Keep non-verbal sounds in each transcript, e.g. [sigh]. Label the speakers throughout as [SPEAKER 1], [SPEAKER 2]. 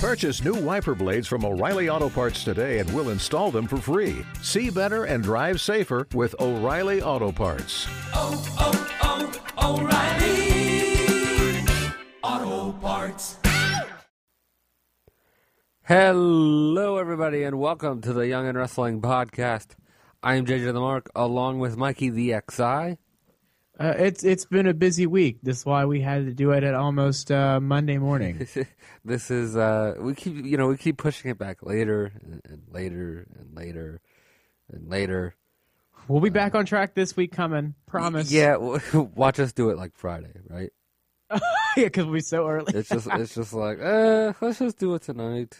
[SPEAKER 1] Purchase new wiper blades from O'Reilly Auto Parts today and we'll install them for free. See better and drive safer with O'Reilly Auto Parts.
[SPEAKER 2] oh, oh, oh, O'Reilly Auto Parts.
[SPEAKER 3] Hello, everybody, and welcome to the Young and Wrestling Podcast. I'm JJ the Mark, along with Mikey the XI.
[SPEAKER 4] Uh, it's it's been a busy week. That's why we had to do it at almost uh, Monday morning. [laughs]
[SPEAKER 3] this is uh, we keep you know we keep pushing it back later and, and later and later and later.
[SPEAKER 4] we'll be back on track this week. Coming, promise.
[SPEAKER 3] Yeah, [laughs] watch us do it like Friday, right? [laughs]
[SPEAKER 4] yeah, because we'll be so early.
[SPEAKER 3] It's just it's just like uh, let's just do it tonight.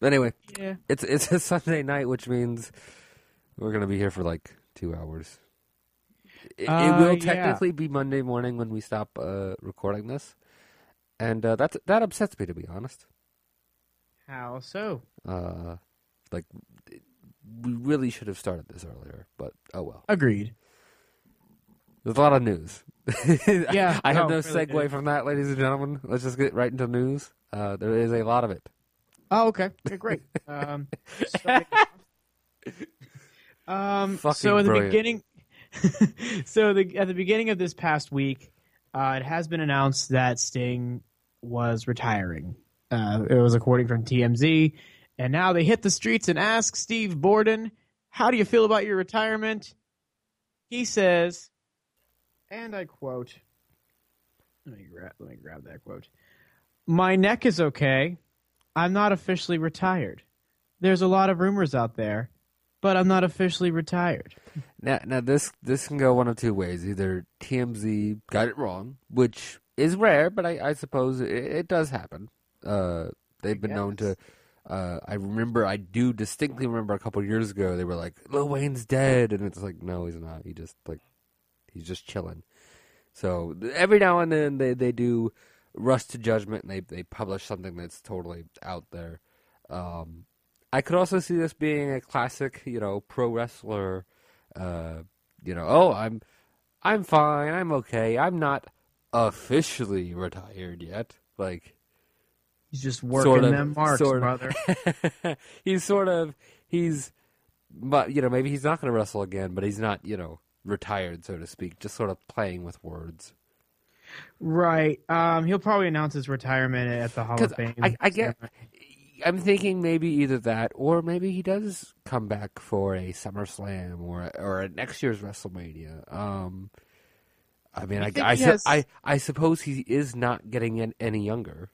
[SPEAKER 3] Anyway,
[SPEAKER 4] yeah.
[SPEAKER 3] it's it's a Sunday night, which means we're gonna be here for like two hours. It, it
[SPEAKER 4] Uh,
[SPEAKER 3] will
[SPEAKER 4] yeah.
[SPEAKER 3] technically be Monday morning when we stop uh, recording this, and uh, that's that upsets me to be honest.
[SPEAKER 4] How so?
[SPEAKER 3] Uh, like we really should have started this earlier, but oh well.
[SPEAKER 4] Agreed.
[SPEAKER 3] There's a lot of news. [laughs]
[SPEAKER 4] Yeah,
[SPEAKER 3] I have
[SPEAKER 4] no,
[SPEAKER 3] no
[SPEAKER 4] really
[SPEAKER 3] segue from that, ladies and gentlemen. Let's just get right into news. Uh, there is a lot of it.
[SPEAKER 4] Oh, okay. Okay, great. Um, [laughs] starting um, so [laughs] in the
[SPEAKER 3] brilliant.
[SPEAKER 4] beginning, [laughs] so the at the beginning of this past week, uh, it has been announced that Sting was retiring. Uh, it was according from TMZ, and now they hit the streets and ask Steve Borden, "How do you feel about your retirement?" He says, and I quote. Let me. Let me grab that quote. My neck is okay. I'm not officially retired. There's a lot of rumors out there, but I'm not officially retired.
[SPEAKER 3] Now, now this this can go one of two ways. Either TMZ got it wrong, which is rare, but I, I suppose it, it does happen. Uh, they've been known to. Uh, I remember, I do distinctly remember a couple years ago they were like, "Lil Wayne's dead," and it's like, no, he's not. He just like, he's just chilling. So every now and then they they do rush to judgment and they they publish something that's totally out there. Um, I could also see this being a classic, you know, pro wrestler. Uh, you know, oh, I'm, I'm fine, I'm okay, I'm not officially retired yet. Like,
[SPEAKER 4] He's just working
[SPEAKER 3] sort of,
[SPEAKER 4] them marks,
[SPEAKER 3] sort
[SPEAKER 4] brother.
[SPEAKER 3] of. [laughs] he's sort of, he's, but you know, maybe he's not going to wrestle again, but he's not, you know, retired, so to speak. Just sort of playing with words.
[SPEAKER 4] right. Um, he'll probably announce his retirement at the Hall of Fame.
[SPEAKER 3] I, I get, I'm thinking maybe either that or maybe he does come back for a SummerSlam or or a next year's WrestleMania. Um, I mean,
[SPEAKER 4] I
[SPEAKER 3] I I,
[SPEAKER 4] has-
[SPEAKER 3] I I suppose he is not getting an, any younger.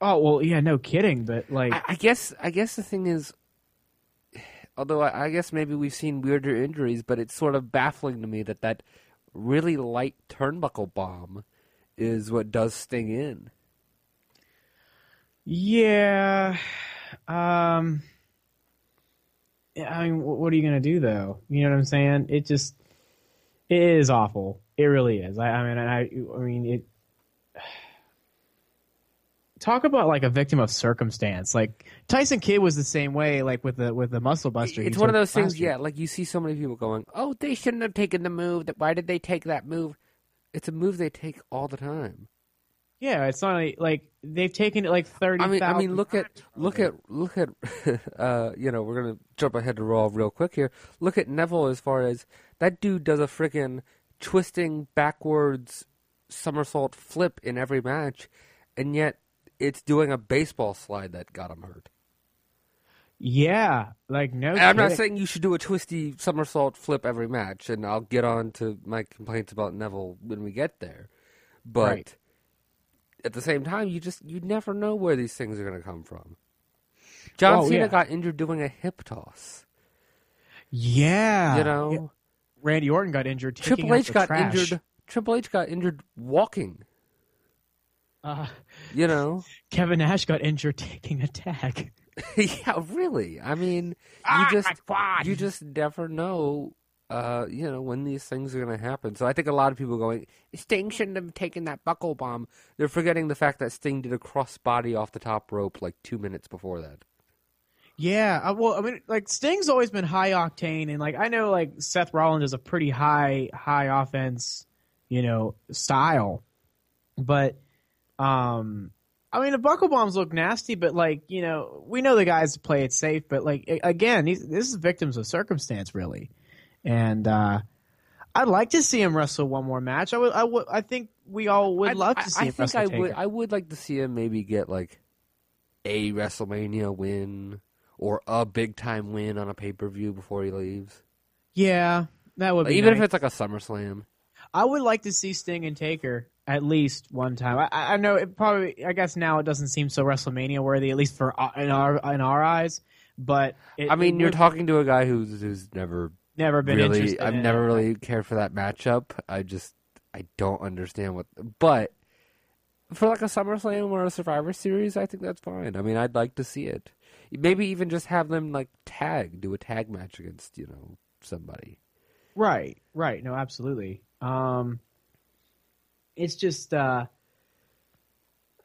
[SPEAKER 4] Oh well, yeah, no kidding. But like,
[SPEAKER 3] I, I guess I guess the thing is, although I, I guess maybe we've seen weirder injuries, but it's sort of baffling to me that that really light turnbuckle bomb is what does Sting in.
[SPEAKER 4] Yeah, um, I mean, what are you gonna do though? You know what I'm saying? It just, it is awful. It really is. I, I mean, I, I mean, it. [sighs] Talk about like a victim of circumstance. Like Tyson Kidd was the same way. Like with the with the muscle buster.
[SPEAKER 3] It's one of those things,
[SPEAKER 4] year.
[SPEAKER 3] yeah. Like you see so many people going, "Oh, they shouldn't have taken the move. That why did they take that move?" It's a move they take all the time.
[SPEAKER 4] Yeah, it's not like, like they've taken it like thirty.
[SPEAKER 3] I mean, I mean, look at look at look [laughs] at, uh, you know, we're gonna jump ahead to Raw real quick here. Look at Neville as far as that dude does a freaking twisting backwards somersault flip in every match, and yet it's doing a baseball slide that got him hurt.
[SPEAKER 4] Yeah, like no.
[SPEAKER 3] And I'm not saying you should do a twisty somersault flip every match, and I'll get on to my complaints about Neville when we get there. But
[SPEAKER 4] Right.
[SPEAKER 3] At the same time, you just you never know where these things are going to come from. John
[SPEAKER 4] Oh,
[SPEAKER 3] Cena
[SPEAKER 4] yeah.
[SPEAKER 3] got injured doing a hip toss.
[SPEAKER 4] Yeah,
[SPEAKER 3] you know,
[SPEAKER 4] Randy Orton got injured.
[SPEAKER 3] Triple H got
[SPEAKER 4] trash.
[SPEAKER 3] injured. Triple H got injured walking.
[SPEAKER 4] Uh,
[SPEAKER 3] You know, [laughs]
[SPEAKER 4] Kevin Nash got injured taking a tag. [laughs]
[SPEAKER 3] yeah, really. I mean, you
[SPEAKER 4] Ah,
[SPEAKER 3] just you just never know. Uh, you know when these things are going to happen. So I think a lot of people going, Sting shouldn't have taken that buckle bomb. They're forgetting the fact that Sting did a cross body off the top rope like two minutes before that.
[SPEAKER 4] Yeah, uh, well, I mean, like Sting's always been high octane, and like I know, like Seth Rollins is a pretty high, high offense, you know, style, but um, I mean, the buckle bombs look nasty, but like you know, we know the guys play it safe. But like again, these, this is victims of circumstance, really. And uh, I'd like to see him wrestle one more match. I would, I would, I think we all would
[SPEAKER 3] I'd-
[SPEAKER 4] love to see
[SPEAKER 3] I
[SPEAKER 4] him
[SPEAKER 3] think I
[SPEAKER 4] Taker.
[SPEAKER 3] would. I would like to see him maybe get like a WrestleMania win or a big time win on a pay per view before he leaves.
[SPEAKER 4] yeah, that would
[SPEAKER 3] Like,
[SPEAKER 4] be
[SPEAKER 3] even
[SPEAKER 4] nice.
[SPEAKER 3] if it's like a SummerSlam.
[SPEAKER 4] I would like to see Sting and Taker at least one time. I, I I know it probably. I guess now it doesn't seem so WrestleMania worthy, at least for uh, in our in our eyes. But it,
[SPEAKER 3] I mean, you're
[SPEAKER 4] would-
[SPEAKER 3] talking to a guy who's who's never
[SPEAKER 4] never been
[SPEAKER 3] really.
[SPEAKER 4] interested.
[SPEAKER 3] I've
[SPEAKER 4] in
[SPEAKER 3] never
[SPEAKER 4] it.
[SPEAKER 3] really cared for that matchup. I just I don't understand what. But for like a SummerSlam or a Survivor Series, I think that's fine. I mean, I'd like to see it. Maybe even just have them like tag, do a tag match against you know somebody.
[SPEAKER 4] Right, right. No, absolutely. Um, it's just, uh, [sighs]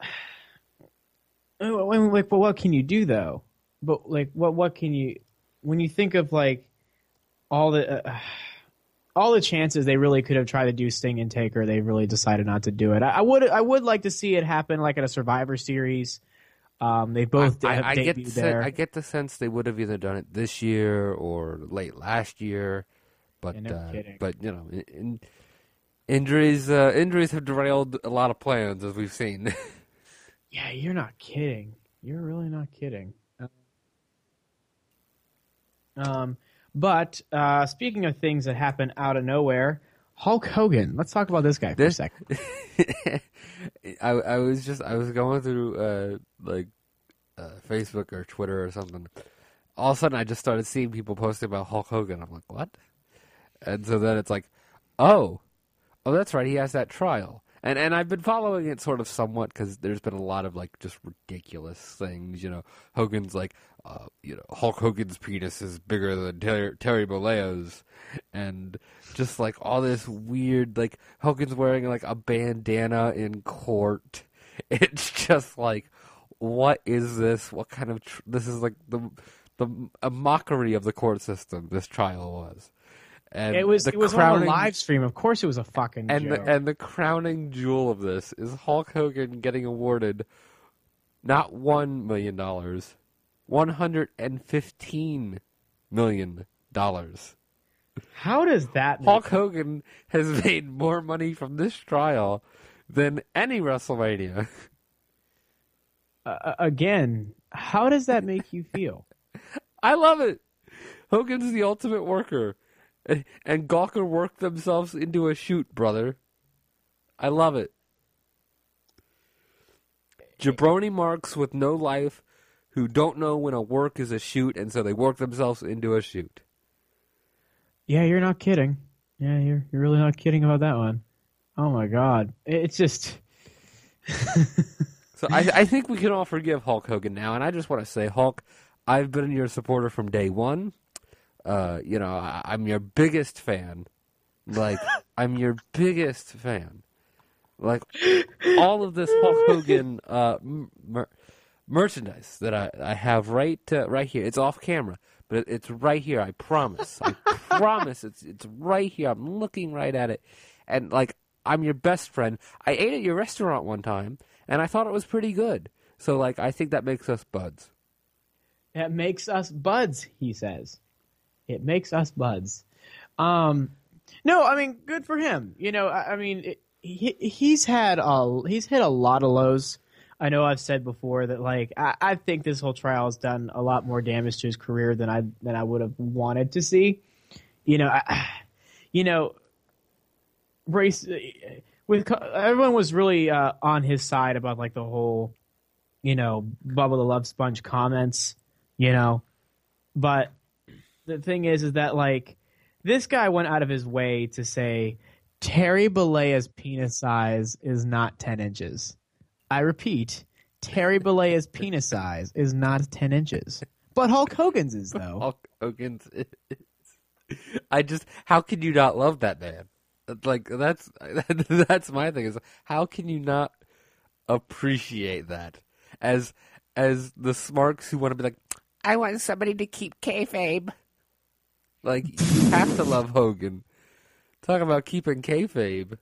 [SPEAKER 4] I mean, like, but what can you do though? But like, what what can you when you think of like all the uh, all the chances they really could have tried to do Sting and Taker, they really decided not to do it. I, I would I would like to see it happen like at a Survivor Series. Um, they both
[SPEAKER 3] I,
[SPEAKER 4] have
[SPEAKER 3] I get the
[SPEAKER 4] there.
[SPEAKER 3] I get the sense they would have either done it this year or late last year, but
[SPEAKER 4] Yeah, no
[SPEAKER 3] uh,
[SPEAKER 4] kidding.
[SPEAKER 3] but you know, in, in, injuries uh, injuries have derailed a lot of plans as we've seen. [laughs]
[SPEAKER 4] Yeah, you're not kidding. You're really not kidding. Um, but uh, speaking of things that happen out of nowhere, Hulk Hogan. Let's talk about this guy for
[SPEAKER 3] This-
[SPEAKER 4] a second. [laughs]
[SPEAKER 3] I I was just I was going through uh like uh, Facebook or Twitter or something. All of a sudden, I just started seeing people posting about Hulk Hogan. I'm like, what? And so then it's like, oh, oh, that's right. He has that trial, and and I've been following it sort of somewhat because there's been a lot of like just ridiculous things. You know, Hogan's like, uh, you know, Hulk Hogan's penis is bigger than Ter- Terry Bollea's, and just like all this weird like Hogan's wearing like a bandana in court. [laughs] It's just like, what is this? What kind of tr- this is like the the a mockery of the court system. This trial was, and
[SPEAKER 4] It was
[SPEAKER 3] the
[SPEAKER 4] it was on
[SPEAKER 3] crowning
[SPEAKER 4] a live stream. Of course, it was a fucking
[SPEAKER 3] and
[SPEAKER 4] joke.
[SPEAKER 3] the, and the crowning jewel of this is Hulk Hogan getting awarded not one million dollars, one hundred and fifteen million dollars.
[SPEAKER 4] How does that? Make,
[SPEAKER 3] Hulk Hogan has [laughs] made more money from this trial than any WrestleMania.
[SPEAKER 4] uh, again, how does that make you feel? [laughs]
[SPEAKER 3] I love it. Hogan's the ultimate worker, and, and Gawker worked themselves into a shoot, brother. I love it. Jabroni marks with no life who don't know when a work is a shoot, and so they work themselves into a shoot.
[SPEAKER 4] Yeah, you're not kidding. Yeah, you're you're really not kidding about that one. Oh my god, it's just [laughs]
[SPEAKER 3] So I, I think we can all forgive Hulk Hogan now, and I just want to say, Hulk, I've been your supporter from day one. Uh, you know, I, I'm your biggest fan. Like, [laughs] I'm your biggest fan. Like, [laughs] all of this Hulk Hogan uh, mer- merchandise that I, I have right uh, right here. It's off camera, but it, it's right here. I promise. I [laughs] promise. It's it's right here. I'm looking right at it, and like I'm your best friend. I ate at your restaurant one time, and I thought it was pretty good. So like, I think that makes us buds.
[SPEAKER 4] That makes us buds, he says. It makes us buds. Um, no, I mean, good for him. You know, I, I mean, it, he he's had a he's hit a lot of lows. I know I've said before that like I, I think this whole trial has done a lot more damage to his career than I than I would have wanted to see. You know, I, [sighs] you know, race with everyone was really uh, on his side about like the whole, you know, Bubba the Love Sponge comments. You know, but the thing is, is that like this guy went out of his way to say Terry Bollea's penis size is not ten inches. I repeat, Terry Bollea's [laughs] penis size is not ten inches, but Hulk Hogan's is though.
[SPEAKER 3] Hulk Hogan's. Is. I just, how can you not love that man? Like that's [laughs] that's my thing is how can you not appreciate that as as the smarks who want to be like I want somebody to keep kayfabe. Like you have to love Hogan. Talk about keeping kayfabe.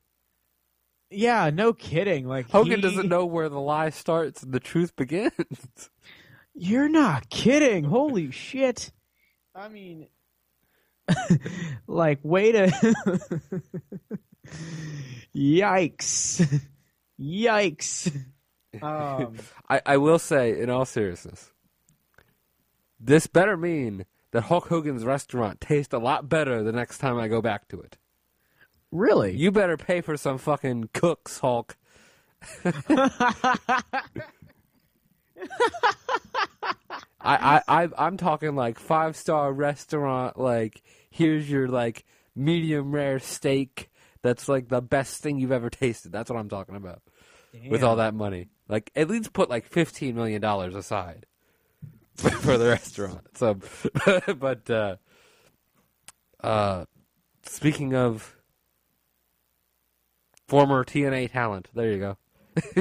[SPEAKER 4] Yeah, no kidding. Like
[SPEAKER 3] Hogan
[SPEAKER 4] he-
[SPEAKER 3] doesn't know where the lie starts and the truth begins. [laughs]
[SPEAKER 4] You're not kidding. Holy shit. I mean, like, way to. Yikes. Yikes. Um, [laughs]
[SPEAKER 3] I, I will say, in all seriousness, this better mean that Hulk Hogan's restaurant tastes a lot better the next time I go back to it.
[SPEAKER 4] really?
[SPEAKER 3] You better pay for some fucking cooks, Hulk. I, I, I, I'm talking like five star restaurant. Like, here's your like medium rare steak. That's like the best thing you've ever tasted. That's what I'm talking about. With all that money, like at least put like fifteen million dollars aside [laughs] for, the restaurant. So, [laughs] but uh, uh, speaking of former TNA talent, there you go. [laughs]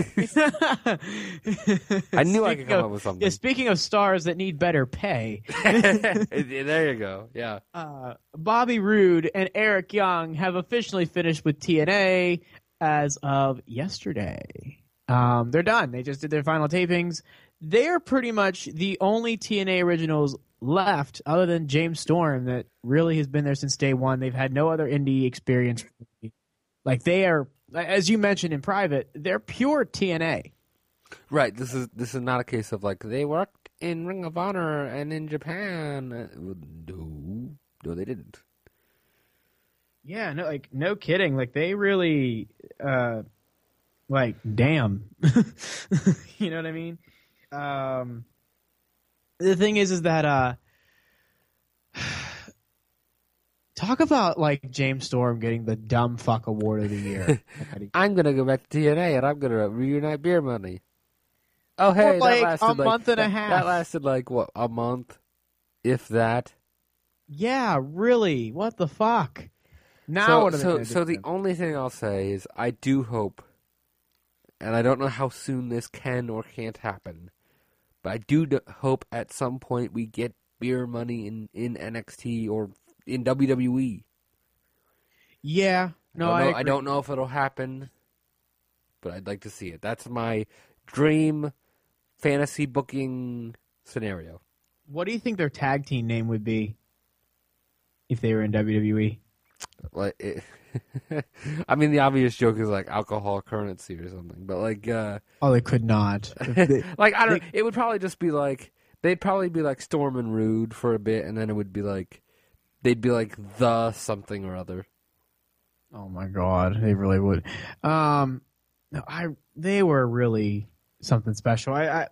[SPEAKER 3] I knew I could come
[SPEAKER 4] of-
[SPEAKER 3] up with something.
[SPEAKER 4] Yeah, speaking of stars that need better pay,
[SPEAKER 3] there you go. Yeah.
[SPEAKER 4] uh, Bobby Roode and Eric Young have officially finished with TNA as of yesterday. Um, they're done. They just did their final tapings. They're pretty much the only TNA originals left, other than James Storm, that really has been there since day one. They've had no other indie experience. Like they are, as you mentioned in private, they're pure TNA.
[SPEAKER 3] Right. This is this is not a case of like they worked in Ring of Honor and in Japan. Uh, No, no, they didn't.
[SPEAKER 4] Yeah, no, like no kidding. Like they really, uh, like damn. [laughs] you know what I mean? Um, the thing is, is that uh, [sighs] talk about like James Storm getting the dumb fuck award of the [laughs] year.
[SPEAKER 3] I'm gonna go back to TNA and I'm gonna reunite beer money. Oh hey,
[SPEAKER 4] like,
[SPEAKER 3] that lasted
[SPEAKER 4] a
[SPEAKER 3] like,
[SPEAKER 4] month and a half.
[SPEAKER 3] That lasted like what a month, if that.
[SPEAKER 4] yeah, really? What the fuck? Now
[SPEAKER 3] so
[SPEAKER 4] what
[SPEAKER 3] so so the only thing I'll say is I do hope, and I don't know how soon this can or can't happen, but I do hope at some point we get beer money in in NXT or in WWE.
[SPEAKER 4] yeah, no,
[SPEAKER 3] I
[SPEAKER 4] I,
[SPEAKER 3] don't, know,
[SPEAKER 4] agree.
[SPEAKER 3] I don't know if it'll happen, but I'd like to see it. That's my dream fantasy booking scenario.
[SPEAKER 4] What do you think their tag team name would be if they were in? WWE?
[SPEAKER 3] Like, it, [laughs] I mean, the obvious joke is like alcohol currency or something, but like, uh,
[SPEAKER 4] Oh, they could not. [laughs] They-
[SPEAKER 3] like I don't. it would probably just be like they'd probably be like Storm and Roode for a bit, and then it would be like they'd be like the something or other.
[SPEAKER 4] Oh my god, they really would. Um, no, I they were really something special. I, I,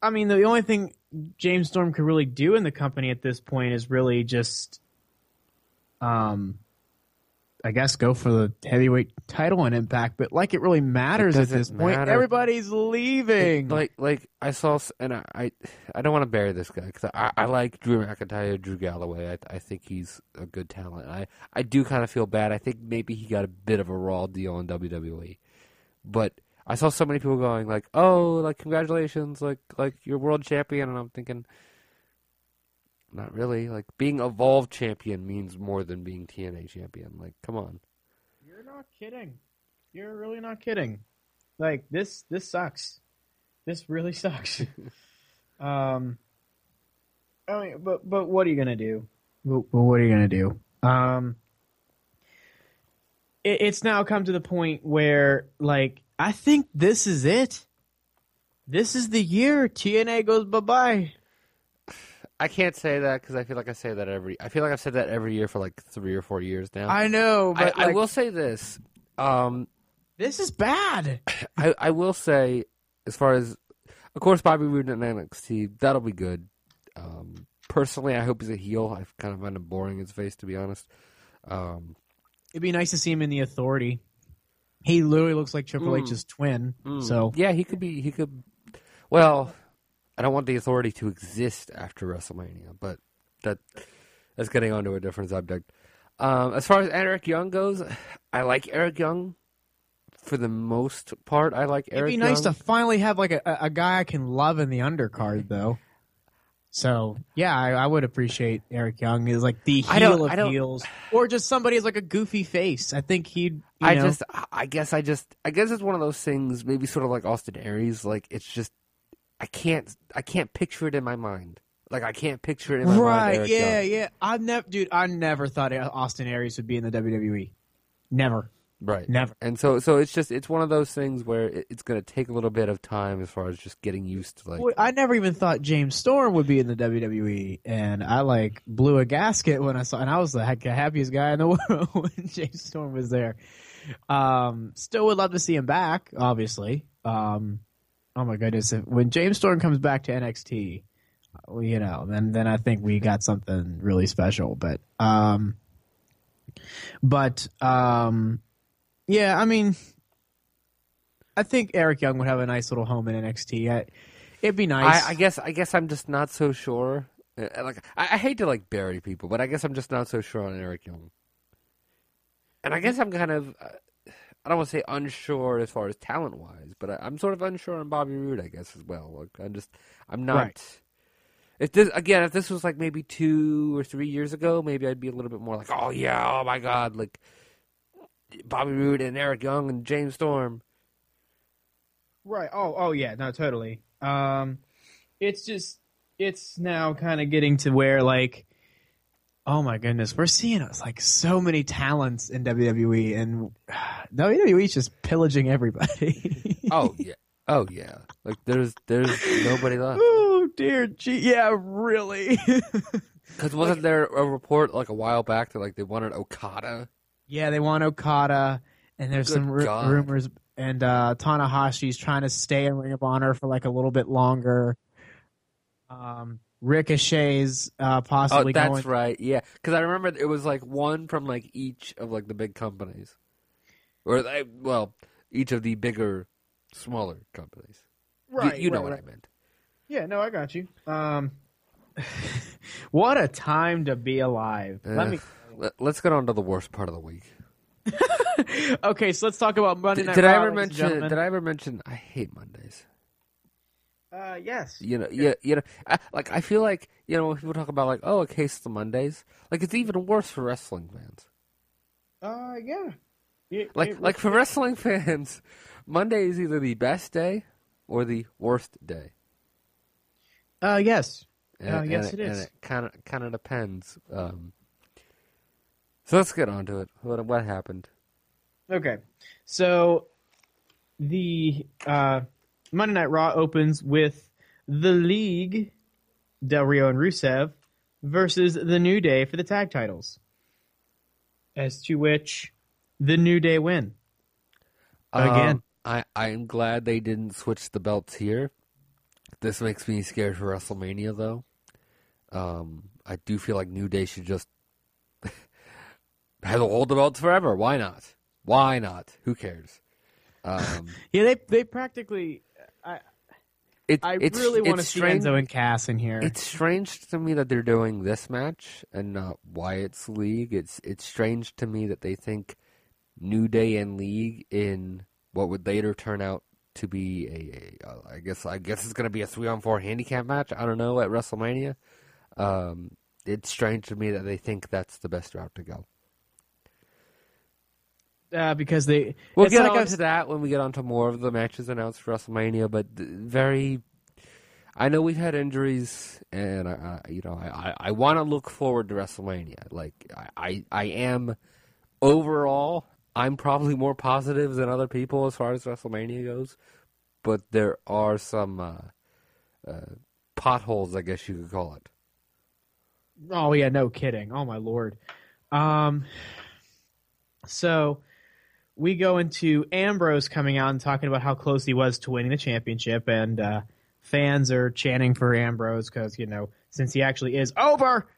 [SPEAKER 4] I mean, the only thing James Storm could really do in the company at this point is really just, um, I guess go for the heavyweight title in Impact. But like, it really matters at
[SPEAKER 3] doesn't
[SPEAKER 4] this point.
[SPEAKER 3] matter.
[SPEAKER 4] Everybody's leaving.
[SPEAKER 3] Like, like I saw, and I, I, I don't want to bury this guy because I, I like Drew McIntyre, Drew Galloway. I, I think he's a good talent. I, I do kind of feel bad. I think maybe he got a bit of a raw deal in WWE, but I saw so many people going like, "Oh, like congratulations, like, like you're world champion," and I'm thinking, not really. Like being evolved champion means more than being TNA champion. Like, come on.
[SPEAKER 4] You're not kidding. You're really not kidding. Like this this sucks. This really [laughs] sucks. um I mean but but what are you gonna do? But, but what are you gonna do? Um it, it's now come to the point where like I think this is it. This is the year TNA goes bye bye.
[SPEAKER 3] I can't say that because I feel like I say that every. I feel like I've said that every year for like three or four years now.
[SPEAKER 4] I know, but
[SPEAKER 3] I
[SPEAKER 4] like,
[SPEAKER 3] will say this. Um,
[SPEAKER 4] this is bad. [laughs]
[SPEAKER 3] I, I will say, as far as, of course, Bobby Roode and NXT, that'll be good. Um, personally, I hope he's a heel. I kind of find him boring in his face, to be honest. Um,
[SPEAKER 4] It'd be nice to see him in the authority. He literally looks like Triple
[SPEAKER 3] Mm.
[SPEAKER 4] H's twin.
[SPEAKER 3] mm,
[SPEAKER 4] So
[SPEAKER 3] yeah, he could be. He could. Well, I don't want the authority to exist after WrestleMania, but that that's getting onto a different subject. Um, as far as Eric Young goes, I like Eric Young. For the most part, I like Eric.
[SPEAKER 4] it'd be nice
[SPEAKER 3] Young.
[SPEAKER 4] to finally have like a, a guy I can love in the undercard, [laughs] though. So yeah, I, I would appreciate Eric Young is like the heel of heels, or just somebody is like a goofy face. I think he'd.
[SPEAKER 3] I
[SPEAKER 4] know,
[SPEAKER 3] just, I guess, I just, I guess it's one of those things. Maybe sort of like Austin Aries. Like it's just, I can't, I can't picture it in my mind. Like I can't picture it in my mind.
[SPEAKER 4] right? Yeah,
[SPEAKER 3] Young.
[SPEAKER 4] yeah. I never, dude. I never thought Austin Aries would be in the WWE. Never,
[SPEAKER 3] right.
[SPEAKER 4] never.
[SPEAKER 3] And so, so it's just, it's one of those things where it, it's going to take a little bit of time as far as just getting used to like.
[SPEAKER 4] Well, I never even thought James Storm would be in the WWE, and I like blew a gasket when I saw, and I was the happiest guy in the [laughs] world when James Storm was there. Um, still would love to see him back, obviously. Um, oh my goodness, if, when James Storm comes back to NXT, well, you know, then then I think we got something really special. But um, but um, yeah, I mean, I think Eric Young would have a nice little home in NXT. I, it'd be nice.
[SPEAKER 3] I, I guess, I guess I'm just not so sure. Uh, Like I, I hate to like bury people, but I guess I'm just not so sure on Eric Young. And I guess I'm kind of, uh, I don't want to say unsure as far as talent wise, but I, I'm sort of unsure on Bobby Roode, I guess as well. Like I'm just, I'm not.
[SPEAKER 4] Right.
[SPEAKER 3] If this again, if this was like maybe two or three years ago, maybe I'd be a little bit more like, oh yeah, oh my god, like Bobby Roode and Eric Young and James Storm.
[SPEAKER 4] Right. Oh, oh yeah. No, totally. Um, it's just it's now kind of getting to where like, oh my goodness, we're seeing us like so many talents in WWE, and [sighs] WWE's just pillaging everybody. [laughs]
[SPEAKER 3] Oh yeah, oh yeah. Like there's there's nobody left. [laughs]
[SPEAKER 4] oh dear, gee, yeah, really. [laughs]
[SPEAKER 3] Because wasn't there a report like a while back that like they wanted Okada?
[SPEAKER 4] yeah, they want Okada, and there's
[SPEAKER 3] Good
[SPEAKER 4] some
[SPEAKER 3] God.
[SPEAKER 4] rumors, and uh, Tanahashi's trying to stay in Ring of Honor for like a little bit longer. Um, Ricochet's uh,
[SPEAKER 3] Oh,
[SPEAKER 4] possibly
[SPEAKER 3] that's
[SPEAKER 4] going.
[SPEAKER 3] right. Yeah, because I remember it was like one from like each of like the big companies, or they, well, each of the bigger, smaller companies.
[SPEAKER 4] Right,
[SPEAKER 3] you, know
[SPEAKER 4] right,
[SPEAKER 3] what
[SPEAKER 4] right.
[SPEAKER 3] I meant.
[SPEAKER 4] Yeah, no, I got you. Um, [laughs] what a time to be alive. Let
[SPEAKER 3] Eh,
[SPEAKER 4] me.
[SPEAKER 3] let- Let's get on to the worst part of the week. [laughs]
[SPEAKER 4] Okay, so let's talk about Monday
[SPEAKER 3] Did,
[SPEAKER 4] Night
[SPEAKER 3] did
[SPEAKER 4] Raw,
[SPEAKER 3] I ever mention? Did I ever mention? I hate Mondays.
[SPEAKER 4] Uh, yes.
[SPEAKER 3] You know, yeah, you know, I, like I feel like you know when people talk about like, oh, a case of the Mondays, like it's even worse for wrestling fans.
[SPEAKER 4] Uh, yeah. It-
[SPEAKER 3] Like,
[SPEAKER 4] it-
[SPEAKER 3] like for wrestling [laughs] fans, Monday is either the best day or the worst day.
[SPEAKER 4] uh, yes.
[SPEAKER 3] And,
[SPEAKER 4] Uh,
[SPEAKER 3] and
[SPEAKER 4] yes, it
[SPEAKER 3] And
[SPEAKER 4] is.
[SPEAKER 3] it kind of kind of depends. Um, so let's get on to it. What what happened?
[SPEAKER 4] Okay, so the uh, Monday Night Raw opens with the League, Del Rio and Rusev, versus the New Day for the tag titles. As to which the New Day win. Again.
[SPEAKER 3] Um, I I'm glad they didn't switch the belts here. This makes me scared for WrestleMania, though. Um, I do feel like New Day should just [laughs] have hold the belts forever. Why not? Why not? Who cares? Um, [laughs]
[SPEAKER 4] Yeah, they they practically. I
[SPEAKER 3] it,
[SPEAKER 4] I
[SPEAKER 3] it's,
[SPEAKER 4] really want to see
[SPEAKER 3] strange.
[SPEAKER 4] Enzo and Cass in here.
[SPEAKER 3] It's strange to me that they're doing this match and not Wyatt's League. It's it's strange to me that they think New Day and League in what would later turn out to be a, a I guess I guess it's going to be a three on four handicap match. I don't know at WrestleMania. Um, it's strange to me that they think that's the best route to go.
[SPEAKER 4] Uh, because they.
[SPEAKER 3] We'll get
[SPEAKER 4] like
[SPEAKER 3] on to that when we get on to more of the matches announced for WrestleMania, but very. I know we've had injuries, and I, I you know, I, I, I want to look forward to WrestleMania. Like I, I, I am overall, I'm probably more positive than other people as far as WrestleMania goes, but there are some uh, uh, potholes, I guess you could call it.
[SPEAKER 4] Oh yeah, no kidding. Oh my lord. Um. So we go into Ambrose coming out and talking about how close he was to winning the championship, and uh, fans are chanting for Ambrose because you know since he actually is over. [laughs]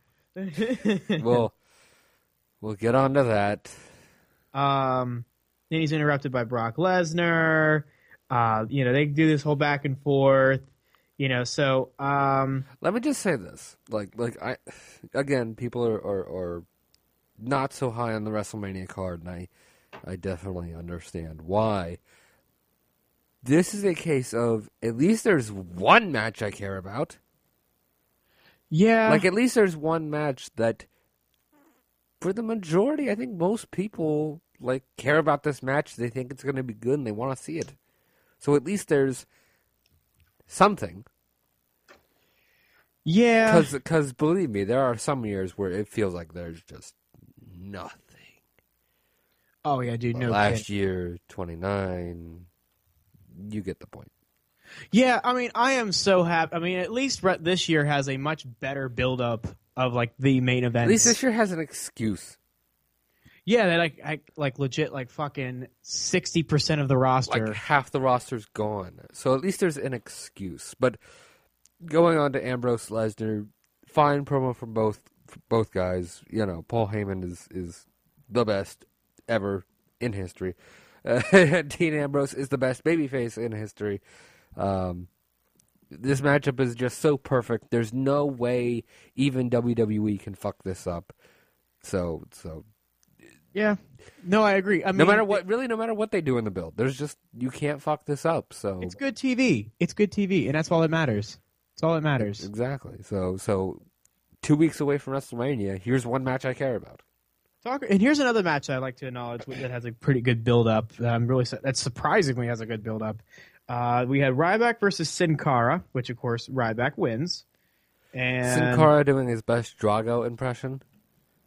[SPEAKER 3] We'll, we'll get on to that.
[SPEAKER 4] Um, then he's interrupted by Brock Lesnar. Uh, you know, they do this whole back and forth. You know, so um,
[SPEAKER 3] Let me just say this: like, like I, again, people are, are, are not so high on the WrestleMania card, and I, I definitely understand why. This is a case of at least there's one match I care about.
[SPEAKER 4] Yeah,
[SPEAKER 3] Like at least there's one match that, for the majority, I think most people like care about this match. They think it's going to be good and they want to see it. So at least there's something.
[SPEAKER 4] yeah.
[SPEAKER 3] Because because believe me, there are some years where it feels like there's just nothing.
[SPEAKER 4] Oh yeah, dude. No
[SPEAKER 3] Last year, 29. You get the point.
[SPEAKER 4] Yeah, I mean, I am so happy. I mean, at least this year has a much better build-up of like the main event.
[SPEAKER 3] At least this year has an excuse.
[SPEAKER 4] yeah, they like I, like legit like fucking sixty percent of the roster.
[SPEAKER 3] Like half the roster's gone. So at least there's an excuse. But going on to Ambrose Lesnar, fine promo from both both guys. You know, Paul Heyman is is the best ever in history. Uh, [laughs] Dean Ambrose is the best babyface in history. Um, this matchup is just so perfect. There's no way even WWE can fuck this up. So so
[SPEAKER 4] yeah, no, I agree. I mean,
[SPEAKER 3] no matter what, really, no matter what they do in the build, there's just you can't fuck this up. So
[SPEAKER 4] it's good TV. It's good TV, and that's all that matters. It's all that matters.
[SPEAKER 3] exactly. So so two weeks away from WrestleMania, here's one match I care about.
[SPEAKER 4] Talk, and here's another match I'd like to acknowledge that has a pretty good build-up. I'm really that surprisingly has a good build-up. Uh, we had Ryback versus Sin Cara, which of course Ryback wins. And
[SPEAKER 3] Sin Cara doing his best Drago impression.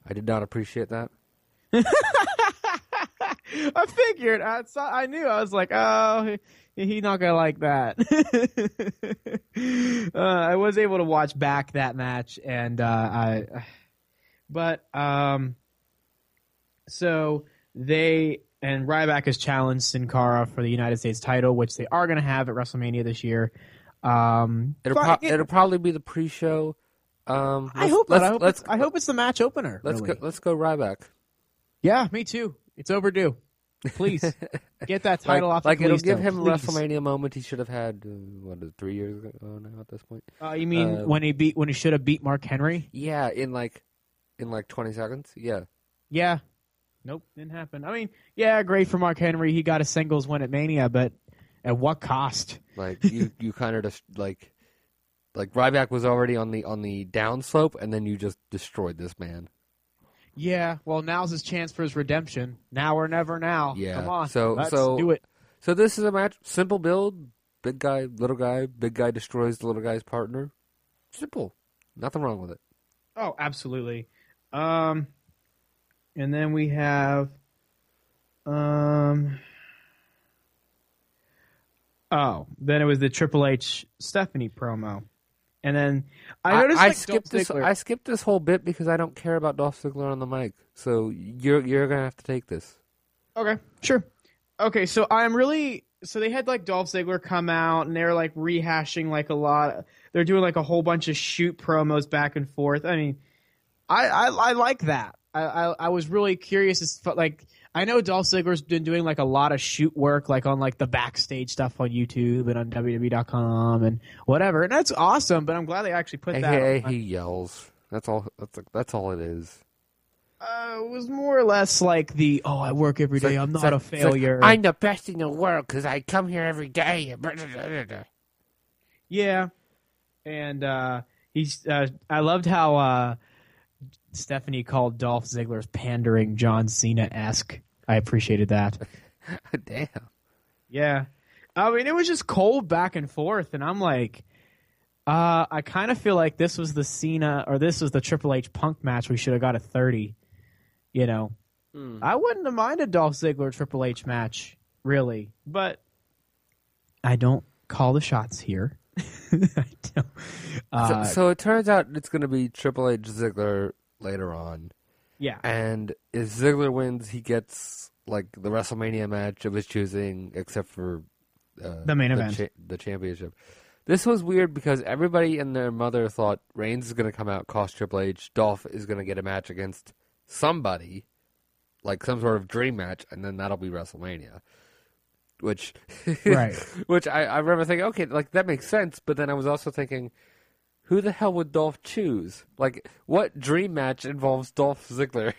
[SPEAKER 3] I did not appreciate that. [laughs]
[SPEAKER 4] I figured. I saw. I knew. I was like, oh, he, he not gonna like that. [laughs] uh, I was able to watch back that match, and uh, I, [sighs] but um, so they and Ryback has challenged Sin Cara for the United States title, which they are gonna have at WrestleMania this year. Um,
[SPEAKER 3] It'll, pro-
[SPEAKER 4] it-
[SPEAKER 3] it'll probably be the pre-show. Um,
[SPEAKER 4] I hope.
[SPEAKER 3] Let's,
[SPEAKER 4] I hope.
[SPEAKER 3] let's
[SPEAKER 4] it's, I hope it's the match opener.
[SPEAKER 3] let's
[SPEAKER 4] really.
[SPEAKER 3] go. Let's go Ryback.
[SPEAKER 4] Yeah, me too. It's overdue. Please [laughs] get that title
[SPEAKER 3] like,
[SPEAKER 4] off.
[SPEAKER 3] like
[SPEAKER 4] the
[SPEAKER 3] it'll give him a
[SPEAKER 4] please.
[SPEAKER 3] WrestleMania moment he should have had. Uh, what three years ago now at this point?
[SPEAKER 4] Uh, you mean
[SPEAKER 3] Uh,
[SPEAKER 4] when he beat when he should have beat Mark Henry?
[SPEAKER 3] Yeah, in like in like twenty seconds. Yeah.
[SPEAKER 4] Yeah. Nope, didn't happen. I mean, yeah, great for Mark Henry. He got a singles win at Mania, but at what cost?
[SPEAKER 3] Like you, [laughs] you kind of just like, like Ryback was already on the on the downslope, and then you just destroyed this man.
[SPEAKER 4] Yeah, well, now's his chance for his redemption. Now or never now.
[SPEAKER 3] Yeah,
[SPEAKER 4] Come on.
[SPEAKER 3] so-
[SPEAKER 4] let's
[SPEAKER 3] so-
[SPEAKER 4] do it.
[SPEAKER 3] So this is a match, simple build. Big guy, little guy. Big guy destroys the little guy's partner. Simple, nothing wrong with it.
[SPEAKER 4] Oh, absolutely. Um, and then we have, um, oh, then it was the Triple H Stephanie promo, and then I noticed
[SPEAKER 3] I
[SPEAKER 4] like,
[SPEAKER 3] skipped this. I skipped this whole bit because I don't care about Dolph Ziggler on the mic. So you're you're gonna have to take this.
[SPEAKER 4] Okay, sure. Okay, so I'm really so they had like Dolph Ziggler come out and they're like rehashing like a lot. They're doing like a whole bunch of shoot promos back and forth. I mean, I I, I like that. I, I I was really curious as like I know Dolph Ziggler's been doing like a lot of shoot work like on like the backstage stuff on YouTube and on WWE.com and whatever, and that's awesome. But I'm glad they actually put that.
[SPEAKER 3] AKA
[SPEAKER 4] on-
[SPEAKER 3] he yells. That's all. That's that's all it is.
[SPEAKER 4] uh, it was more or less like the oh I work every day. I'm not
[SPEAKER 3] like-
[SPEAKER 4] a
[SPEAKER 3] it's like,
[SPEAKER 4] failure.
[SPEAKER 3] I'm the best in the world because I come here every day. [laughs]
[SPEAKER 4] Yeah, and uh, he's. Uh, I loved how uh, Stephanie called Dolph Ziggler's pandering John Cena esque. I appreciated that. [laughs]
[SPEAKER 3] Damn.
[SPEAKER 4] Yeah, I mean it was just cold back and forth, and I'm like, uh, I kind of feel like this was the Cena or this was the Triple H Punk match. We should have got a thirty. You know, I wouldn't have minded Dolph Ziggler Triple H match really, but I don't call the shots here. [laughs] I don't. Uh,
[SPEAKER 3] so, so it turns out it's going to be Triple H Ziggler later on,
[SPEAKER 4] yeah.
[SPEAKER 3] and if Ziggler wins, he gets like the WrestleMania match of his choosing, except for uh,
[SPEAKER 4] The main event.
[SPEAKER 3] cha- the championship. This was weird because everybody and their mother thought Reigns is going to come out, cost Triple H. Dolph is going to get a match against somebody, like some sort of dream match, and then that'll be WrestleMania. Which, [laughs]
[SPEAKER 4] Right.
[SPEAKER 3] which I, I remember thinking, okay, like that makes sense. But then I was also thinking, who the hell would Dolph choose? Like, what dream match involves Dolph Ziggler?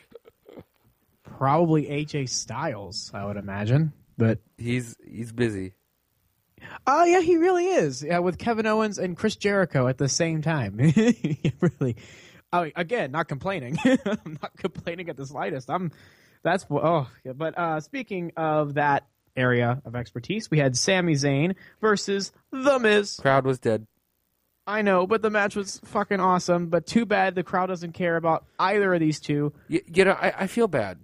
[SPEAKER 4] Probably AJ Styles, I would imagine. But
[SPEAKER 3] He's he's busy.
[SPEAKER 4] Oh yeah, he really is. Yeah, with Kevin Owens and Chris Jericho at the same time. [laughs] Really. I mean, again, not complaining. [laughs] I'm not complaining at the slightest. I'm. That's oh. Yeah, but uh, speaking of that area of expertise, we had Sami Zayn versus The Miz.
[SPEAKER 3] Crowd was dead.
[SPEAKER 4] I know, but the match was fucking awesome. But too bad the crowd doesn't care about either of these two
[SPEAKER 3] You, you know, I, I feel bad.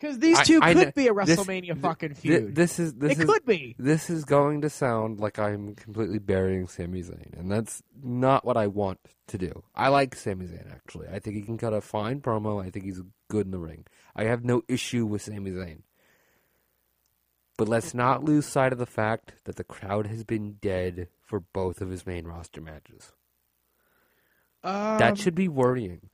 [SPEAKER 4] because these two
[SPEAKER 3] I
[SPEAKER 4] could
[SPEAKER 3] kn-
[SPEAKER 4] be a WrestleMania
[SPEAKER 3] th-
[SPEAKER 4] fucking feud.
[SPEAKER 3] this is this
[SPEAKER 4] it
[SPEAKER 3] is
[SPEAKER 4] could be.
[SPEAKER 3] this is going to sound like I'm completely burying Sami Zayn, and that's not what I want to do. I like Sami Zayn actually. I think he can cut a fine promo. I think he's good in the ring. I have no issue with Sami Zayn. But let's not lose sight of the fact that the crowd has been dead for both of his main roster matches.
[SPEAKER 4] Um,
[SPEAKER 3] that should be worrying.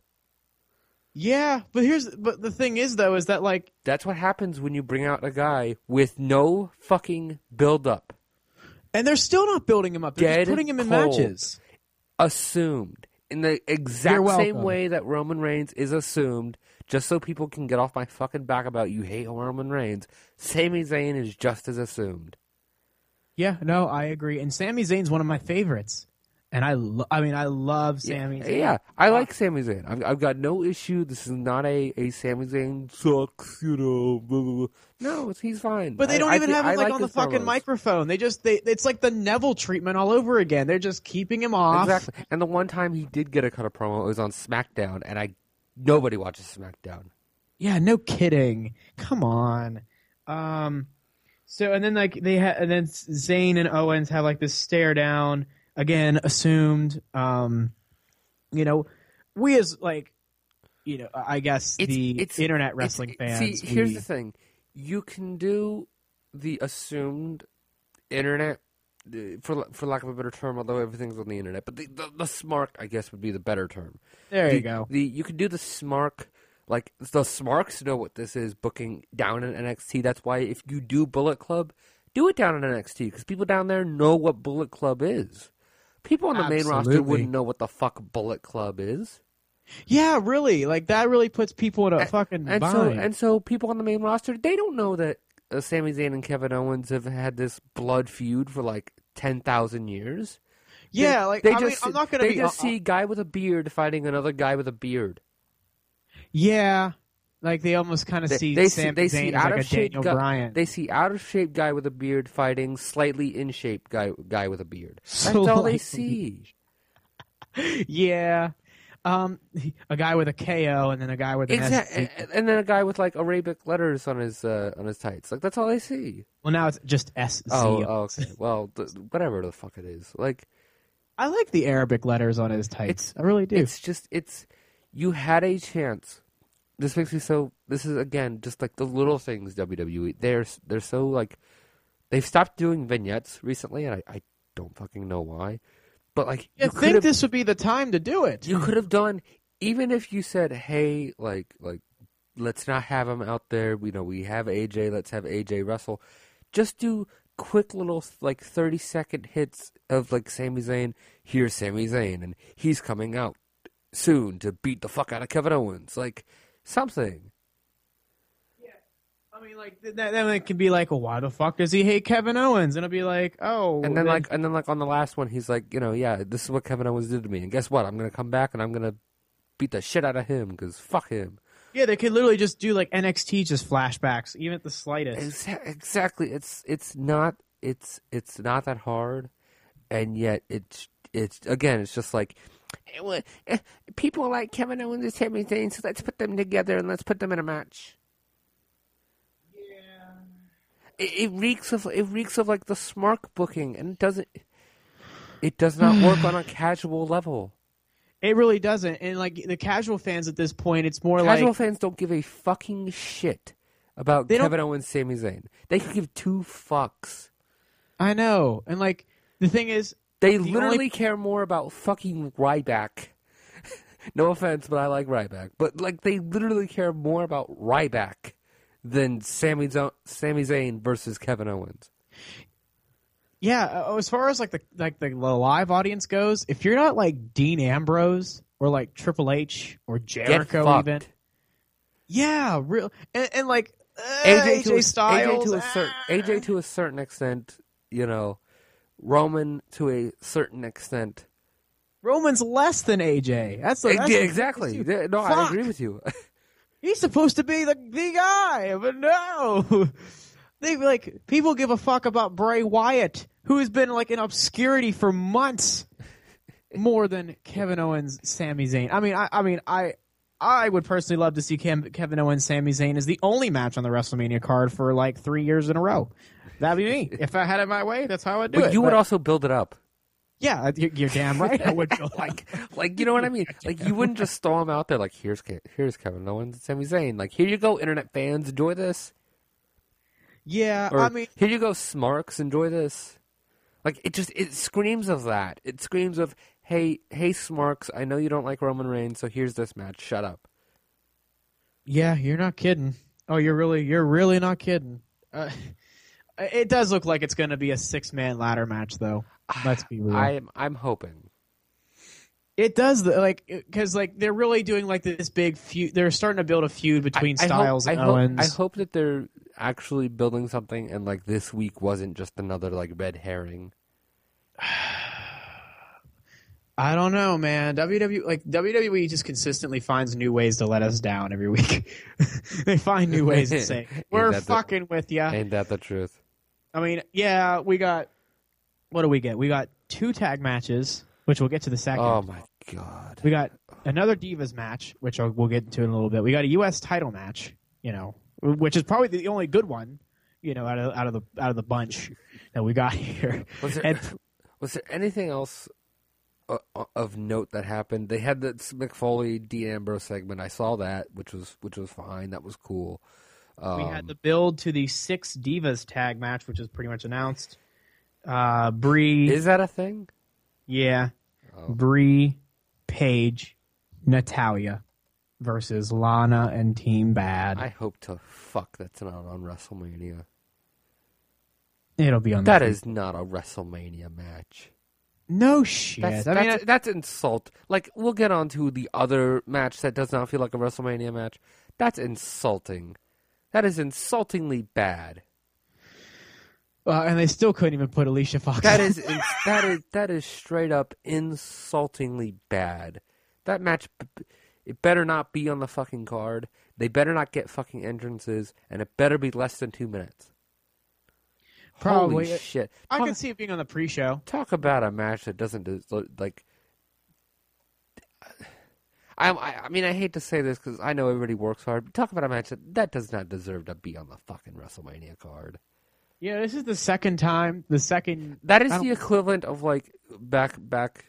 [SPEAKER 4] Yeah, but here's but the thing is though is that like
[SPEAKER 3] That's what happens when you bring out a guy with no fucking build up.
[SPEAKER 4] and they're still not building him up. They're
[SPEAKER 3] Dead
[SPEAKER 4] just putting him in
[SPEAKER 3] cold.
[SPEAKER 4] matches.
[SPEAKER 3] assumed in the exact same way that Roman Reigns is assumed, just so people can get off my fucking back about you hate Roman Reigns. Sami Zayn is just as assumed.
[SPEAKER 4] Yeah, no, I agree. And Sami Zayn's one of my favorites. And I lo- I mean I love Sami
[SPEAKER 3] yeah,
[SPEAKER 4] Zayn.
[SPEAKER 3] yeah, I like Sami Zayn. I've, I've got no issue. This is not a, a Sami Zayn sucks, you know. Blah, blah, blah. No, it's, he's fine.
[SPEAKER 4] But they don't
[SPEAKER 3] I
[SPEAKER 4] even
[SPEAKER 3] thi-
[SPEAKER 4] have him like, on the fucking
[SPEAKER 3] promos.
[SPEAKER 4] microphone. They just they it's like the Neville treatment all over again. They're just keeping him off.
[SPEAKER 3] Exactly. And the one time he did get a cut of promo, it was on SmackDown, and I nobody watches SmackDown.
[SPEAKER 4] Yeah, no kidding. Come on. Um, so and then like they had, and then Zayn and Owens have like this stare down again, assumed. Um, you know, we as like, you know, I guess
[SPEAKER 3] It's-
[SPEAKER 4] the
[SPEAKER 3] it's-
[SPEAKER 4] internet wrestling
[SPEAKER 3] It's-
[SPEAKER 4] fans.
[SPEAKER 3] See, here's
[SPEAKER 4] we-
[SPEAKER 3] the thing: you can do the assumed internet, for for lack of a better term, although everything's on the internet. But the the, the smark, I guess, would be the better term.
[SPEAKER 4] there
[SPEAKER 3] the,
[SPEAKER 4] you go.
[SPEAKER 3] The you can do the smark. Like the Smarks know what this is booking down in NXT. That's why if you do Bullet Club, do it down in NXT because people down there know what Bullet Club is. People on the main roster wouldn't know what the fuck Bullet Club is.
[SPEAKER 4] Yeah, really. Like that really puts people in a fucking
[SPEAKER 3] and
[SPEAKER 4] bind.
[SPEAKER 3] so and so people on the main roster they don't know that uh, Sami Zayn and Kevin Owens have had this blood feud for like ten thousand years.
[SPEAKER 4] yeah,
[SPEAKER 3] They-
[SPEAKER 4] like
[SPEAKER 3] they
[SPEAKER 4] I
[SPEAKER 3] just
[SPEAKER 4] mean, I'm not gonna
[SPEAKER 3] they
[SPEAKER 4] be.
[SPEAKER 3] just
[SPEAKER 4] uh,
[SPEAKER 3] see guy with a beard fighting another guy with a beard.
[SPEAKER 4] Yeah, like they almost kind of
[SPEAKER 3] They,
[SPEAKER 4] see
[SPEAKER 3] they
[SPEAKER 4] Sami
[SPEAKER 3] see they see out
[SPEAKER 4] like
[SPEAKER 3] of shape
[SPEAKER 4] Daniel
[SPEAKER 3] guy,
[SPEAKER 4] Bryan.
[SPEAKER 3] They see out of shape guy with a beard fighting slightly in shape guy guy with a beard. That's all they see. [laughs]
[SPEAKER 4] yeah. Um, a guy with a KO and then a guy with an
[SPEAKER 3] Exactly,
[SPEAKER 4] S.
[SPEAKER 3] and then a guy with like Arabic letters on his uh, on his tights. Like that's all they see.
[SPEAKER 4] Well, now it's just S.
[SPEAKER 3] Oh, oh, okay. Well, [laughs] th- whatever the fuck it is. Like
[SPEAKER 4] I like the Arabic letters on his tights. I really do.
[SPEAKER 3] It's just it's you had a chance. This makes me so. This is again just like the little things WWE. They're they're so like they've stopped doing vignettes recently, and I, I don't fucking know why. But like
[SPEAKER 4] I
[SPEAKER 3] you
[SPEAKER 4] think this would be the time to do it.
[SPEAKER 3] you could have done even if you said, hey, like like let's not have him out there. You know, we have AJ. Let's have AJ wrestle. Just do quick little like thirty second hits of like Sami Zayn. Here's Sami Zayn, and he's coming out soon to beat the fuck out of Kevin Owens. Like something.
[SPEAKER 4] Yeah, I mean, like th- that, then it can be like, well, why the fuck does he hate Kevin Owens? And it'll be like, oh,
[SPEAKER 3] And then like and then like on the last one, he's like, you know, yeah, this is what Kevin Owens did to me, and guess what? I'm gonna come back and I'm gonna beat the shit out of him because fuck him.
[SPEAKER 4] yeah, they could literally just do like NXT just flashbacks, even at the slightest.
[SPEAKER 3] Exa- Exactly. It's it's not it's it's not that hard, and yet it's it's again it's just like Eh, people like Kevin Owens and Sami Zayn, so let's put them together and let's put them in a match. Yeah. It, it reeks of it reeks of like the Smark booking, and it doesn't. It does not work on a [sighs] casual level.
[SPEAKER 4] It really doesn't. And like the casual fans at this point, it's more
[SPEAKER 3] Casual
[SPEAKER 4] like casual
[SPEAKER 3] fans don't give a fucking shit about
[SPEAKER 4] They don't-
[SPEAKER 3] Kevin Owens, and Sami Zayn. They could give two fucks.
[SPEAKER 4] I know. And like the thing is,
[SPEAKER 3] They
[SPEAKER 4] The
[SPEAKER 3] literally
[SPEAKER 4] only-
[SPEAKER 3] care more about fucking Ryback. [laughs] no offense, but I like Ryback. But like, they literally care more about Ryback than Sami Zo- Sami Zayn versus Kevin Owens.
[SPEAKER 4] yeah. uh, As far as like the like the live audience goes, if you're not like Dean Ambrose or like Triple H or
[SPEAKER 3] Get
[SPEAKER 4] Jericho,
[SPEAKER 3] fucked.
[SPEAKER 4] even yeah, real and, and like
[SPEAKER 3] AJ, to a,
[SPEAKER 4] Styles,
[SPEAKER 3] AJ to a certain AJ to a certain extent, you know, Roman to a certain extent.
[SPEAKER 4] Roman's less than AJ. That's, the, that's
[SPEAKER 3] exactly. No, I agree with you. [laughs]
[SPEAKER 4] He's supposed to be the the guy, but no. [laughs] They like people give a fuck about Bray Wyatt, who has been like in obscurity for months, more than Kevin Owens, Sami Zayn. I mean, I, I mean, I, I would personally love to see Kevin Owens, Sami Zayn as the only match on the WrestleMania card for like three years in a row. That'd be me. if I had it my way, that's how I'd do it.
[SPEAKER 3] but
[SPEAKER 4] it.
[SPEAKER 3] you would
[SPEAKER 4] But,
[SPEAKER 3] also build it up.
[SPEAKER 4] yeah, you're, you're damn right. I would go
[SPEAKER 3] like, like you know what I mean? Like you wouldn't just throw him out there. Like here's Ke- here's Kevin Owens, and Sami Zayn. Like here you go, internet fans, enjoy this.
[SPEAKER 4] yeah.
[SPEAKER 3] Or
[SPEAKER 4] I mean,
[SPEAKER 3] here you go, Smarks, enjoy this. Like it just it screams of that. It screams of hey hey Smarks, I know you don't like Roman Reigns, so here's this match. Shut up.
[SPEAKER 4] Yeah, you're not kidding. Oh, you're really you're really not kidding. Uh, it does look like it's going to be a six man ladder match, though. Let's be real.
[SPEAKER 3] I'm I'm hoping.
[SPEAKER 4] it does like because like they're really doing like this big feud. They're starting to build a feud between
[SPEAKER 3] I, I
[SPEAKER 4] Styles
[SPEAKER 3] hope,
[SPEAKER 4] and
[SPEAKER 3] I hope,
[SPEAKER 4] Owens.
[SPEAKER 3] I hope that they're actually building something, and like this week wasn't just another like red herring. [sighs]
[SPEAKER 4] I don't know, man. WWE like WWE just consistently finds new ways to let us down every week. [laughs] they find new ways to say [laughs] we're
[SPEAKER 3] that the-
[SPEAKER 4] fucking with you.
[SPEAKER 3] Ain't that the truth?
[SPEAKER 4] I mean, yeah, we got what do we get? We got two tag matches, which we'll get to the second.
[SPEAKER 3] Oh my god.
[SPEAKER 4] We got another Divas match, which I'll, we'll get into in a little bit. We got a U.S. title match, you know, which is probably the only good one, you know, out of out of the out of the bunch that we got [laughs] here.
[SPEAKER 3] Was there
[SPEAKER 4] And [laughs]
[SPEAKER 3] was there anything else uh, uh, of note that happened? They had the Mick Foley Dean Ambrose segment. I saw that, which was which was fine. That was cool. Um,
[SPEAKER 4] we had the build to the six Divas tag match, which is pretty much announced. Uh, Brie,
[SPEAKER 3] is that a thing?
[SPEAKER 4] yeah,
[SPEAKER 3] Oh.
[SPEAKER 4] Brie, Paige, Natalya versus Lana and Team Bad.
[SPEAKER 3] I hope to fuck that's not on WrestleMania.
[SPEAKER 4] It'll be on
[SPEAKER 3] That is not a WrestleMania match.
[SPEAKER 4] no shit.
[SPEAKER 3] That's,
[SPEAKER 4] I mean,
[SPEAKER 3] that's, that's insult. Like we'll get on to the other match that does not feel like a WrestleMania match. That's insulting. That is insultingly bad.
[SPEAKER 4] uh, and they still couldn't even put Alicia Fox.
[SPEAKER 3] That [laughs] is that is that is straight up insultingly bad. That match, it better not be on the fucking card. They better not get fucking entrances, and it better be less than two minutes.
[SPEAKER 4] Probably.
[SPEAKER 3] Holy shit!
[SPEAKER 4] I can see it being on the pre-show.
[SPEAKER 3] talk about a match that doesn't like. I, I I mean I hate to say this because I know everybody works hard. But talk about a match that that does not deserve to be on the fucking WrestleMania card.
[SPEAKER 4] Yeah, this is the second time. The second.
[SPEAKER 3] That is the equivalent of like back back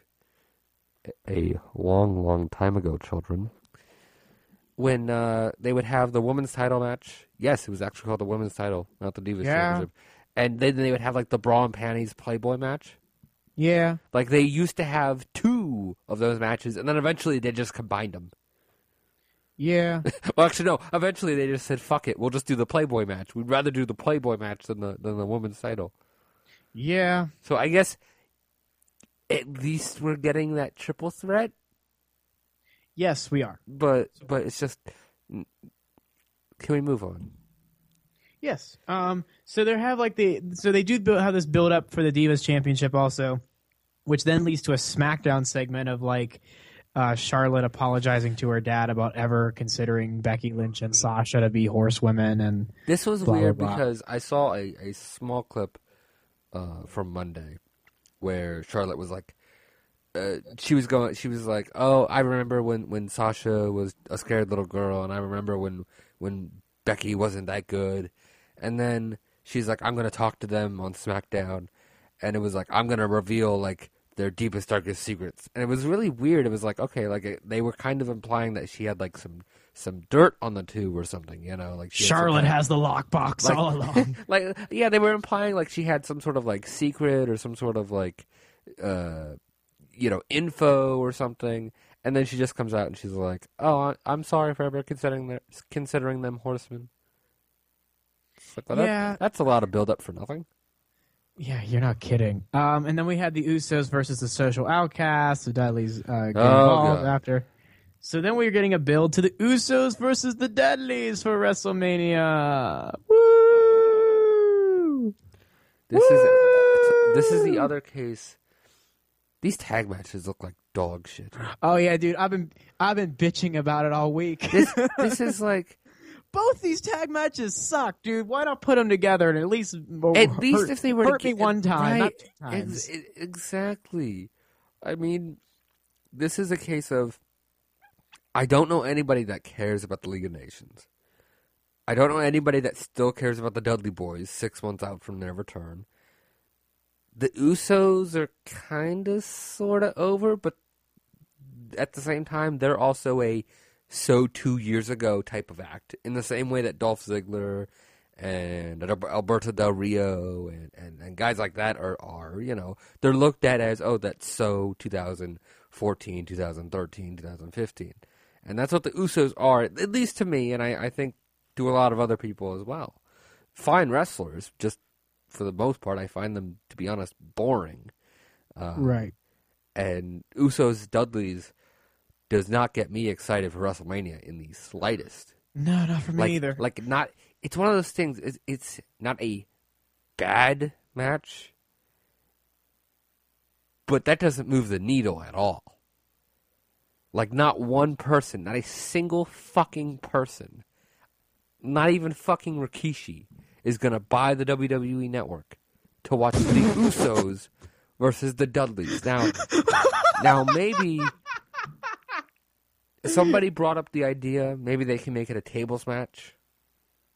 [SPEAKER 3] a long, long time ago, children. When uh, they would have the women's title match. Yes, it was actually called the women's title, not the Divas
[SPEAKER 4] Yeah.
[SPEAKER 3] Championship. And then they would have like the bra and panties Playboy match.
[SPEAKER 4] Yeah.
[SPEAKER 3] Like they used to have two of those matches, and then eventually they just combined them.
[SPEAKER 4] Yeah. [laughs]
[SPEAKER 3] Well, actually, no. Eventually they just said, "Fuck it, we'll just do the Playboy match. We'd rather do the Playboy match than the than the women's title."
[SPEAKER 4] yeah.
[SPEAKER 3] So I guess at least we're getting that triple threat,
[SPEAKER 4] Yes, we are.
[SPEAKER 3] but but it's just can we move on?
[SPEAKER 4] Yes. Um. So they have like the so they do build, have this build up for the Divas Championship also, which then leads to a SmackDown segment of like uh, Charlotte apologizing to her dad about ever considering Becky Lynch and Sasha to be horsewomen and
[SPEAKER 3] This was
[SPEAKER 4] Blah, blah,
[SPEAKER 3] weird
[SPEAKER 4] blah.
[SPEAKER 3] because I saw a, a small clip uh, from Monday where Charlotte was like, uh, she was going, she was like, oh, I remember when, when Sasha was a scared little girl, and I remember when when Becky wasn't that good, and then she's like, I'm gonna talk to them on SmackDown, and it was like, I'm gonna reveal like their deepest darkest secrets, and it was really weird. It was like, okay, like it, they were kind of implying that she had like some some dirt on the two or something, you know, like she
[SPEAKER 4] Charlotte
[SPEAKER 3] kind of-
[SPEAKER 4] has the lockbox
[SPEAKER 3] Like-
[SPEAKER 4] all [laughs] along.
[SPEAKER 3] like yeah they were implying like she had some sort of like secret or some sort of like uh you know info or something and then she just comes out and she's like oh I- i'm sorry for ever considering them considering them horsemen like, well, that-
[SPEAKER 4] Yeah.
[SPEAKER 3] that's a lot of build up for nothing
[SPEAKER 4] Yeah, you're not kidding. Um, and then we had the Usos versus the Social Outcasts. The Dudleys uh,
[SPEAKER 3] Oh,
[SPEAKER 4] involved
[SPEAKER 3] God.
[SPEAKER 4] after. So then we are getting a build to the Usos versus the Dudleys for WrestleMania. Woo!
[SPEAKER 3] This is this is the other case. These tag matches look like dog shit.
[SPEAKER 4] Oh yeah, dude. I've been I've been bitching about it all week.
[SPEAKER 3] This [laughs] this is like
[SPEAKER 4] Both these tag matches suck, dude. Why not put them together and at least
[SPEAKER 3] at least if they were
[SPEAKER 4] hurt
[SPEAKER 3] to
[SPEAKER 4] me one time, not two times.
[SPEAKER 3] ex- exactly. I mean, this is a case of I don't know anybody that cares about the League of Nations. I don't know anybody that still cares about the Dudley Boys six months out from their return. The Usos are kind of sort of over, but at the same time, they're also a so two years ago type of act in the same way that Dolph Ziggler and Alberto Del Rio and, and, and guys like that are, are, you know, they're looked at as, oh, that's so 2014, 2013, 2015. And that's what the Usos are, at least to me, and I, I think to a lot of other people as well. Fine wrestlers, just for the most part, I find them, to be honest, boring. Uh,
[SPEAKER 4] right.
[SPEAKER 3] and Usos Dudleys does not get me excited for WrestleMania in the slightest.
[SPEAKER 4] No, not for me
[SPEAKER 3] like,
[SPEAKER 4] either.
[SPEAKER 3] Like not, it's one of those things. It's, it's not a bad match, but that doesn't move the needle at all. Like not one person, not a single fucking person, not even fucking Rikishi is gonna buy the WWE network to watch the [laughs] Usos versus the Dudleys. Now, now maybe somebody brought up the idea. Maybe they can make it a tables match.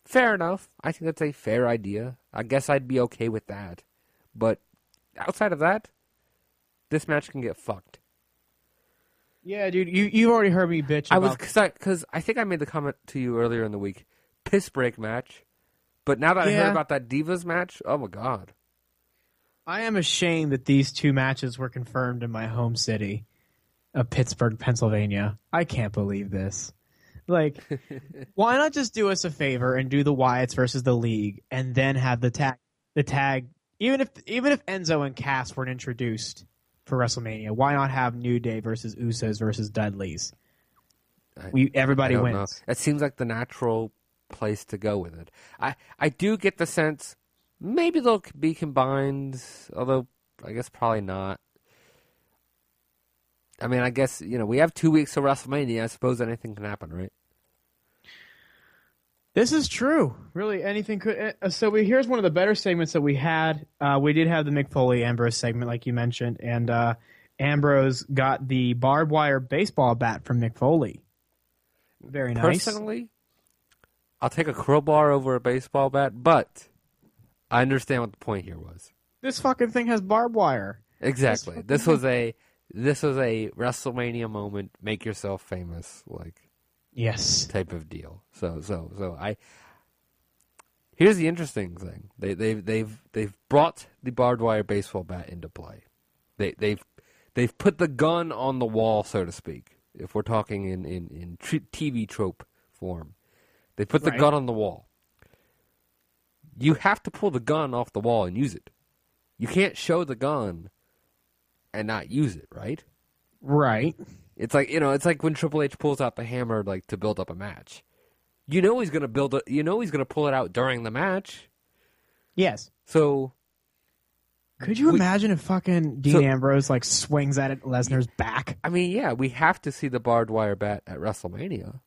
[SPEAKER 3] Fair enough. I think that's a fair idea. I guess I'd be okay with that. But outside of that, this match can get fucked.
[SPEAKER 4] Yeah, dude. You you already heard me bitch.
[SPEAKER 3] I was because I think I made the comment to you earlier in the week. Piss break match. But now that I
[SPEAKER 4] Yeah.
[SPEAKER 3] heard about that Divas match, oh my god.
[SPEAKER 4] I am ashamed that these two matches were confirmed in my home city of Pittsburgh, Pennsylvania. I can't believe this. Like, [laughs] why not just do us a favor and do the Wyatts versus the League, and then have the tag, the tag, even if even if Enzo and Cass weren't introduced for WrestleMania, why not have New Day versus Usos versus Dudleys?
[SPEAKER 3] I-
[SPEAKER 4] We everybody
[SPEAKER 3] don't know.
[SPEAKER 4] wins.
[SPEAKER 3] That seems like the natural place to go with it. I I do get the sense maybe they'll be combined, although I guess probably not. I mean, I guess you know we have two weeks to WrestleMania. I suppose anything can happen, right?
[SPEAKER 4] This is true. Really, anything could. uh, So we, here's one of the better segments that we had. Uh, we did have the Mick Foley Ambrose segment, like you mentioned, and uh, Ambrose got the barbed wire baseball bat from Mick Foley. Very nice.
[SPEAKER 3] Personally, I'll take a crowbar over a baseball bat, but I understand what the point here was.
[SPEAKER 4] This fucking thing has barbed wire.
[SPEAKER 3] Exactly.
[SPEAKER 4] fucking
[SPEAKER 3] This was a this was a WrestleMania moment, make yourself famous, like
[SPEAKER 4] Yes.
[SPEAKER 3] type of deal. So so so I here's the interesting thing. They they've they've they've brought the barbed wire baseball bat into play. They they've they've put the gun on the wall, so to speak. If we're talking in in in TV trope form, they put the
[SPEAKER 4] Right.
[SPEAKER 3] gun on the wall. You have to pull the gun off the wall and use it. You can't show the gun and not use it, right?
[SPEAKER 4] Right.
[SPEAKER 3] It's like you know, it's like when Triple H pulls out the hammer like to build up a match. You know he's gonna build it. You know he's gonna pull it out during the match.
[SPEAKER 4] Yes.
[SPEAKER 3] So
[SPEAKER 4] Could you
[SPEAKER 3] We-
[SPEAKER 4] imagine if fucking Dean
[SPEAKER 3] So-
[SPEAKER 4] Ambrose like swings at it Lesnar's back?
[SPEAKER 3] I mean, yeah, we have to see the barbed wire bat at WrestleMania,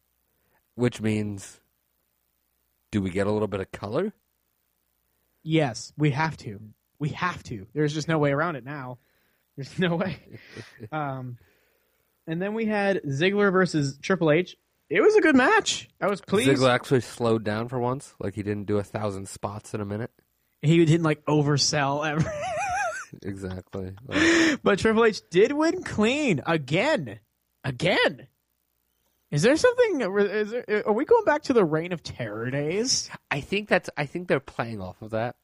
[SPEAKER 3] which means, do we get a little bit of color?
[SPEAKER 4] Yes, we have to. We have to. There's just no way around it now. [laughs] There's no way. um, and then we had Ziggler versus Triple H. It was a good match. I was pleased.
[SPEAKER 3] Ziggler actually slowed down for once, like he didn't do a thousand spots in a minute.
[SPEAKER 4] He didn't like oversell ever. [laughs]
[SPEAKER 3] Exactly. Like,
[SPEAKER 4] but Triple H did win clean again. Again. Is there something? Is there, are we going back to the Reign of Terror days?
[SPEAKER 3] I think that's. I think they're playing off of that.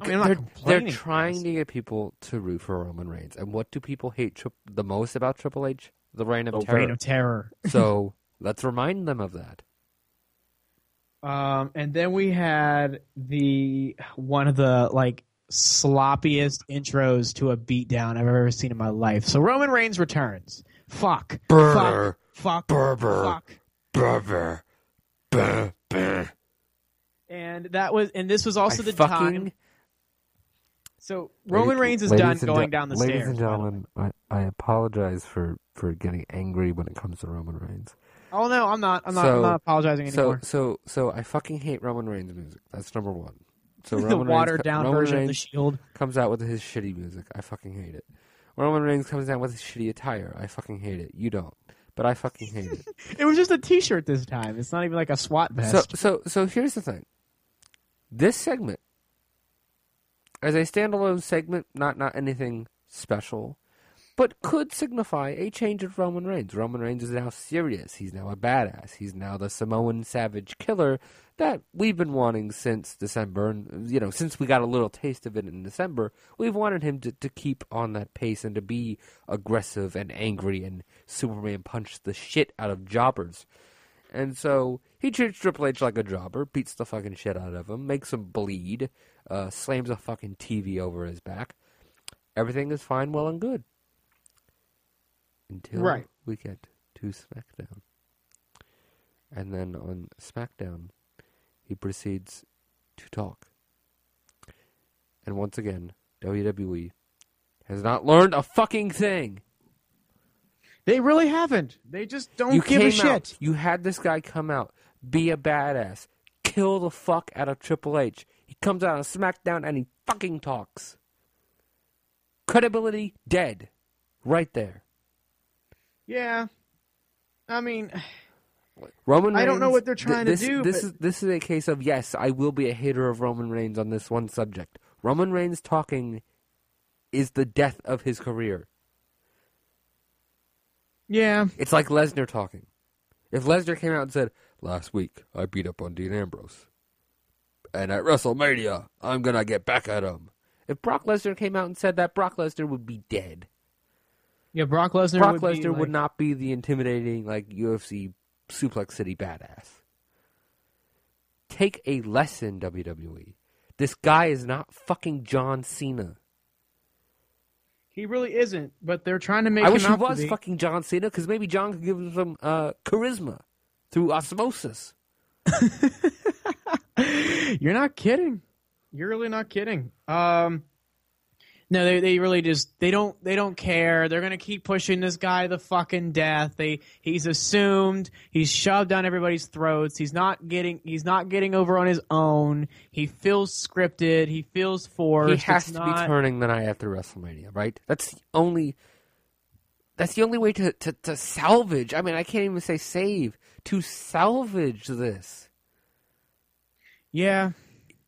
[SPEAKER 4] I mean,
[SPEAKER 3] they're, they're trying to get people to root for Roman Reigns. And what do people hate tri- the most about Triple H? The Reign of
[SPEAKER 4] The
[SPEAKER 3] Terror.
[SPEAKER 4] Reign of Terror. [laughs]
[SPEAKER 3] so let's remind them of that.
[SPEAKER 4] Um, and then we had the one of the like sloppiest intros to a beatdown I've ever seen in my life. So Roman Reigns returns fuck,
[SPEAKER 3] Brr.
[SPEAKER 4] fuck, fuck,
[SPEAKER 3] Brr, brr.
[SPEAKER 4] fuck.
[SPEAKER 3] Brr, brr, brr.
[SPEAKER 4] And that was, and this was also
[SPEAKER 3] I
[SPEAKER 4] the
[SPEAKER 3] fucking
[SPEAKER 4] time. So Roman Reigns is
[SPEAKER 3] ladies
[SPEAKER 4] done going down the
[SPEAKER 3] ladies
[SPEAKER 4] stairs.
[SPEAKER 3] and
[SPEAKER 4] the way.
[SPEAKER 3] gentlemen, I, I apologize for, for getting angry when it comes to Roman Reigns.
[SPEAKER 4] Oh no, I'm not. I'm not.
[SPEAKER 3] So-
[SPEAKER 4] I'm not apologizing anymore.
[SPEAKER 3] so so so I fucking hate Roman Reigns music. That's number one. So [laughs]
[SPEAKER 4] the
[SPEAKER 3] Roman
[SPEAKER 4] watered
[SPEAKER 3] Reigns,
[SPEAKER 4] down
[SPEAKER 3] Roman
[SPEAKER 4] version of the Shield.
[SPEAKER 3] comes out with his shitty music. I fucking hate it. Roman Reigns comes out with his shitty attire. I fucking hate it. You don't, but I fucking hate it. [laughs]
[SPEAKER 4] It was just a T-shirt this time. It's not even like a SWAT vest.
[SPEAKER 3] so so so here's the thing. This segment, as a standalone segment, not not anything special, but could signify a change of Roman Reigns. Roman Reigns is now serious. He's now a badass. He's now the Samoan Savage Killer that we've been wanting since December, and you know, since we got a little taste of it in December, we've wanted him to, to keep on that pace and to be aggressive and angry and Superman punch the shit out of jobbers. And so he treats Triple H like a jobber, beats the fucking shit out of him, makes him bleed, uh, slams a fucking TV over his back. Everything is fine, well, and good. Until
[SPEAKER 4] Right.
[SPEAKER 3] we get to SmackDown. And then on SmackDown, he proceeds to talk. And once again, WWE has not learned a fucking thing.
[SPEAKER 4] They really haven't. They just don't
[SPEAKER 3] you
[SPEAKER 4] give a shit.
[SPEAKER 3] out. You had this guy come out, be a badass, kill the fuck out of Triple H. He comes out on SmackDown and he fucking talks. Credibility dead, right there.
[SPEAKER 4] Yeah. I mean,
[SPEAKER 3] Roman.
[SPEAKER 4] I don't know what they're trying to
[SPEAKER 3] this,
[SPEAKER 4] do,
[SPEAKER 3] This
[SPEAKER 4] but-
[SPEAKER 3] is this is a case of yes, I will be a hater of Roman Reigns on this one subject. Roman Reigns talking is the death of his career.
[SPEAKER 4] yeah.
[SPEAKER 3] It's like Lesnar talking. If Lesnar came out and said, "Last week I beat up on Dean Ambrose, and at WrestleMania I'm gonna get back at him," if Brock Lesnar came out and said that, Brock Lesnar would be dead.
[SPEAKER 4] Yeah, Brock Lesnar
[SPEAKER 3] Brock
[SPEAKER 4] would be
[SPEAKER 3] Lesnar would
[SPEAKER 4] like-
[SPEAKER 3] not be the intimidating like UFC Suplex City badass. Take a lesson, WWE. This guy is not fucking John Cena.
[SPEAKER 4] He really isn't, but they're trying to make
[SPEAKER 3] I
[SPEAKER 4] him
[SPEAKER 3] wish he
[SPEAKER 4] out to
[SPEAKER 3] was
[SPEAKER 4] be.
[SPEAKER 3] fucking John Cena because maybe John could give him some uh, charisma through osmosis. [laughs] [laughs]
[SPEAKER 4] You're not kidding. You're really not kidding. Um, no, they they really just they don't they don't care. They're gonna keep pushing this guy to fucking death. They he's assumed he's shoved down everybody's throats. He's not getting he's not getting over on his own. He feels scripted. He feels forced.
[SPEAKER 3] He has
[SPEAKER 4] It's
[SPEAKER 3] to
[SPEAKER 4] not-
[SPEAKER 3] be turning the night after WrestleMania, right? That's the only. That's the only way to, to, to salvage. I mean, I can't even say save. To salvage this.
[SPEAKER 4] Yeah,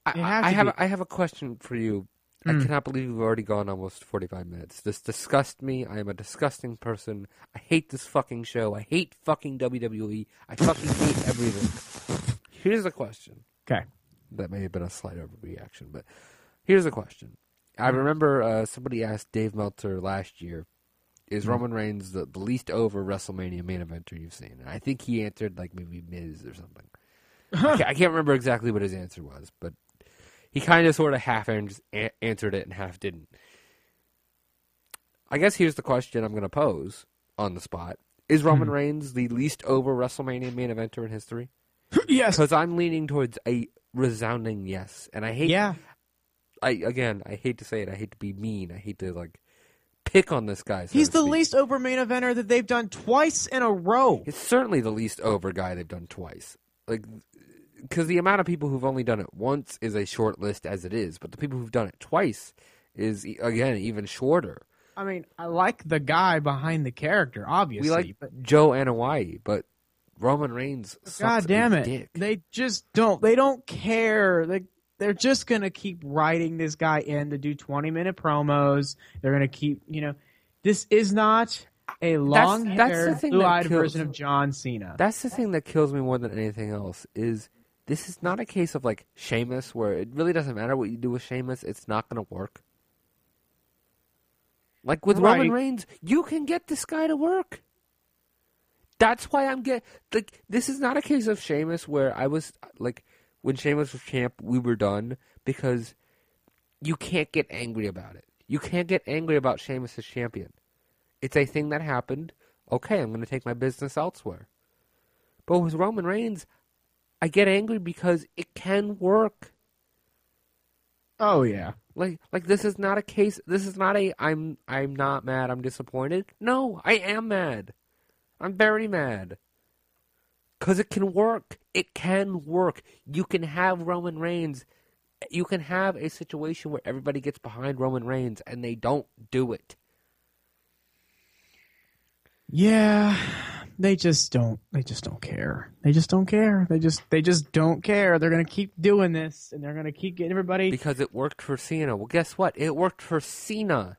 [SPEAKER 3] I, I have
[SPEAKER 4] be.
[SPEAKER 3] a, I have a question for you. I
[SPEAKER 4] Mm.
[SPEAKER 3] cannot believe we've already gone almost forty five minutes. This disgusts me. I am a disgusting person. I hate this fucking show. I hate fucking WWE. I fucking hate [laughs] everything. Here's a question.
[SPEAKER 4] Okay.
[SPEAKER 3] That may have been a slight overreaction, but here's a question. I remember uh, somebody asked Dave Meltzer last year, "Is Roman Reigns the, the least over WrestleMania main eventer you've seen?" And I think he answered like maybe Miz or something. I, can't, I can't remember exactly what his answer was, but he kind of sort of half an- answered it and half didn't. I guess here's the question I'm going to pose on the spot: Is Roman hmm. Reigns the least over WrestleMania main eventer in history? [clears throat]
[SPEAKER 4] yes.
[SPEAKER 3] Because I'm leaning towards a resounding yes, and I hate.
[SPEAKER 4] Yeah.
[SPEAKER 3] I again, I hate to say it. I hate to be mean. I hate to like pick on this guy. so
[SPEAKER 4] He's the least over main eventer that they've done twice in a row.
[SPEAKER 3] It's certainly the least over guy they've done twice. Like, because the amount of people who've only done it once is a short list as it is, but the people who've done it twice is again even shorter.
[SPEAKER 4] I mean, I like the guy behind the character, obviously.
[SPEAKER 3] we like
[SPEAKER 4] but
[SPEAKER 3] Joe Anoa'i, but Roman Reigns. Sucks
[SPEAKER 4] God damn it.
[SPEAKER 3] dick.
[SPEAKER 4] They just don't they don't care. They they're just gonna keep writing this guy in to do twenty minute promos. They're gonna keep you know this is not a long haired blue eyed version of John Cena.
[SPEAKER 3] That's the thing that kills me more than anything else is this is not a case of like Sheamus where it really doesn't matter what you do with Sheamus, it's not going to work. Like with Roman Reigns, you can get this guy to work. That's why I'm get like this is not a case of Sheamus where I was like when Sheamus was champ, we were done because you can't get angry about it. You can't get angry about Sheamus as champion. It's a thing that happened. okay, I'm going to take my business elsewhere. But with Roman Reigns, I get angry because it can work.
[SPEAKER 4] Oh yeah.
[SPEAKER 3] Like like this is not a case this is not a I'm I'm not mad, I'm disappointed. No, I am mad. I'm very mad. Cuz it can work. It can work. You can have Roman Reigns. You can have a situation where everybody gets behind Roman Reigns and they don't do it.
[SPEAKER 4] Yeah, they just don't. They just don't care. They just don't care. They just they just don't care. They're gonna keep doing this, and they're gonna keep getting everybody
[SPEAKER 3] Because it worked for Cena. Well, guess what? It worked for Cena.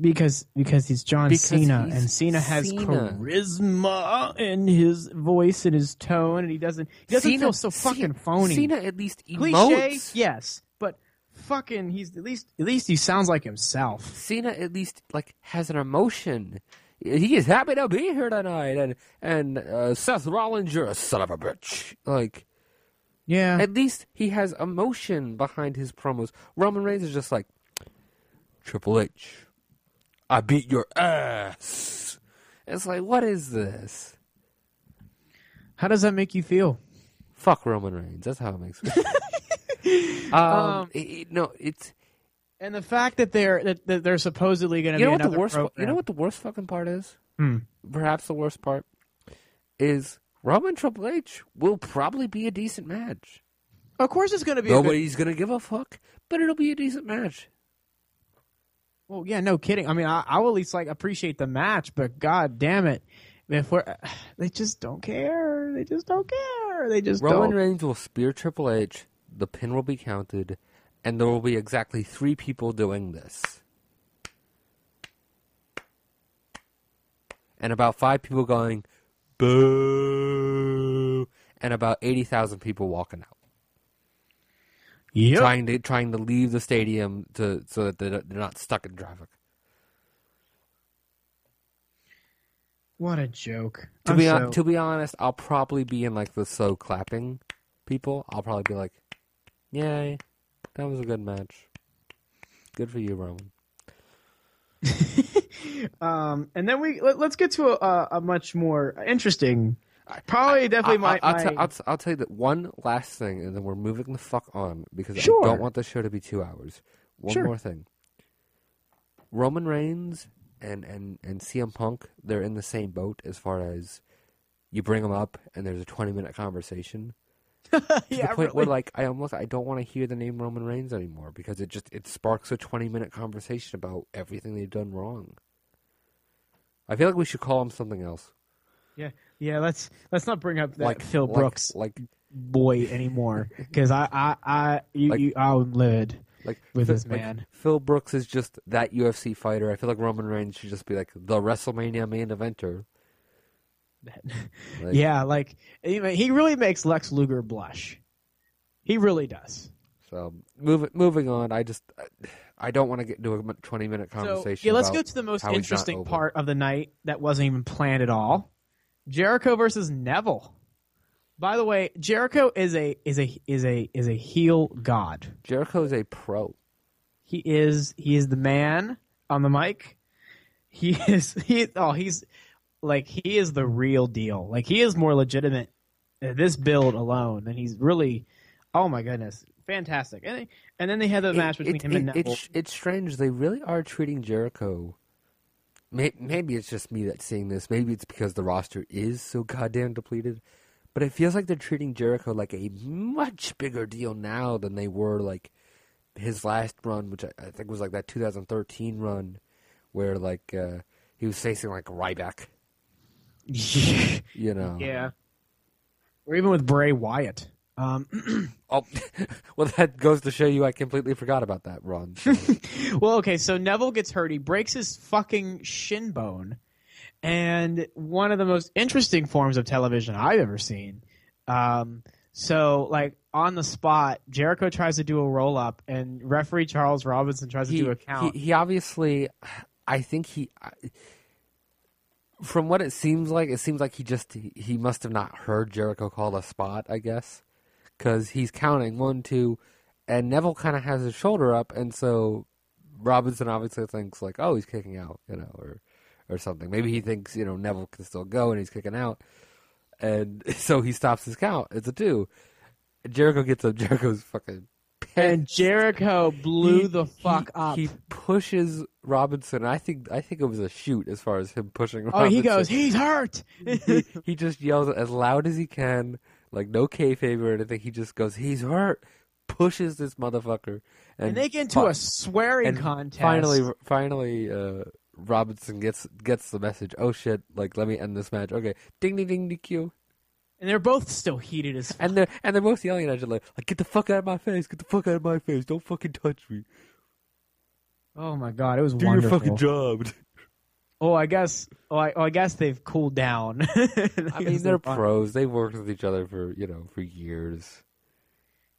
[SPEAKER 4] because because he's John
[SPEAKER 3] Because
[SPEAKER 4] Cena,
[SPEAKER 3] he's
[SPEAKER 4] and Cena has
[SPEAKER 3] Cena.
[SPEAKER 4] charisma in his voice and his tone, and he doesn't he doesn't
[SPEAKER 3] Cena,
[SPEAKER 4] feel so fucking phony.
[SPEAKER 3] Cena at least
[SPEAKER 4] Cliche,
[SPEAKER 3] emotes.
[SPEAKER 4] yes, but fucking he's at least at least he sounds like himself.
[SPEAKER 3] Cena at least like has an emotion. He is happy to be here tonight, and and uh, Seth Rollins, you're a son of a bitch. Like
[SPEAKER 4] Yeah,
[SPEAKER 3] at least he has emotion behind his promos. Roman Reigns is just like Triple H. I beat your ass. It's like what is this?
[SPEAKER 4] how does that make you feel?
[SPEAKER 3] Fuck Roman Reigns. That's how it makes me. feel. [laughs] um,
[SPEAKER 4] Um,
[SPEAKER 3] it- it- no, it's
[SPEAKER 4] And the fact that they're that, that they're supposedly going to
[SPEAKER 3] you
[SPEAKER 4] be
[SPEAKER 3] know what the worst. You know what the worst fucking part is?
[SPEAKER 4] Hmm.
[SPEAKER 3] Perhaps the worst part is Roman Triple H will probably be a decent match.
[SPEAKER 4] Of course, it's going to be. a good-
[SPEAKER 3] Nobody's gonna give a fuck, but it'll be a decent match.
[SPEAKER 4] Well, yeah, no kidding. I mean, I, I will at least like appreciate the match, but god damn it, if we're [sighs] they just don't care. They just don't care. They just
[SPEAKER 3] Roman. Reigns will spear Triple H. The pin will be counted, and there will be exactly three people doing this, and about five people going boo, and about eighty thousand people walking out.
[SPEAKER 4] Yep.
[SPEAKER 3] trying to trying to leave the stadium to so that they're not stuck in traffic.
[SPEAKER 4] What a joke.
[SPEAKER 3] To
[SPEAKER 4] I'm
[SPEAKER 3] be
[SPEAKER 4] so-
[SPEAKER 3] hon- to be honest, I'll probably be in like the so clapping people. I'll probably be like, "Yay, that was a good match. Good for you, Roman." [laughs]
[SPEAKER 4] um, and then we let, us get to a, a, a much more interesting. Probably, definitely my.
[SPEAKER 3] I, will
[SPEAKER 4] my
[SPEAKER 3] tell, I'll, t- I'll tell you that one last thing, and then we're moving the fuck on because
[SPEAKER 4] Sure.
[SPEAKER 3] I don't want the show to be two hours. One
[SPEAKER 4] Sure.
[SPEAKER 3] more thing. Roman Reigns and, and, and CM Punk, they're in the same boat as far as you bring them up and there's a 20 minute conversation. [laughs] To
[SPEAKER 4] yeah,
[SPEAKER 3] the point
[SPEAKER 4] really.
[SPEAKER 3] where like I almost I don't want to hear the name Roman Reigns anymore because it just it sparks a 20 minute conversation about everything they've done wrong. I feel like we should call him something else.
[SPEAKER 4] yeah, yeah. Let's let's not bring up that
[SPEAKER 3] like
[SPEAKER 4] Phil
[SPEAKER 3] like-
[SPEAKER 4] Brooks
[SPEAKER 3] like
[SPEAKER 4] boy anymore because I I I you,
[SPEAKER 3] Like-
[SPEAKER 4] you I'm livid
[SPEAKER 3] Like
[SPEAKER 4] with
[SPEAKER 3] Phil-
[SPEAKER 4] this
[SPEAKER 3] like,
[SPEAKER 4] man.
[SPEAKER 3] Phil Brooks is just that UFC fighter. I feel like Roman Reigns should just be like the WrestleMania main eventer. [laughs] Like,
[SPEAKER 4] yeah, like he really makes Lex Luger blush. He really does.
[SPEAKER 3] So moving moving on. I just I don't want to get into a twenty minute conversation.
[SPEAKER 4] So, yeah, let's go to the most
[SPEAKER 3] how he's not
[SPEAKER 4] interesting part of the night that wasn't even planned at all. Jericho versus Neville. By the way, Jericho is a is a is a is a heel god.
[SPEAKER 3] Jericho is a pro.
[SPEAKER 4] He is he is the man on the mic. He [laughs] is he oh he's like he is the real deal. Like he is more legitimate uh, this build alone than he's really oh my goodness. Fantastic. And and then they had the match between
[SPEAKER 3] It-
[SPEAKER 4] him
[SPEAKER 3] it-
[SPEAKER 4] and Neville.
[SPEAKER 3] It's, it's strange. They really are treating Jericho. Maybe it's just me that's seeing this. Maybe it's because the roster is so goddamn depleted. But it feels like they're treating Jericho like a much bigger deal now than they were like his last run, which I, I think was like that 2013 run, where like uh, he was facing like Ryback. You know.
[SPEAKER 4] yeah. Or even with Bray Wyatt. Um [clears throat]
[SPEAKER 3] Oh, [laughs] well, that goes to show you I completely forgot about that run. so. [laughs]
[SPEAKER 4] Well, okay, so Neville gets hurt. He breaks his fucking shin bone. And one of the most interesting forms of television I've ever seen. Um, so, like, on the spot, Jericho tries to do a roll up, and referee Charles Robinson tries to
[SPEAKER 3] he,
[SPEAKER 4] do a count.
[SPEAKER 3] He, he obviously, I think he, from what it seems like, it seems like he just he, must have not heard Jericho call a spot. I guess because he's counting one, two, and Neville kind of has his shoulder up, and so Robinson obviously thinks like, oh, he's kicking out, you know, or or something. Maybe he thinks you know Neville can still go and he's kicking out, and [laughs] so he stops his count. It's a two. Jericho gets up. [laughs] Jericho's fucking
[SPEAKER 4] and Jericho blew
[SPEAKER 3] He-
[SPEAKER 4] the fuck
[SPEAKER 3] he,
[SPEAKER 4] up.
[SPEAKER 3] He pushes Robinson. I think I think it was a shoot as far as him pushing.
[SPEAKER 4] oh, he goes, he's hurt.
[SPEAKER 3] he, he just yells as loud as he can, like no kayfabe or anything. He just goes, "He's hurt." Pushes this motherfucker, and,
[SPEAKER 4] and they get into
[SPEAKER 3] fi-
[SPEAKER 4] a swearing
[SPEAKER 3] and
[SPEAKER 4] contest.
[SPEAKER 3] Finally, finally, uh, Robinson gets gets the message. Oh shit! Like, let me end this match. Okay, ding ding ding DQ.
[SPEAKER 4] And they're both still heated as fuck.
[SPEAKER 3] And they're and they're both yelling at each other like, like, "Get the fuck out of my face! Get the fuck out of my face! Don't fucking touch me!
[SPEAKER 4] Oh my god, it was
[SPEAKER 3] Do
[SPEAKER 4] wonderful.
[SPEAKER 3] your fucking job!" [laughs]
[SPEAKER 4] Oh, I guess. Oh, I, oh, I guess they've cooled down. [laughs]
[SPEAKER 3] I mean, they're pros. They've worked with each other for you know for years.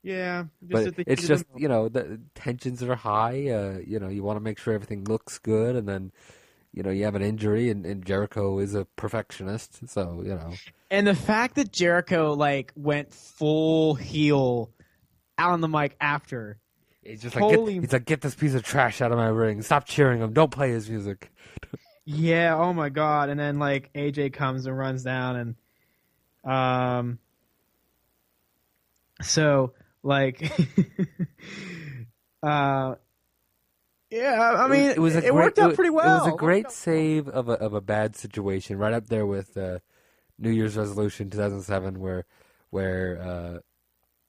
[SPEAKER 4] Yeah,
[SPEAKER 3] but
[SPEAKER 4] the
[SPEAKER 3] it's just you know the tensions are high. Uh, you know you want to make sure everything looks good, and then you know you have an injury, and, and Jericho is a perfectionist, so you know
[SPEAKER 4] and the fact that Jericho like went full heel out on the mic after.
[SPEAKER 3] he's just like
[SPEAKER 4] Holy-
[SPEAKER 3] get, he's like get this piece of trash out of my ring. Stop cheering him. Don't play his music.
[SPEAKER 4] Yeah. Oh my god. And then like AJ comes and runs down and, um. So like, [laughs] uh. Yeah, I mean, it,
[SPEAKER 3] a great,
[SPEAKER 4] worked out
[SPEAKER 3] it-
[SPEAKER 4] pretty well.
[SPEAKER 3] It was a great save of a of a bad situation, right up there with uh, New Year's Resolution 2007, where where uh,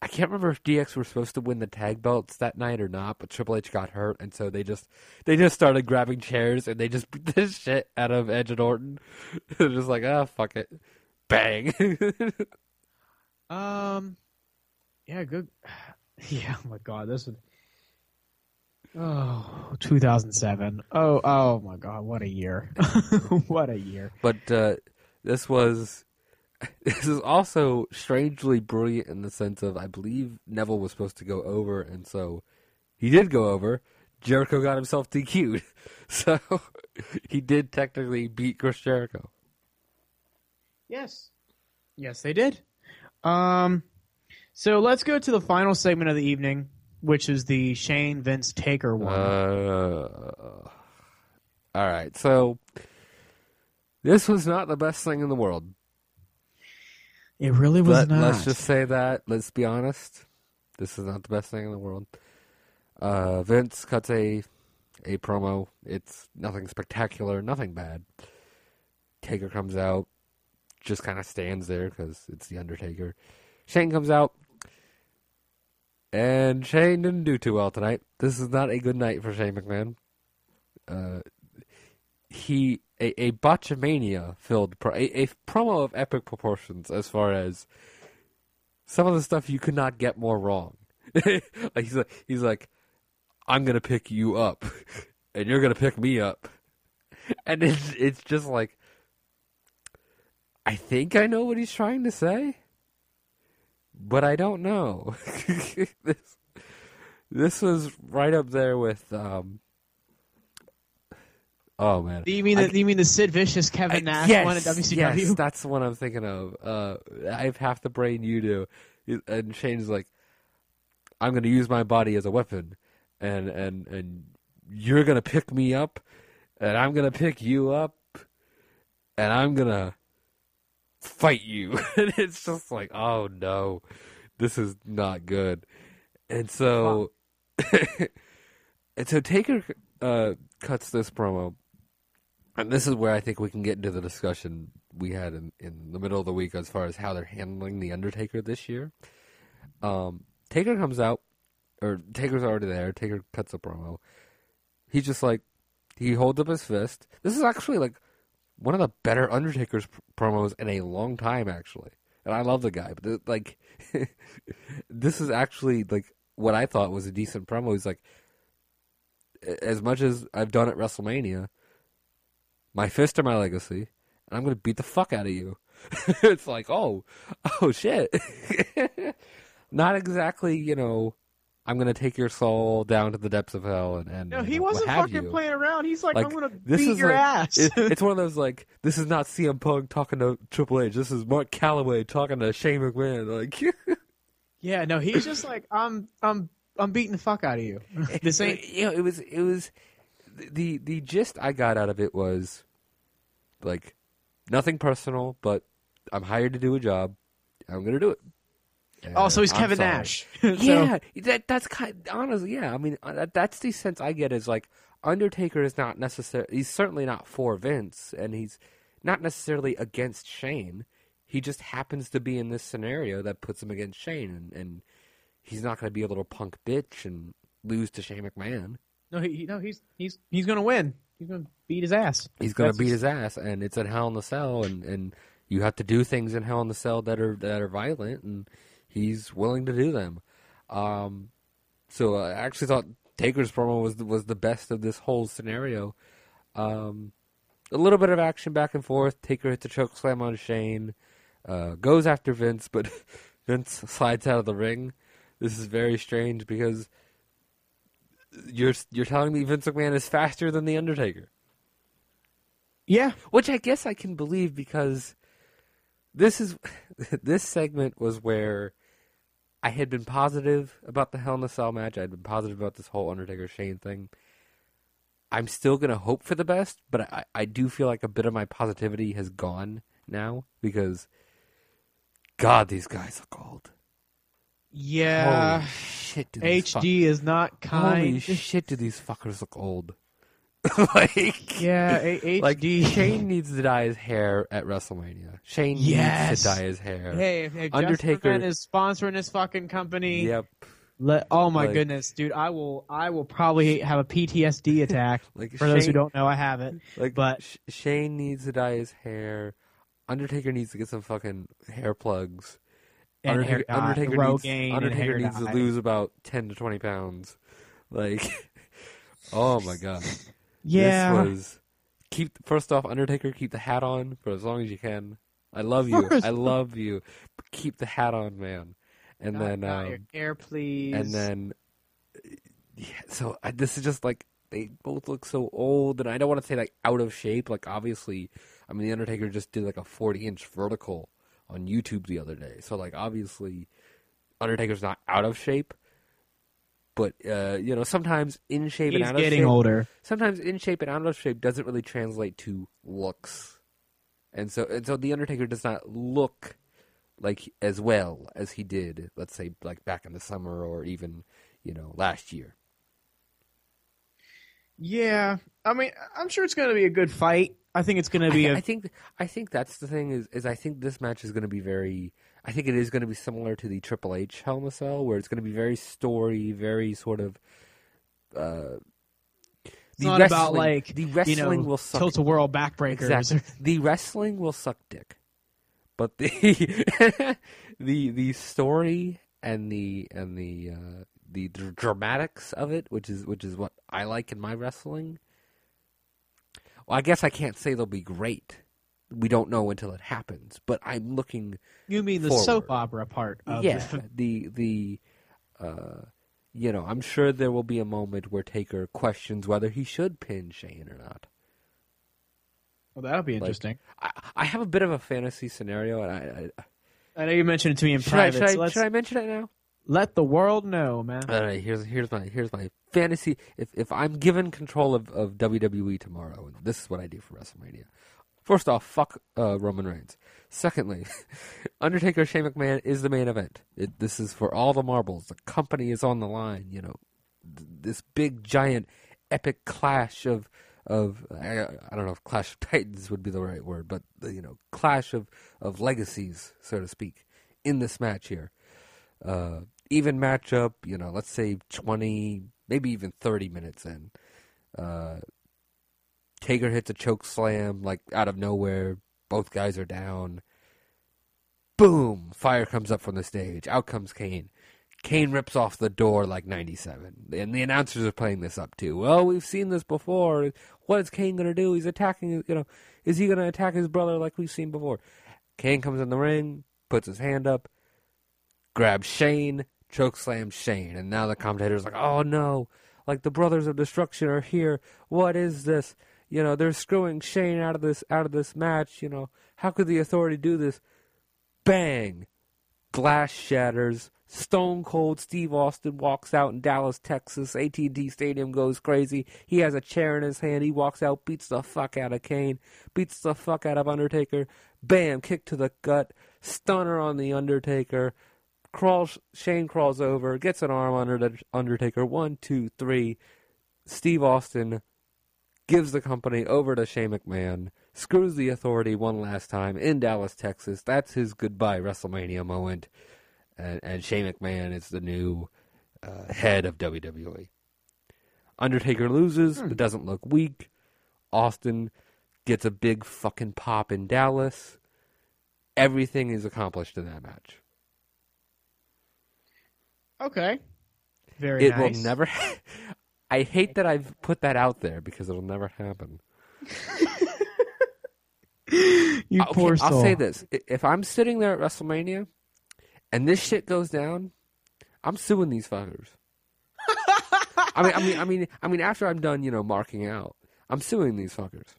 [SPEAKER 3] I can't remember if DX were supposed to win the tag belts that night or not, but Triple H got hurt, and so they just they just started grabbing chairs and they just [laughs] beat the shit out of Edge and Orton. [laughs] They're just like, ah, fuck it, bang. [laughs]
[SPEAKER 4] Um, yeah, good. [sighs] Yeah, oh my god, this was. Oh, 2007. Oh, oh my god, what a year. what a year.
[SPEAKER 3] but uh, this was [laughs] this is also strangely brilliant in the sense of I believe Neville was supposed to go over, and so he did go over. Jericho got himself DQ'd, [laughs] so [laughs] he did technically beat Chris Jericho.
[SPEAKER 4] Yes. Yes, they did. Um, so let's go to the final segment of the evening, which is the Shane Vince Taker one.
[SPEAKER 3] Uh, all right, so this was not the best thing in the world.
[SPEAKER 4] it really was
[SPEAKER 3] Let,
[SPEAKER 4] not.
[SPEAKER 3] Let's just say that. Let's be honest. This is not the best thing in the world. Uh, Vince cuts a a promo. It's nothing spectacular, nothing bad. Taker comes out, just kind of stands there because it's the Undertaker. Shane comes out, and Shane didn't do too well tonight. This is not a good night for Shane McMahon. Uh, he a, a botchamania filled pro, a, a promo of epic proportions as far as some of the stuff you could not get more wrong. [laughs] he's like he's like, I'm gonna pick you up, [laughs] and you're gonna pick me up, and it's it's just like, I think I know what he's trying to say, but I don't know. [laughs] this this was right up there with um. Oh man,
[SPEAKER 4] Do you mean
[SPEAKER 3] I-
[SPEAKER 4] the, you mean the Sid Vicious Kevin
[SPEAKER 3] I-
[SPEAKER 4] Nash
[SPEAKER 3] yes,
[SPEAKER 4] one at WCW?
[SPEAKER 3] Yes, that's the one I'm thinking of. Uh, I have half the brain you do, and Shane's like, "I'm going to use my body as a weapon, and and and you're going to pick me up, and I'm going to pick you up, and I'm going to fight you." [laughs] and it's just like, oh no, this is not good. And so, [laughs] and so Taker uh, cuts this promo and this is where I think we can get into the discussion we had in, in the middle of the week as far as how they're handling the Undertaker this year. Um, Taker comes out, or Taker's already there. Taker cuts a promo. He's just like, he holds up his fist. This is actually like one of the better Undertaker's pr- promos in a long time, actually. And I love the guy, but like, [laughs] this is actually like what I thought was a decent promo. He's like, as much as I've done at WrestleMania, my fist are my legacy, and I'm gonna beat the fuck out of you. [laughs] it's like, oh, oh shit. [laughs] Not exactly, you know, I'm gonna take your soul down to the depths of hell and, and
[SPEAKER 4] no, he wasn't fucking
[SPEAKER 3] you.
[SPEAKER 4] playing around. He's like,
[SPEAKER 3] Like,
[SPEAKER 4] I'm gonna
[SPEAKER 3] this
[SPEAKER 4] beat your
[SPEAKER 3] like-
[SPEAKER 4] ass.
[SPEAKER 3] It, [laughs] it's one of those like, this is not CM Punk talking to Triple H. This is Mark Calaway talking to Shane McMahon. Like,
[SPEAKER 4] yeah, no, he's just like, I'm, I'm, I'm beating the fuck out of you. This ain't.
[SPEAKER 3] you know, it was it was the the gist I got out of it was like nothing personal, but I'm hired to do a job. I'm gonna do it.
[SPEAKER 4] Oh, so he's
[SPEAKER 3] I'm
[SPEAKER 4] Kevin
[SPEAKER 3] sorry.
[SPEAKER 4] Nash. [laughs] So-
[SPEAKER 3] Yeah, that that's kind. honestly, yeah. I mean, uh, that, that's the sense I get is like Undertaker is not necessarily. He's certainly not for Vince, and he's not necessarily against Shane. He just happens to be in this scenario that puts him against Shane, and, and he's not going to be a little punk bitch and lose to Shane McMahon.
[SPEAKER 4] No, he, no, he's he's he's gonna win. He's gonna beat his ass.
[SPEAKER 3] He's going to
[SPEAKER 4] That's-
[SPEAKER 3] beat his ass, and it's in Hell in the Cell, and, and you have to do things in Hell in the Cell that are that are violent, and he's willing to do them. Um, so I actually thought Taker's promo was the, was the best of this whole scenario. Um, a little bit of action back and forth. Taker hits a choke slam on Shane, uh, goes after Vince, but [laughs] Vince slides out of the ring. This is very strange because you're you're telling me Vince McMahon is faster than the Undertaker.
[SPEAKER 4] Yeah,
[SPEAKER 3] Which I guess I can believe because this is [laughs] this segment was where I had been positive about the Hell in a Cell match. I'd been positive about this whole Undertaker Shane thing. I'm still gonna hope for the best, but I, I do feel like a bit of my positivity has gone now because God, these guys look old.
[SPEAKER 4] Yeah.
[SPEAKER 3] Holy shit, do these fuck-
[SPEAKER 4] HD is not kind.
[SPEAKER 3] Holy shit, do these fuckers look old? [laughs] like
[SPEAKER 4] yeah, a-
[SPEAKER 3] Like
[SPEAKER 4] HD. [laughs]
[SPEAKER 3] Shane needs to dye his hair at WrestleMania. Shane
[SPEAKER 4] Yes.
[SPEAKER 3] needs to dye his hair.
[SPEAKER 4] Hey, if, if
[SPEAKER 3] Undertaker-
[SPEAKER 4] is sponsoring this fucking company.
[SPEAKER 3] Yep.
[SPEAKER 4] Let, oh my
[SPEAKER 3] Like-
[SPEAKER 4] goodness, dude! I will. I will probably have a PTSD [laughs] attack.
[SPEAKER 3] Like
[SPEAKER 4] For those who don't know, I have it.
[SPEAKER 3] Like,
[SPEAKER 4] but-
[SPEAKER 3] Sh- Shane needs to dye his hair. Undertaker needs to get some fucking hair plugs.
[SPEAKER 4] And
[SPEAKER 3] Undertaker,
[SPEAKER 4] hair dye,
[SPEAKER 3] Undertaker needs, Undertaker needs to lose about ten to twenty pounds. Like, [laughs] oh my god.
[SPEAKER 4] Yeah.
[SPEAKER 3] This was keep first off, Undertaker, keep the hat on for as long as you can. I love you. I love you. Keep the hat on, man. And then
[SPEAKER 4] dye
[SPEAKER 3] um,
[SPEAKER 4] your hair, please.
[SPEAKER 3] and then yeah, so I, this is just like they both look so old, and I don't want to say like out of shape. Like obviously, I mean the Undertaker just did like a forty inch vertical on YouTube the other day, so like obviously Undertaker's not out of shape. But uh, you know, sometimes in shape
[SPEAKER 4] he's
[SPEAKER 3] and out of
[SPEAKER 4] getting older.
[SPEAKER 3] sometimes in shape and out of shape doesn't really translate to looks, and so and so the Undertaker does not look like as well as he did, let's say, like back in the summer or even you know last year.
[SPEAKER 4] Yeah, I mean, I'm sure it's going to be a good fight. I think it's going to
[SPEAKER 3] I,
[SPEAKER 4] be
[SPEAKER 3] th-
[SPEAKER 4] a
[SPEAKER 3] I think I think that's the thing is is I think this match is going to be very. I think it is going to be similar to the Triple H Hell in a Cell, where it's going to be very story, very sort of. Uh,
[SPEAKER 4] It's not about like
[SPEAKER 3] the wrestling
[SPEAKER 4] you know,
[SPEAKER 3] will suck
[SPEAKER 4] tilt-a-whirl backbreakers.
[SPEAKER 3] Exactly. [laughs] the wrestling will suck dick, but the [laughs] the the story and the and the uh, the dramatics of it, which is which is what I like in my wrestling. Well, I guess I can't say they'll be great. We don't know until it happens, but I'm looking.
[SPEAKER 4] You mean the soap opera part? Of
[SPEAKER 3] yeah, [laughs] the the. Uh, you know, I'm sure there will be a moment where Taker questions whether he should pin Shane or not.
[SPEAKER 4] Well, that'll be interesting.
[SPEAKER 3] I, I have a bit of a fantasy scenario, and I, I
[SPEAKER 4] I know you mentioned it to me in
[SPEAKER 3] should, I,
[SPEAKER 4] private.
[SPEAKER 3] should,
[SPEAKER 4] so
[SPEAKER 3] I, should I mention it now?
[SPEAKER 4] Let the world know, man.
[SPEAKER 3] All right, here's here's my here's my fantasy. If if I'm given control of, of WWE tomorrow, and this is what I do for WrestleMania. First off, fuck uh, Roman Reigns. Secondly, [laughs] Undertaker Shane McMahon is the main event. It, this is for all the marbles. The company is on the line. You know, th- this big giant epic clash of of I, I don't know if Clash of Titans would be the right word, but you know, clash of of legacies, so to speak, in this match here. Uh, even matchup, you know, let's say 20, maybe even 30 minutes in. Uh, hits a choke slam, like out of nowhere. Both guys are down. Boom! Fire comes up from the stage. Out comes Kane. Kane rips off the door like 97. And the announcers are playing this up too. Well, we've seen this before. What is Kane going to do? He's attacking, you know, is he going to attack his brother like we've seen before? Kane comes in the ring, puts his hand up, grabs Shane, choke slams Shane. And now the commentator's like, oh no, like the Brothers of Destruction are here. What is this? You know, they're screwing Shane out of this out of this match, you know. How could the authority do this? Bang! Glass shatters, Stone Cold Steve Austin walks out in Dallas, Texas. AT&T Stadium goes crazy. He has a chair in his hand. He walks out, beats the fuck out of Kane, beats the fuck out of Undertaker. Bam, kick to the gut, stunner on the Undertaker. Crawls, Shane crawls over, gets an arm under the Undertaker. One, two, three. Steve Austin gives the company over to Shane McMahon, screws the authority one last time in Dallas, Texas. That's his goodbye WrestleMania moment. And, and Shane McMahon is the new uh, head of WWE. Undertaker loses, but doesn't look weak. Austin gets a big fucking pop in Dallas. Everything is accomplished in that match.
[SPEAKER 4] Okay. Very
[SPEAKER 3] it
[SPEAKER 4] nice.
[SPEAKER 3] will never. I hate that I've put that out there because it'll never happen. [laughs]
[SPEAKER 4] You uh,
[SPEAKER 3] Okay,
[SPEAKER 4] poor soul.
[SPEAKER 3] I'll say this: if I'm sitting there at WrestleMania and this shit goes down, I'm suing these fuckers. I mean, I mean, I mean, I mean, after I'm done, you know, marking out, I'm suing these fuckers.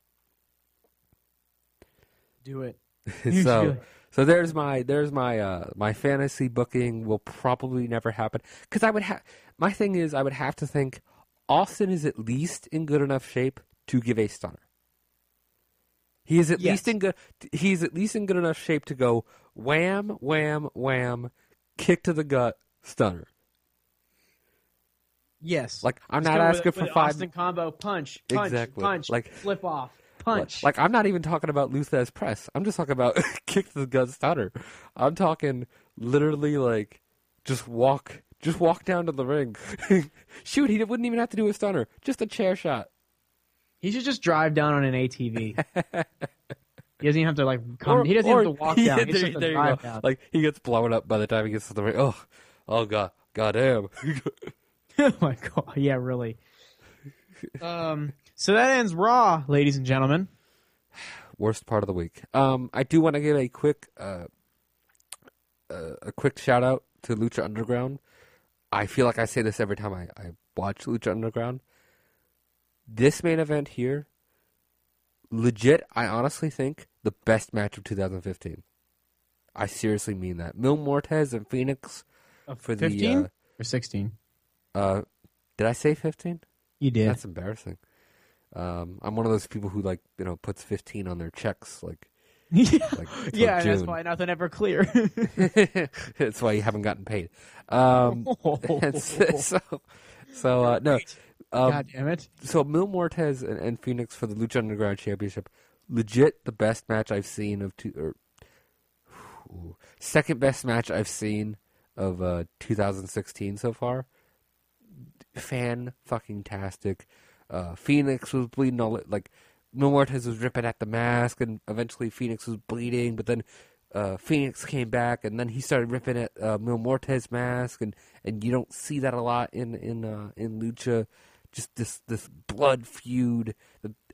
[SPEAKER 4] Do it. [laughs] You
[SPEAKER 3] so,
[SPEAKER 4] it.
[SPEAKER 3] So there's my there's my uh my fantasy booking will probably never happen because I would have my thing is I would have to think Austin is at least in good enough shape to give a stunner. He is at
[SPEAKER 4] Yes.
[SPEAKER 3] least in good. He's at least in good enough shape to go wham, wham, wham, kick to the gut, stunner.
[SPEAKER 4] Yes.
[SPEAKER 3] Like I'm
[SPEAKER 4] Just
[SPEAKER 3] not
[SPEAKER 4] go with-
[SPEAKER 3] asking for
[SPEAKER 4] with
[SPEAKER 3] five.
[SPEAKER 4] Austin combo punch, punch,
[SPEAKER 3] Exactly.
[SPEAKER 4] punch,
[SPEAKER 3] Like-
[SPEAKER 4] flip off, punch.
[SPEAKER 3] Like I'm not even talking about Lou Thesz press. I'm just talking about [laughs] kick the gut stunner. I'm talking literally like just walk, just walk down to the ring. [laughs] Shoot, he wouldn't even have to do a stunner, just a chair shot.
[SPEAKER 4] he should just drive down on an ATV. [laughs] he doesn't even have to like come.
[SPEAKER 3] Or-
[SPEAKER 4] he doesn't
[SPEAKER 3] or-
[SPEAKER 4] have to walk
[SPEAKER 3] yeah,
[SPEAKER 4] down. He just
[SPEAKER 3] there, there you go.
[SPEAKER 4] down.
[SPEAKER 3] Like he gets blown up by the time he gets to the ring. Oh, oh god, goddamn.
[SPEAKER 4] oh my god! Yeah, really. um. So that ends Raw, ladies and gentlemen. [sighs]
[SPEAKER 3] Worst part of the week. Um, I do want to give a quick, uh, uh, a quick shout out to Lucha Underground. I feel like I say this every time I, I watch Lucha Underground. This main event here, legit, I honestly think the best match of 2015. I seriously mean that. Mil Muertes and Phoenix for the.
[SPEAKER 4] Fifteen or sixteen?
[SPEAKER 3] Uh, uh, did I say 15?
[SPEAKER 4] You did.
[SPEAKER 3] That's embarrassing. Um, I'm one of those people who like you know puts 15 on their checks. Like, [laughs]
[SPEAKER 4] yeah.
[SPEAKER 3] like
[SPEAKER 4] yeah, that's why nothing ever clear. [laughs]
[SPEAKER 3] that's why you haven't gotten paid. Um, [laughs] and so, so, so, uh, no. Um,
[SPEAKER 4] God damn it!
[SPEAKER 3] so Mil Muertes and, and Phoenix for the Lucha Underground Championship, legit the best match I've seen of two or ooh, [sighs] second best match I've seen of uh, 2016 so far. Fan fucking tastic. Uh, Phoenix was bleeding all like Mil Muertes was ripping at the mask, and eventually Phoenix was bleeding, but then. Uh, Phoenix came back, and then he started ripping at uh, Mil Muertes mask, and, and you don't see that a lot in in uh, in lucha just this this blood feud.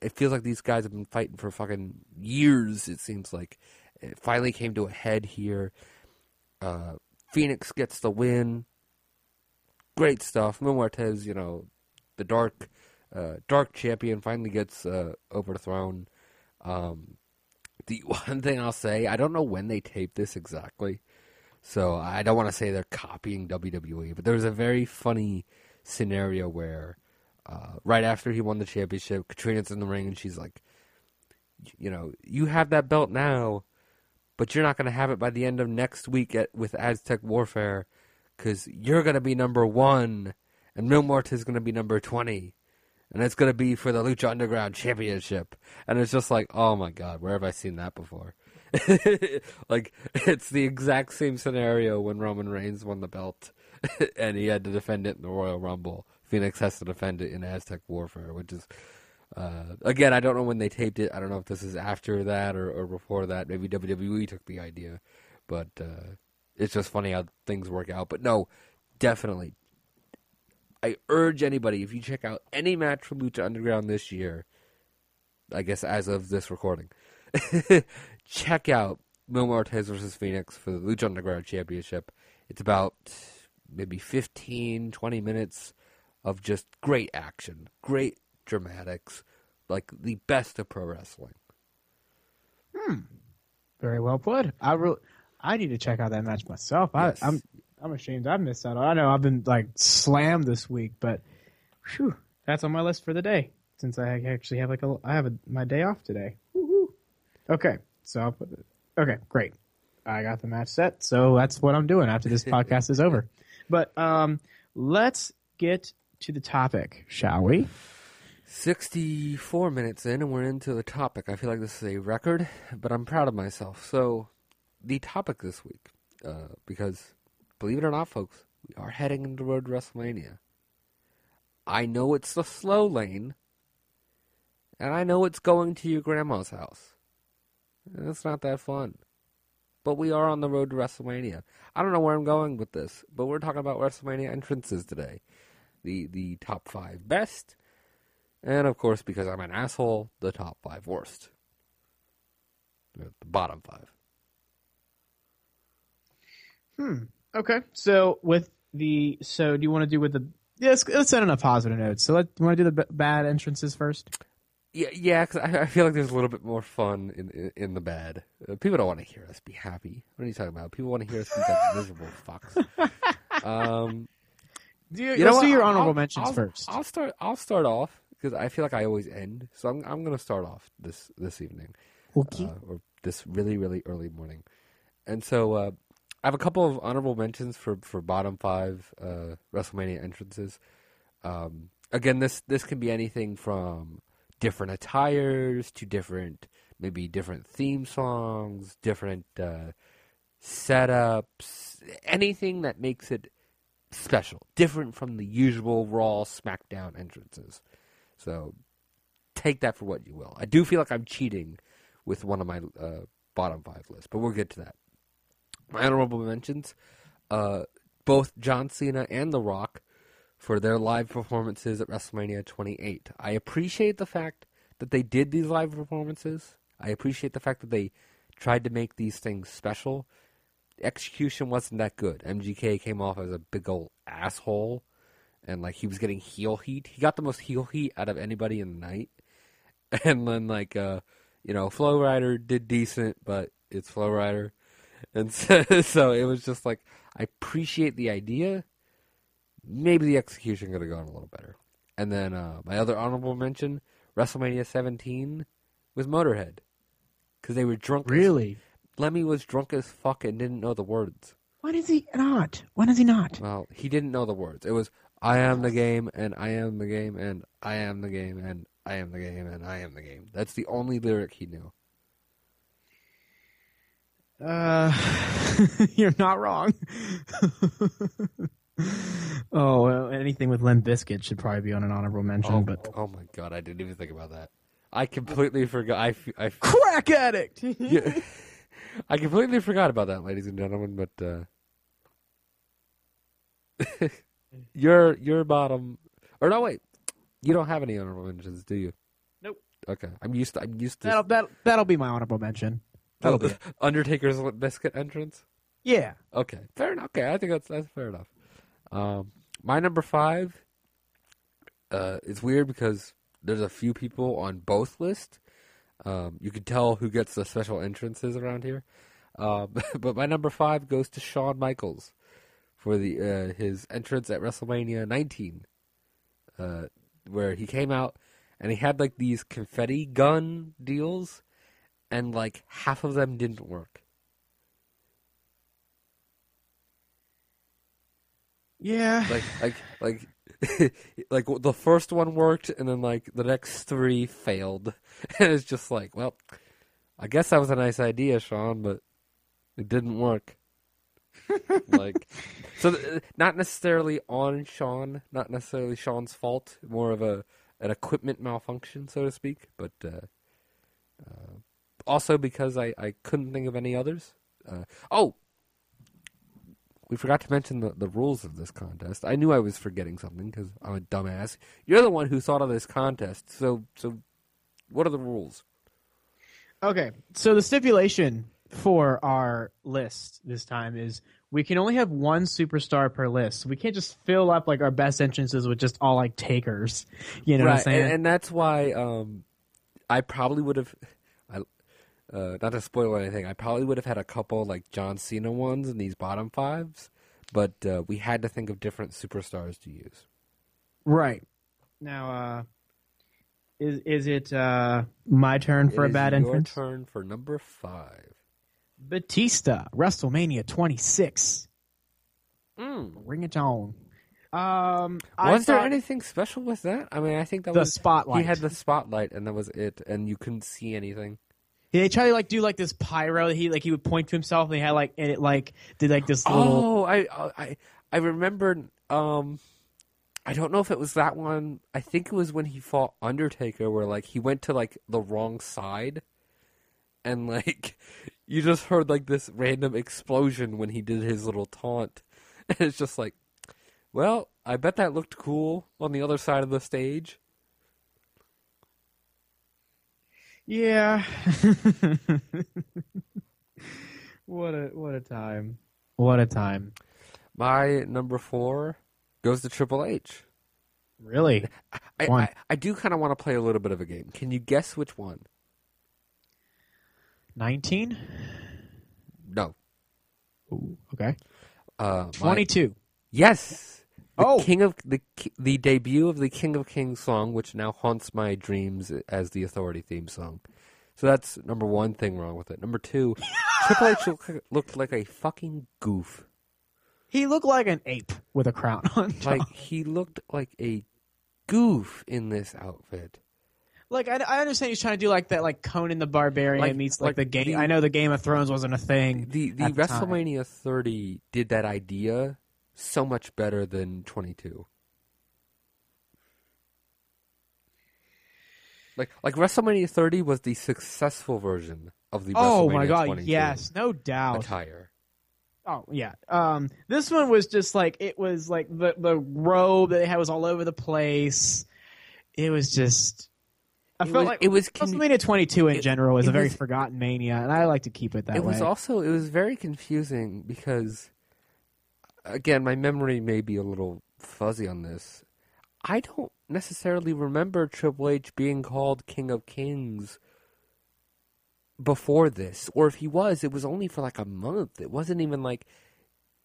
[SPEAKER 3] It feels like these guys have been fighting for fucking years. It seems like it finally came to a head here. Uh, Phoenix gets the win. Great stuff. Mil Muertes, you know, the dark uh, dark champion finally gets uh, overthrown. Um, the [laughs] one thing I'll say, I don't know when they taped this exactly, so I don't want to say they're copying WWE, but there was a very funny scenario where uh, right after he won the championship, Catrina's in the ring and she's like, you know, you have that belt now, but you're not going to have it by the end of next week at, with Aztec Warfare because you're going to be number one and Mil is going to be number 20. And it's going to be for the Lucha Underground Championship. And it's just like, oh my God, where have I seen that before? [laughs] like, it's the exact same scenario when Roman Reigns won the belt [laughs] and he had to defend it in the Royal Rumble. Phoenix has to defend it in Aztec Warfare, which is, uh, again, I don't know when they taped it. I don't know if this is after that or, or before that. Maybe WWE took the idea, but uh, it's just funny how things work out. But no, definitely. I urge anybody, if you check out any match from Lucha Underground this year, I guess as of this recording, [laughs] check out Mil Muertes versus Phoenix for the Lucha Underground Championship. It's about maybe 15, 20 minutes of just great action, great dramatics, like the best of pro wrestling. Hmm.
[SPEAKER 4] Very well put. I re- I need to check out that match myself. I,
[SPEAKER 3] Yes.
[SPEAKER 4] I'm ashamed I've missed out. I know I've been like slammed this week, but whew, that's on my list for the day since I actually have like a I have a, my day off today. Woo-hoo. Okay, so I'll put it. Okay, great. I got the match set, so that's what I'm doing after this [laughs] podcast is over. But um, let's get to the topic, shall we?
[SPEAKER 3] 64 minutes in, and we're into the topic. I feel like this is a record, but I'm proud of myself. So, the topic this week, uh, because believe it or not, folks, we are heading into Road to WrestleMania. I know it's the slow lane, and I know it's going to your grandma's house. And it's not that fun. But we are on the road to WrestleMania. I don't know where I'm going with this, but we're talking about WrestleMania entrances today. The the top five best, and of course, because I'm an asshole, the top five worst. The bottom five. Hmm.
[SPEAKER 4] Okay. So with the so do you want to do with the yeah, let's, let's end on a positive note. So let you want to do the b- bad entrances first?
[SPEAKER 3] Yeah, yeah, because I, I feel like there's a little bit more fun in in, in the bad. Uh, people don't want to hear us be happy. What are you talking about? People want to hear us be like [laughs] miserable fucks. Um,
[SPEAKER 4] Do you,
[SPEAKER 3] you know
[SPEAKER 4] let's
[SPEAKER 3] what?
[SPEAKER 4] do your honorable
[SPEAKER 3] I'll-
[SPEAKER 4] mentions
[SPEAKER 3] I'll-
[SPEAKER 4] first.
[SPEAKER 3] I'll start. I'll start off because I feel like I always end. So I'm I'm gonna start off this this evening.
[SPEAKER 4] Okay.
[SPEAKER 3] uh, or this really really early morning. And so uh, I have a couple of honorable mentions for for bottom five uh, WrestleMania entrances. Um, again, this this can be anything from different attires to different maybe different theme songs, different uh, setups, anything that makes it special, different from the usual Raw SmackDown entrances. So take that for what you will. I do feel like I'm cheating with one of my uh, bottom five lists, but we'll get to that. My honorable mentions, uh, both John Cena and The Rock for their live performances at WrestleMania 28. I appreciate the fact that they did these live performances. I appreciate the fact that they tried to make these things special. The execution wasn't that good. MGK came off as a big old asshole, and like he was getting heel heat. He got the most heel heat out of anybody in the night. [laughs] And then like uh, you know, Flo Rida did decent, but it's Flo Rida, and [laughs] so, so it was just like I appreciate the idea. Maybe the execution could have gone a little better. And then uh, my other honorable mention, WrestleMania 17, was Motorhead, because they were drunk. as-
[SPEAKER 4] Really?
[SPEAKER 3] Lemmy was drunk as fuck and didn't know the words.
[SPEAKER 4] When is he not? When is he not?
[SPEAKER 3] Well, he didn't know the words. It was I am the game and I am the game and I am the game and I am the game and I am the game. That's the only lyric he knew.
[SPEAKER 4] Uh, [laughs] you're not wrong. [laughs] oh, well, anything with Limp Bizkit should probably be on an honorable mention.
[SPEAKER 3] Oh,
[SPEAKER 4] but
[SPEAKER 3] oh my god, I didn't even think about that. I completely forgot. I, f- I, f- [laughs]
[SPEAKER 4] crack addict.
[SPEAKER 3] yeah, I completely forgot about that, ladies and gentlemen. But uh, your your bottom, or no, wait, you don't have any honorable mentions, do you?
[SPEAKER 4] Nope.
[SPEAKER 3] Okay, I'm used to. I'm used to
[SPEAKER 4] that'll that that'll be my honorable mention. That'll be it. [laughs]
[SPEAKER 3] Undertaker's Bizkit entrance.
[SPEAKER 4] Yeah.
[SPEAKER 3] Okay, fair enough. Okay, I think that's that's fair enough. Um, my number five. Uh, it's weird because there's a few people on both lists. Um, you can tell who gets the special entrances around here. Um, [laughs] but my number five goes to Shawn Michaels for the uh, his entrance at WrestleMania 19, uh, where he came out and he had like these confetti gun deals, and like half of them didn't work.
[SPEAKER 4] Yeah.
[SPEAKER 3] like like like [laughs] like the first one worked and then like the next three failed [laughs] and it's just like well i guess that was a nice idea shawn but it didn't work [laughs] like so th- not necessarily on shawn not necessarily shawn's fault more of a an equipment malfunction so to speak but uh, uh also because i i couldn't think of any others uh, oh we forgot to mention the, the rules of this contest. I knew I was forgetting something because I'm a dumbass. You're the one who thought of this contest, so so what are the rules?
[SPEAKER 4] Okay, so the stipulation for our list this time is we can only have one superstar per list. We can't just fill up like our best entrances with just all like takers. You know what I'm saying?
[SPEAKER 3] and, and that's why um, I probably would have. I, uh, not to spoil anything, I probably would have had a couple like John Cena ones in these bottom fives, but uh, we had to think of different superstars to use.
[SPEAKER 4] Right. Now, uh, is is it uh, my turn for
[SPEAKER 3] It
[SPEAKER 4] a
[SPEAKER 3] is
[SPEAKER 4] bad
[SPEAKER 3] your
[SPEAKER 4] entrance?
[SPEAKER 3] turn for number five.
[SPEAKER 4] Batista, WrestleMania 26.
[SPEAKER 3] Mm.
[SPEAKER 4] Bring it on. Um, I
[SPEAKER 3] Was there anything special with that? I mean, I think that
[SPEAKER 4] the
[SPEAKER 3] was
[SPEAKER 4] spotlight?
[SPEAKER 3] he had the spotlight, and that was it, and you couldn't see anything.
[SPEAKER 4] They tried to like do like this pyro. He like he would point to himself, and he had like and it like did like this little.
[SPEAKER 3] Oh, I I I remember. Um, I don't know if it was that one. I think it was when he fought Undertaker, where like he went to like the wrong side, and [laughs] like you just heard like this random explosion when he did his little taunt, [laughs] and it's just like, well, I bet that looked cool on the other side of the stage.
[SPEAKER 4] Yeah. [laughs] what a what a time. What a time.
[SPEAKER 3] My number four goes to Triple H.
[SPEAKER 4] Really?
[SPEAKER 3] I, I, I do kind of want to play a little bit of a game. Can you guess which one?
[SPEAKER 4] 19?
[SPEAKER 3] No.
[SPEAKER 4] Ooh, okay.
[SPEAKER 3] Uh, my-
[SPEAKER 4] 22.
[SPEAKER 3] Yes. The
[SPEAKER 4] Oh.
[SPEAKER 3] King of the the debut of the King of Kings song, which now haunts my dreams as the Authority theme song. So that's number one thing wrong with it. Number two, [laughs] Triple H looked, looked like a fucking goof.
[SPEAKER 4] He looked like an ape with a crown on top.
[SPEAKER 3] Like he looked like a goof in this outfit.
[SPEAKER 4] Like I, I understand he's trying to do like that, like Conan the Barbarian
[SPEAKER 3] Like-
[SPEAKER 4] meets like,
[SPEAKER 3] like
[SPEAKER 4] the game.
[SPEAKER 3] the-
[SPEAKER 4] I know the Game of Thrones wasn't a thing.
[SPEAKER 3] The the
[SPEAKER 4] the.
[SPEAKER 3] WrestleMania 30 did that idea so much better than 22. Like like WrestleMania 30 was the successful version of the
[SPEAKER 4] Oh my god, yes, no doubt.
[SPEAKER 3] attire.
[SPEAKER 4] Oh yeah. Um, this one was just like it was like the the robe that they had was all over the place. It was just. I
[SPEAKER 3] It
[SPEAKER 4] felt
[SPEAKER 3] was-
[SPEAKER 4] like
[SPEAKER 3] it was
[SPEAKER 4] WrestleMania 22 in
[SPEAKER 3] it-
[SPEAKER 4] general is a very
[SPEAKER 3] was-
[SPEAKER 4] forgotten mania, and I like to keep it that
[SPEAKER 3] it
[SPEAKER 4] way.
[SPEAKER 3] It was also it was very confusing because again my memory may be a little fuzzy on this. I don't necessarily remember triple h being called king of kings before this or if he was it was only for like a month. It wasn't even like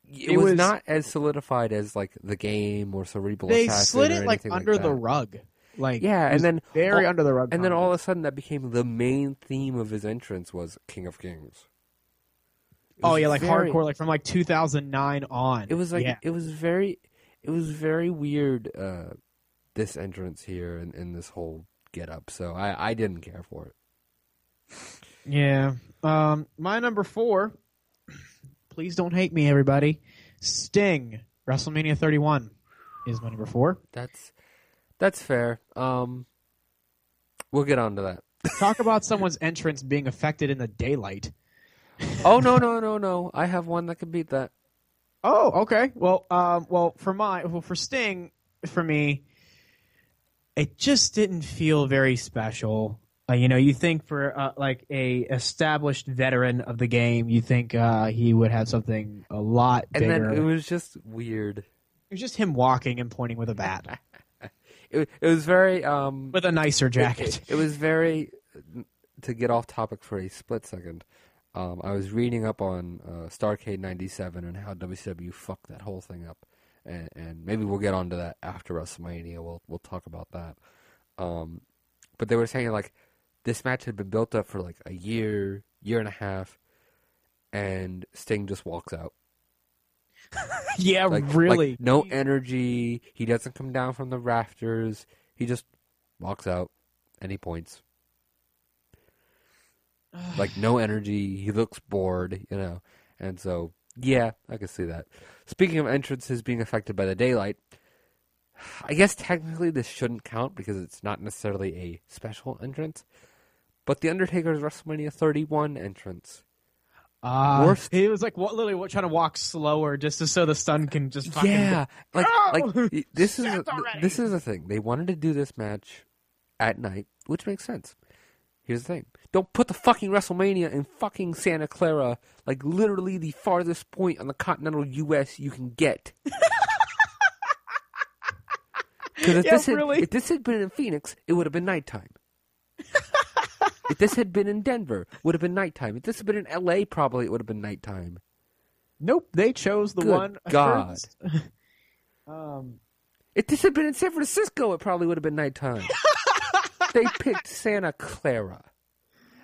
[SPEAKER 3] it,
[SPEAKER 4] It
[SPEAKER 3] was,
[SPEAKER 4] was-
[SPEAKER 3] not as solidified as like the game or cerebral
[SPEAKER 4] they
[SPEAKER 3] Assassin
[SPEAKER 4] slid it like under the rug, like
[SPEAKER 3] Yeah, and then
[SPEAKER 4] very
[SPEAKER 3] all-
[SPEAKER 4] under the rug,
[SPEAKER 3] and then all of a sudden that became the main theme of his entrance was king of kings
[SPEAKER 4] Oh yeah, like
[SPEAKER 3] very-
[SPEAKER 4] hardcore, like from like 2009 on.
[SPEAKER 3] It was like
[SPEAKER 4] yeah.
[SPEAKER 3] it was very it was very weird uh this entrance here and, and this whole get up. So I, I didn't care for it.
[SPEAKER 4] Yeah. Um, my number four. [clears throat] Please don't hate me, everybody. Sting, WrestleMania 31 is my number four.
[SPEAKER 3] That's that's fair. Um we'll get on to that.
[SPEAKER 4] Talk about someone's entrance being affected in the daylight. [laughs]
[SPEAKER 3] Oh no no no no. I have one that can beat that.
[SPEAKER 4] Oh, okay. Well, um, well, for my, well, for Sting, for me, it just didn't feel very special. Uh, you know, you think for uh, like a established veteran of the game, you think uh, he would have something a lot
[SPEAKER 3] And
[SPEAKER 4] bigger.
[SPEAKER 3] then it was just weird.
[SPEAKER 4] It was just him walking and pointing with a bat [laughs]
[SPEAKER 3] It, it was very um
[SPEAKER 4] with a nicer
[SPEAKER 3] it-
[SPEAKER 4] jacket.
[SPEAKER 3] It, it was very to get off topic for a split second. Um, I was reading up on uh, Starcade '97 and how WCW fucked that whole thing up, and, and maybe we'll get onto that after WrestleMania. We'll we'll talk about that. Um, but they were saying like this match had been built up for like a year, year and a half, and Sting just walks out. [laughs]
[SPEAKER 4] yeah,
[SPEAKER 3] Like,
[SPEAKER 4] really.
[SPEAKER 3] like, no energy. He doesn't come down from the rafters. He just walks out and he points. Like no energy. He looks bored, you know. And so, yeah, I can see that. Speaking of entrances being affected by the daylight, I guess technically this shouldn't count because it's not necessarily a special entrance. But the Undertaker's WrestleMania 31 entrance.
[SPEAKER 4] Uh,
[SPEAKER 3] Worst-
[SPEAKER 4] He was like wa- literally trying to walk slower just to, so the sun can just fucking
[SPEAKER 3] Yeah, [laughs] like
[SPEAKER 4] Oh!
[SPEAKER 3] like this is
[SPEAKER 4] already.
[SPEAKER 3] this is the thing. They wanted to do this match at night, which makes sense. Here's the thing: don't put the fucking WrestleMania in fucking Santa Clara, like literally the farthest point on the continental U.S. you can get. [laughs] Because if
[SPEAKER 4] Yeah,
[SPEAKER 3] this had,
[SPEAKER 4] really.
[SPEAKER 3] if this had been in Phoenix, it would have been nighttime. [laughs] if this had been in Denver, it would have been nighttime. If this had been in L.A., probably it would have been nighttime.
[SPEAKER 4] Nope, they chose the
[SPEAKER 3] Good
[SPEAKER 4] one.
[SPEAKER 3] God. [laughs]
[SPEAKER 4] um,
[SPEAKER 3] If this had been in San Francisco, it probably would have been nighttime. They picked Santa Clara,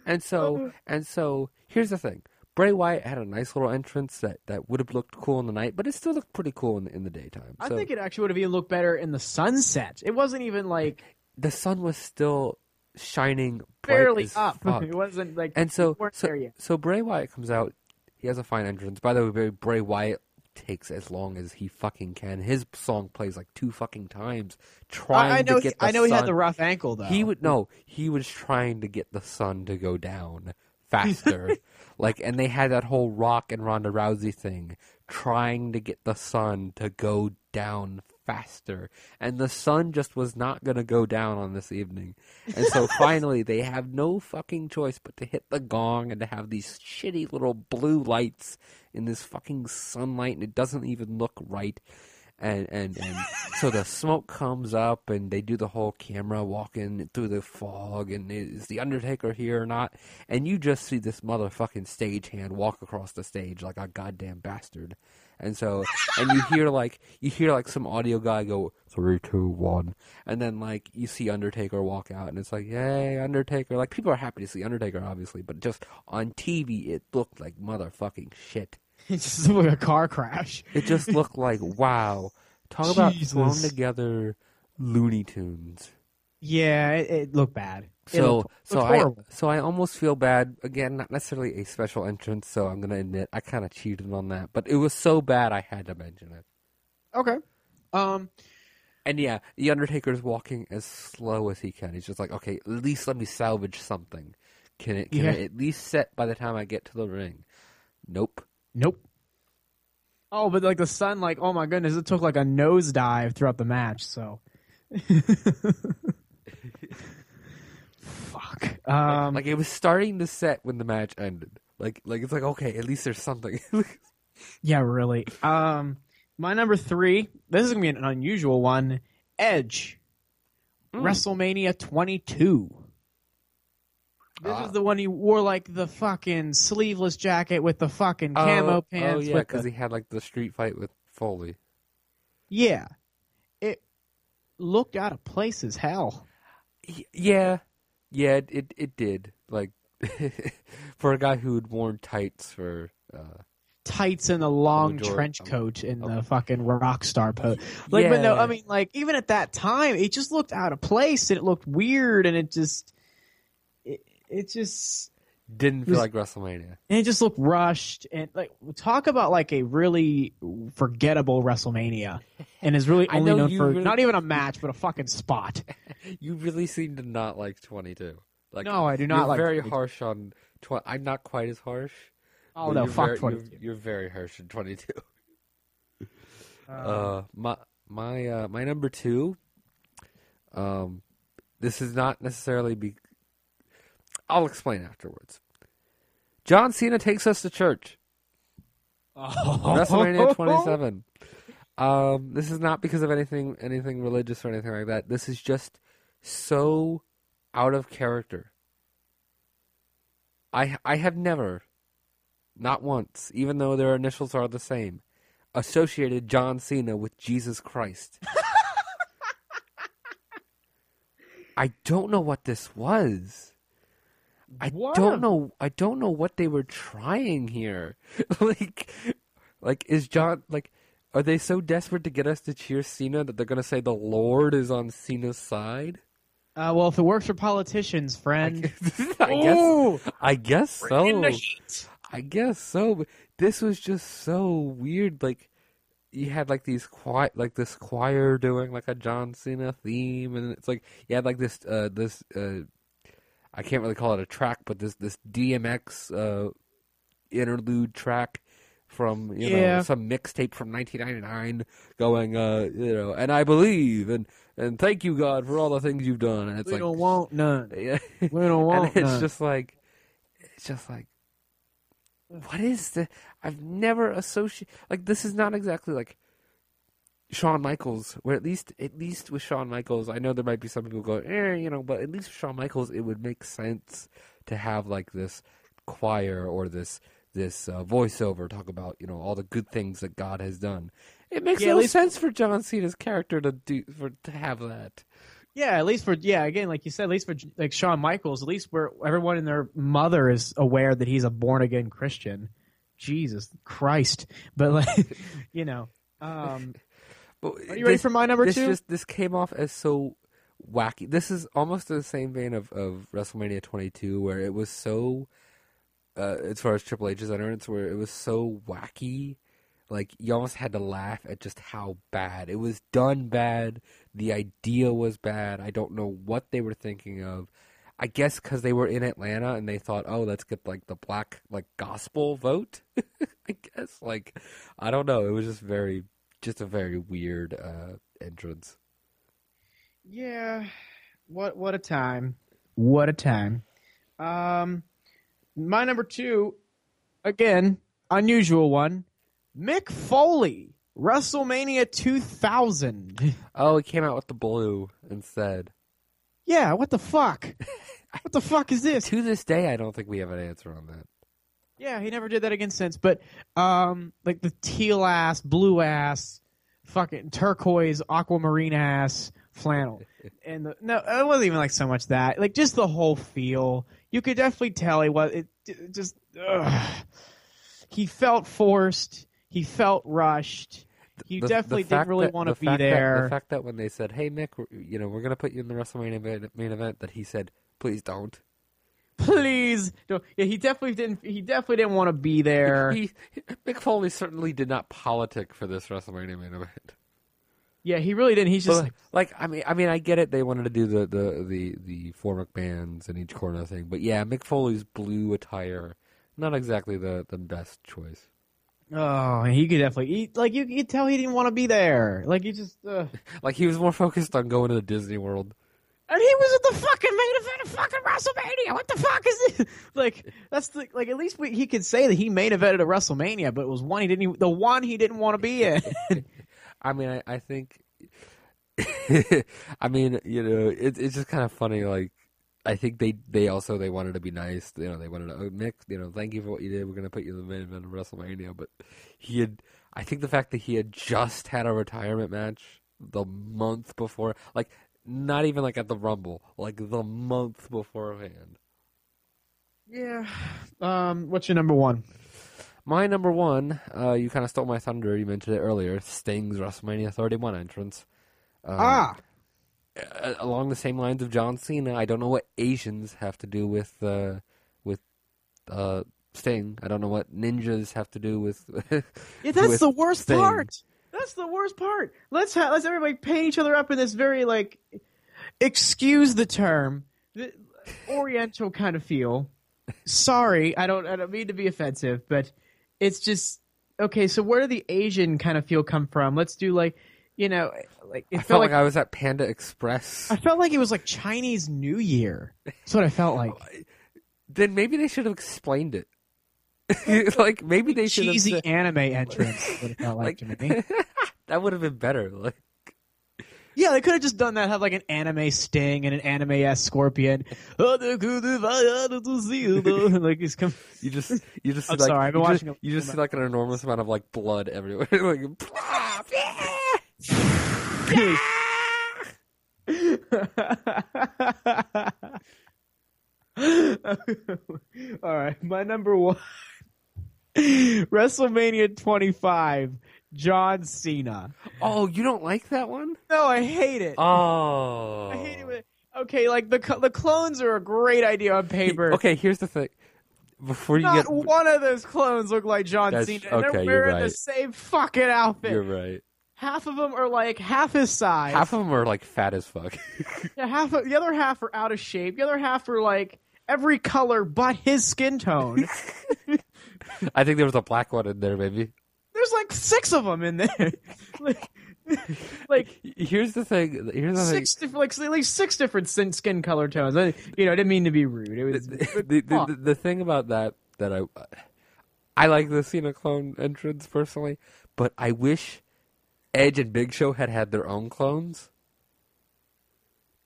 [SPEAKER 3] and so uh-huh. and so. Here's the thing: Bray Wyatt had a nice little entrance that, that would have looked cool in the night, but it still looked pretty cool in the, in the daytime.
[SPEAKER 4] I
[SPEAKER 3] So
[SPEAKER 4] think it actually would have even looked better in the sunset. It wasn't even like
[SPEAKER 3] the sun was still shining
[SPEAKER 4] barely up. [laughs]
[SPEAKER 3] fuck.
[SPEAKER 4] It wasn't like
[SPEAKER 3] And so, so, so Bray Wyatt comes out. He has a fine entrance. By the way, Bray Wyatt takes as long as he fucking can. His song plays like two fucking times, trying
[SPEAKER 4] I, I know.
[SPEAKER 3] to
[SPEAKER 4] He,
[SPEAKER 3] get. The
[SPEAKER 4] I know he had the rough ankle though.
[SPEAKER 3] He would no. He was trying to get the sun to go down faster, [laughs] like, and they had that whole Rock and Ronda Rousey thing, trying to get the sun to go down faster, and the sun just was not going to go down on this evening, and so [laughs] finally they have no fucking choice but to hit the gong and to have these shitty little blue lights in this fucking sunlight, and it doesn't even look right. And and and [laughs] so the smoke comes up and they do the whole camera walking through the fog and is the undertaker here or not? And you just see this motherfucking stagehand walk across the stage like a goddamn bastard and so and you hear like you hear like some audio guy go three two one and then like you see undertaker walk out and it's like yay undertaker like people are happy to see undertaker obviously but just on tv it looked like motherfucking shit
[SPEAKER 4] It just looked like a car crash.
[SPEAKER 3] it just looked like wow. Talk about [laughs] thrown together Looney Tunes.
[SPEAKER 4] Yeah, it, it looked bad. It
[SPEAKER 3] So
[SPEAKER 4] looked-
[SPEAKER 3] so
[SPEAKER 4] looked
[SPEAKER 3] I
[SPEAKER 4] horrible.
[SPEAKER 3] so I almost feel bad again. Not necessarily a special entrance. So I'm gonna admit I kind of cheated on that, but it was so bad I had to mention it.
[SPEAKER 4] okay. Um,
[SPEAKER 3] And yeah, the Undertaker's walking as slow as he can. He's just like, okay, at least let me salvage something. Can it can
[SPEAKER 4] Yeah.
[SPEAKER 3] it at least set by the time I get to the ring? Nope.
[SPEAKER 4] nope. Oh, but like the sun, like oh my goodness, it took like a nosedive throughout the match. So, [laughs] fuck. Um,
[SPEAKER 3] like it was starting to set when the match ended. Like like it's like okay, at least there's something. [laughs]
[SPEAKER 4] yeah, really. Um, my number three. This is gonna be an unusual one. Edge,
[SPEAKER 3] Mm.
[SPEAKER 4] WrestleMania 22. This
[SPEAKER 3] Ah.
[SPEAKER 4] is the one he wore like the fucking sleeveless jacket with the fucking camo
[SPEAKER 3] oh,
[SPEAKER 4] pants.
[SPEAKER 3] Oh yeah, because
[SPEAKER 4] the-
[SPEAKER 3] he had like the street fight with Foley.
[SPEAKER 4] yeah, it looked out of place as hell.
[SPEAKER 3] Yeah, yeah, it it, it did. Like [laughs] for a guy who had worn tights for. Uh,
[SPEAKER 4] Tights and a long
[SPEAKER 3] majority-
[SPEAKER 4] trench
[SPEAKER 3] um,
[SPEAKER 4] coat in
[SPEAKER 3] um,
[SPEAKER 4] the fucking rock star pose. Like, but no, I mean, like even at that time, it just looked out of place and it looked weird and it just, it, it just,
[SPEAKER 3] didn't feel
[SPEAKER 4] was-
[SPEAKER 3] like WrestleMania.
[SPEAKER 4] and it just looked rushed and like talk about like a really forgettable WrestleMania, and is really [laughs] only known for
[SPEAKER 3] really-
[SPEAKER 4] not even a match but a fucking spot. [laughs]
[SPEAKER 3] You really seem to not like 22. Like
[SPEAKER 4] No, I do not
[SPEAKER 3] you're
[SPEAKER 4] like
[SPEAKER 3] very
[SPEAKER 4] 22.
[SPEAKER 3] harsh on. Tw- I'm not quite as harsh.
[SPEAKER 4] Oh no,
[SPEAKER 3] you're
[SPEAKER 4] fuck
[SPEAKER 3] very,
[SPEAKER 4] twenty
[SPEAKER 3] You're, you're very harsh in 22. [laughs] Uh, my my uh, my number two. Um, this is not necessarily be. I'll explain afterwards. John Cena takes us to church. WrestleMania [laughs] 27. Um, this is not because of anything anything religious or anything like that. This is just so out of character. I I have never, not once, even though their initials are the same, associated John Cena with Jesus Christ. [laughs] I don't know what this was. I
[SPEAKER 4] What
[SPEAKER 3] don't
[SPEAKER 4] a-
[SPEAKER 3] know. I don't know what they were trying here. [laughs] like, like is John like? Are they so desperate to get us to cheer Cena that they're gonna say the Lord is on Cena's side?
[SPEAKER 4] Uh, well, if it works for politicians, friend. [laughs]
[SPEAKER 3] I guess.
[SPEAKER 4] Ooh!
[SPEAKER 3] I guess so.
[SPEAKER 4] in the heat.
[SPEAKER 3] I guess so. This was just so weird. Like you had like these choir, like this choir doing like a John Cena theme, and it's like you had like this uh this uh I can't really call it a track, but this this DMX uh interlude track from you
[SPEAKER 4] Yeah.
[SPEAKER 3] know some mixtape from 1999 going uh you know and I believe and and thank you God for all the things you've done and it's
[SPEAKER 4] We
[SPEAKER 3] like
[SPEAKER 4] don't want none. [laughs]
[SPEAKER 3] yeah.
[SPEAKER 4] We don't want
[SPEAKER 3] and it's
[SPEAKER 4] none.
[SPEAKER 3] just like it's just like what is the I've never associated like this is not exactly like Shawn Michaels where at least at least with Shawn Michaels I know there might be some people go eh you know but at least with Shawn Michaels it would make sense to have like this choir or this this uh, voiceover talk about you know all the good things that God has done. It makes
[SPEAKER 4] Yeah,
[SPEAKER 3] no
[SPEAKER 4] least-
[SPEAKER 3] sense for John Cena's character to do for to have that.
[SPEAKER 4] Yeah, at least for yeah, again, like you said, at least for like Shawn Michaels, at least where everyone and their mother is aware that he's a born again Christian. Jesus Christ! But like, [laughs] you know, um,
[SPEAKER 3] But
[SPEAKER 4] are you ready for my number
[SPEAKER 3] this
[SPEAKER 4] two?
[SPEAKER 3] Just, this came off as so wacky. This is almost in the same vein of, of WrestleMania 22, where it was so, uh, as far as Triple H's entrance, where it was so wacky. Like you almost had to laugh at just how bad it was done. Bad. The idea was bad. I don't know what they were thinking of. I guess because they were in Atlanta and they thought, oh, let's get like the black like gospel vote. [laughs] I guess like I don't know. It was just very, just a very weird uh, entrance.
[SPEAKER 4] Yeah. What what a time. What a time. Um my number 2 again, unusual one. Mick Foley, WrestleMania 2000.
[SPEAKER 3] Oh, he came out with the blue instead.
[SPEAKER 4] yeah, what the fuck? [laughs] what the fuck is this?
[SPEAKER 3] To this day, I don't think we have an answer on that.
[SPEAKER 4] Yeah, he never did that again since. But um, like the teal ass, blue ass, fucking turquoise, aquamarine ass flannel, [laughs] and the, no, it wasn't even like so much that. Like just the whole feel. You could definitely tell he was. It, it just ugh. he felt forced. He felt rushed. He
[SPEAKER 3] The- the
[SPEAKER 4] definitely
[SPEAKER 3] fact
[SPEAKER 4] didn't really
[SPEAKER 3] that-
[SPEAKER 4] want to
[SPEAKER 3] the
[SPEAKER 4] be
[SPEAKER 3] fact that-
[SPEAKER 4] there.
[SPEAKER 3] the fact that when they said, "Hey, Mick, you know, we're gonna put you in the WrestleMania main event," that he said, "Please don't."
[SPEAKER 4] Please, don't. yeah, he definitely didn't. He definitely didn't want to be there.
[SPEAKER 3] He, Mick Foley certainly did not politic for this WrestleMania main event.
[SPEAKER 4] yeah, he really didn't. He's just
[SPEAKER 3] But, like, I mean, I mean, I get it. They wanted to do the the the the four McMahons in each corner thing, but yeah, Mick Foley's blue attire, not exactly the the best choice.
[SPEAKER 4] Oh, he could definitely. He, like you, you could tell he didn't want to be there. Like he just, uh... [laughs]
[SPEAKER 3] Like he was more focused on going to the Disney World.
[SPEAKER 4] And he was at the fucking main event of fucking WrestleMania. What the fuck is this? [laughs] Like that's the like at least we, he could say that he main evented a WrestleMania, but it was one he didn't. The one he didn't want to be in. [laughs]
[SPEAKER 3] I mean, I, I think. [laughs] I mean, you know, it, it's just kind of funny. Like, I think they they also they wanted to be nice. You know, they wanted to oh, Mick. You know, thank you for what you did. We're gonna put you in the main event of WrestleMania. But he had. I think the fact that he had just had a retirement match the month before, like not even like at the Rumble, like the month beforehand.
[SPEAKER 4] yeah. Um. What's your number one?
[SPEAKER 3] My number one, uh, you kind of stole my thunder. You mentioned it earlier. Sting's WrestleMania 31 entrance. Um,
[SPEAKER 4] ah.
[SPEAKER 3] uh, along the same lines of John Cena, I don't know what Asians have to do with uh, with uh, Sting. I don't know what ninjas have to do with. [laughs]
[SPEAKER 4] Yeah, that's
[SPEAKER 3] with
[SPEAKER 4] the worst
[SPEAKER 3] Sting.
[SPEAKER 4] part. That's the worst part. Let's ha- let's everybody paint each other up in this very like, excuse the term, the Oriental kind of feel. Sorry, I don't I don't mean to be offensive, but it's just okay. So where did the Asian kind of feel come from? Let's do like, you know, like it
[SPEAKER 3] I
[SPEAKER 4] felt
[SPEAKER 3] felt
[SPEAKER 4] like,
[SPEAKER 3] like I was at Panda Express.
[SPEAKER 4] I felt like it was like Chinese New Year. That's what I felt like. [laughs]
[SPEAKER 3] then maybe they should have explained it. like [laughs] maybe they should have.
[SPEAKER 4] Cheesy
[SPEAKER 3] said-
[SPEAKER 4] anime entrance. What it felt like,
[SPEAKER 3] Like-
[SPEAKER 4] to me. [laughs]
[SPEAKER 3] that would have been better. [laughs] Like
[SPEAKER 4] Yeah, they could have just done that. Have like an anime Sting and an anime S Scorpion. Oh, [laughs] like he's come.
[SPEAKER 3] you just you just [laughs]
[SPEAKER 4] I'm
[SPEAKER 3] like
[SPEAKER 4] sorry, I've been
[SPEAKER 3] you
[SPEAKER 4] watching
[SPEAKER 3] just,
[SPEAKER 4] a-
[SPEAKER 3] you just see like an enormous amount of like blood everywhere. like,
[SPEAKER 4] All right, my number one, WrestleMania 25, John Cena.
[SPEAKER 3] oh, you don't like that one?
[SPEAKER 4] No, I hate it.
[SPEAKER 3] Oh,
[SPEAKER 4] I hate it. Okay, like the the clones are a great idea on paper.
[SPEAKER 3] Okay, here's the thing. Before you
[SPEAKER 4] Not
[SPEAKER 3] get,
[SPEAKER 4] one of those clones look like John
[SPEAKER 3] That's-
[SPEAKER 4] Cena, and
[SPEAKER 3] okay,
[SPEAKER 4] they're wearing the same fucking outfit.
[SPEAKER 3] you're right.
[SPEAKER 4] Half of them are like half his size.
[SPEAKER 3] Half of them are like fat as fuck. [laughs]
[SPEAKER 4] Yeah, half of, the other half are out of shape. The other half are like every color but his skin tone. [laughs]
[SPEAKER 3] I think there was a black one in there, maybe.
[SPEAKER 4] There's like six of them in there. [laughs] [laughs] like, like
[SPEAKER 3] Here's the thing. Here's the
[SPEAKER 4] six different, like at least six different skin, skin color tones. I, you know, I didn't mean to be rude. It was
[SPEAKER 3] thing. The, the, the, the thing about that that I I like the Cena clone entrance personally, but I wish Edge and Big Show had had their own clones.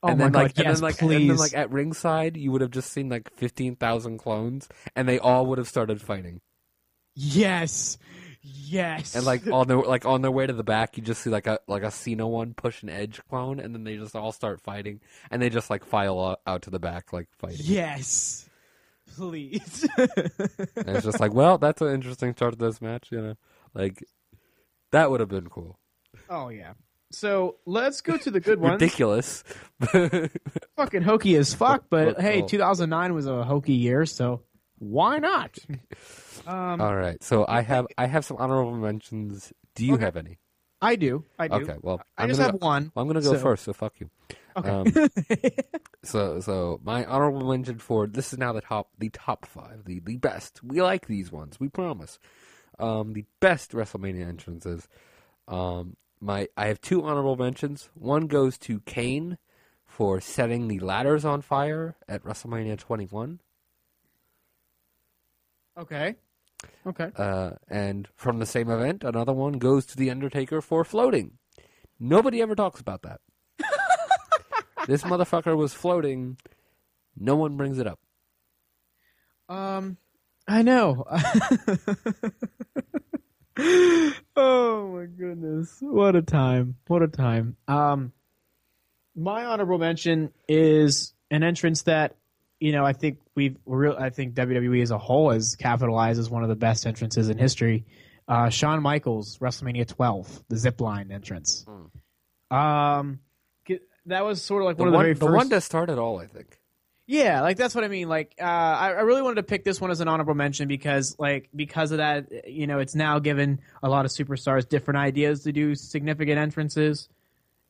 [SPEAKER 4] oh
[SPEAKER 3] and
[SPEAKER 4] my
[SPEAKER 3] then
[SPEAKER 4] god,
[SPEAKER 3] like,
[SPEAKER 4] yes,
[SPEAKER 3] and then like,
[SPEAKER 4] please.
[SPEAKER 3] and then like at ringside, you would have just seen like fifteen thousand clones, and they all would have started fighting.
[SPEAKER 4] Yes, yes.
[SPEAKER 3] And like on their like on their way to the back, you just see like a like a Cena one push an Edge clone, and then they just all start fighting, and they just like file out, out to the back like fighting.
[SPEAKER 4] yes, please. [laughs]
[SPEAKER 3] And it's just like, well, that's an interesting start to this match, you know, like that would have been cool.
[SPEAKER 4] oh yeah. So let's go to the good ones.
[SPEAKER 3] Ridiculous.
[SPEAKER 4] Fucking hokey as fuck, but
[SPEAKER 3] But-
[SPEAKER 4] hey,
[SPEAKER 3] oh.
[SPEAKER 4] 2009 was a hokey year, so why not? [laughs] Um,
[SPEAKER 3] all right, so I have I have some honorable mentions. Do you
[SPEAKER 4] Okay.
[SPEAKER 3] have any?
[SPEAKER 4] I do. I do.
[SPEAKER 3] Okay, well,
[SPEAKER 4] I
[SPEAKER 3] I'm
[SPEAKER 4] just
[SPEAKER 3] gonna
[SPEAKER 4] have
[SPEAKER 3] go,
[SPEAKER 4] one.
[SPEAKER 3] well, I'm gonna go
[SPEAKER 4] so-
[SPEAKER 3] first, so fuck you.
[SPEAKER 4] Okay.
[SPEAKER 3] Um, [laughs] So, so my honorable mention for this is now the top, the top five, the the best. We like these ones, we promise. Um, the best WrestleMania entrances. Um, my I have two honorable mentions. One goes to Kane for setting the ladders on fire at WrestleMania 21,
[SPEAKER 4] okay. Okay.
[SPEAKER 3] uh, and from the same event, another one goes to the Undertaker for floating. Nobody ever talks about that. [laughs] this motherfucker was floating. No one brings it up.
[SPEAKER 4] Um, I know. [laughs] oh my goodness, what a time! What a time. Um, my honorable mention is an entrance that you know I think we've real. I think WWE as a whole has capitalized as one of the best entrances in history. Uh, Shawn Michaels, WrestleMania 12, the zip line entrance. Um, that was sort of like
[SPEAKER 3] The
[SPEAKER 4] one of the
[SPEAKER 3] one,
[SPEAKER 4] very
[SPEAKER 3] the
[SPEAKER 4] first.
[SPEAKER 3] one that started all, I think.
[SPEAKER 4] Yeah, like that's what I mean. Like, uh, I, I really wanted to pick this one as an honorable mention because, like, because of that, you know, it's now given a lot of superstars different ideas to do significant entrances.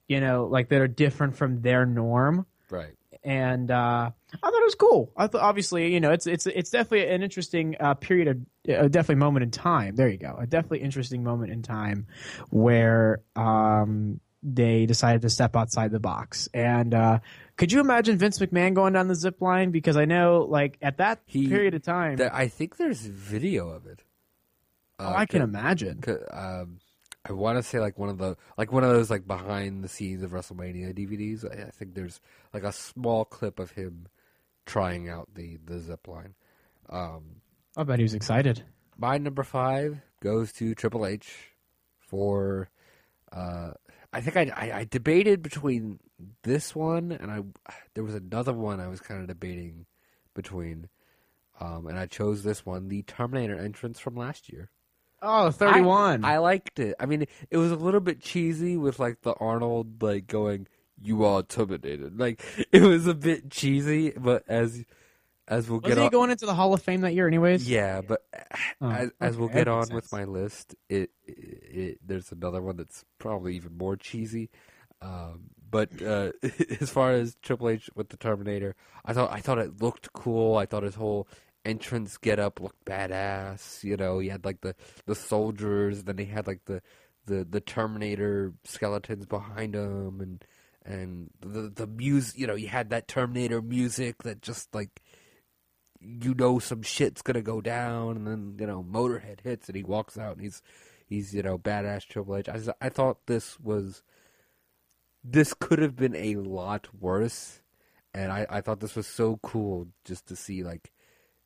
[SPEAKER 4] You know, like that are different from their norm,
[SPEAKER 3] Right.
[SPEAKER 4] And uh, I thought it was cool. I thought, obviously, you know, it's it's it's definitely an interesting uh, period of uh, definitely moment in time. There you go, a definitely interesting moment in time where um, they decided to step outside the box. And uh, could you imagine Vince McMahon going down the zip line? Because I know, like at that
[SPEAKER 3] He-
[SPEAKER 4] period of time,
[SPEAKER 3] There- I think there's video of it.
[SPEAKER 4] oh, I can imagine.
[SPEAKER 3] Um, I want to say like one of the like one of those like behind the scenes of WrestleMania DVDs. I, I think there's like a small clip of him trying out the the zip line. Um,
[SPEAKER 4] I bet he was excited.
[SPEAKER 3] my number five goes to Triple H for. Uh, I think I, I I debated between this one and I there was another one I was kind of debating between, um, and I chose this one, the Terminator entrance from last year.
[SPEAKER 4] Oh, 31.
[SPEAKER 3] I liked it. I mean, it was a little bit cheesy with like the Arnold like going, "You are terminated." Like [laughs] it was a bit cheesy, but as as we'll
[SPEAKER 4] Wasn't
[SPEAKER 3] get on,
[SPEAKER 4] going into the Hall of Fame that year, anyways?
[SPEAKER 3] yeah, but
[SPEAKER 4] Oh,
[SPEAKER 3] as, as we'll get on
[SPEAKER 4] makes
[SPEAKER 3] with my list, it, it, it there's another one that's probably even more cheesy. Um, but uh, [laughs] as far as Triple H with the Terminator, I thought I thought it looked cool. I thought his whole entrance get up looked badass. You know, he had like the, the soldiers, then he had like the, the, the Terminator skeletons behind him, and and the the music. You know, you had that Terminator music that just like you know some shit's gonna go down, and then you know Motorhead hits, and he walks out, and he's he's you know badass Triple H. I, I thought this was this could have been a lot worse, and I I thought this was so cool just to see like.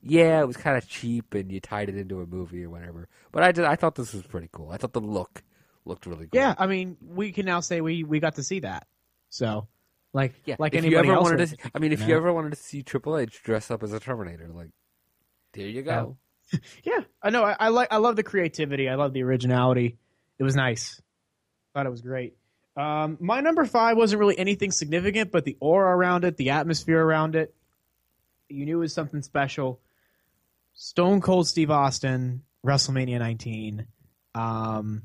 [SPEAKER 3] Yeah, it was kind of cheap, and you tied it into a movie or whatever. But I did, I thought this was pretty cool. I thought the look looked really good.
[SPEAKER 4] Yeah, I mean, we can now say we we got to see that. So, like,
[SPEAKER 3] yeah.
[SPEAKER 4] like
[SPEAKER 3] if
[SPEAKER 4] anybody
[SPEAKER 3] you ever
[SPEAKER 4] else.
[SPEAKER 3] wanted
[SPEAKER 4] would-
[SPEAKER 3] to, I mean, if
[SPEAKER 4] you
[SPEAKER 3] you ever wanted to see Triple H dress up as a Terminator, like, there you go. [laughs]
[SPEAKER 4] Yeah, I know. I, I like. I love the creativity. I love the originality. It was nice. Thought it was great. Um, my number five wasn't really anything significant, but the aura around it, the atmosphere around it, you knew it was something special. Stone Cold Steve Austin, WrestleMania 19. Um,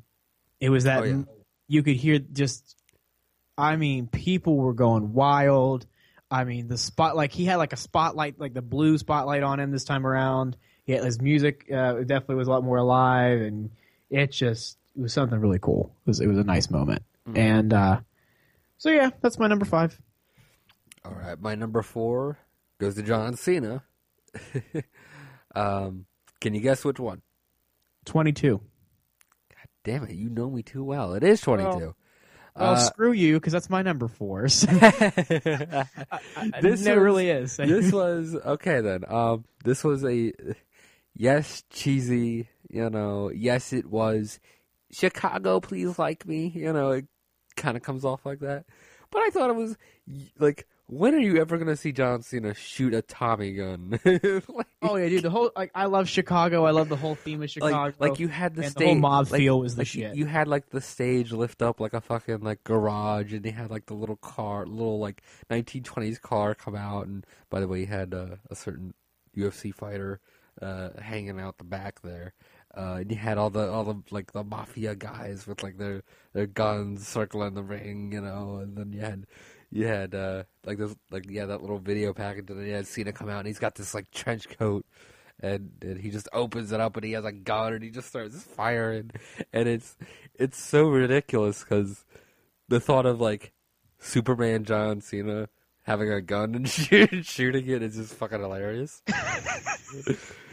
[SPEAKER 4] it was that
[SPEAKER 3] Oh, yeah.
[SPEAKER 4] you could hear just. I mean, people were going wild. I mean, the spot like he had like a spotlight, like the blue spotlight on him this time around. Yeah, his music uh, definitely was a lot more alive, and it just it was something really cool. It was it was a nice moment, and uh, so yeah, that's my number five.
[SPEAKER 3] All right, my number four goes to John Cena. [laughs] um, can you guess which one?
[SPEAKER 4] Twenty two.
[SPEAKER 3] God Damn it, you know me too well. It is twenty-two.
[SPEAKER 4] Well,
[SPEAKER 3] Uh,
[SPEAKER 4] screw you, because that's my number four. So [laughs] [laughs]
[SPEAKER 3] this was-
[SPEAKER 4] really is. [laughs]
[SPEAKER 3] this was okay then. Um, this was a yes cheesy You know, yes, it was Chicago, please like me. You know, it kind of comes off like that. But I thought it was like, when are you ever gonna see John Cena shoot a Tommy gun? [laughs] like,
[SPEAKER 4] Oh yeah, dude. The whole like I love Chicago. I love the whole theme of [laughs] Chicago.
[SPEAKER 3] like, like you had the
[SPEAKER 4] and the
[SPEAKER 3] stage,
[SPEAKER 4] whole mob
[SPEAKER 3] like-
[SPEAKER 4] feel was the
[SPEAKER 3] like you-
[SPEAKER 4] shit.
[SPEAKER 3] You had like the stage lift up like a fucking like garage, and they had like the little car, little like 1920s car come out, and by the way, you had uh, a certain UFC fighter uh, hanging out the back there. Uh, and you had all the all the like the mafia guys with like their their guns circling the ring, you know, and then you had you had uh like this like yeah that little video package, and then you had Cena come out, and he's got this like trench coat, and, and he just opens it up, and he has a gun, and he just starts firing, and it's it's so ridiculous because the thought of like Superman John Cena having a gun and shoot, [laughs] shooting it is just fucking hilarious. [laughs]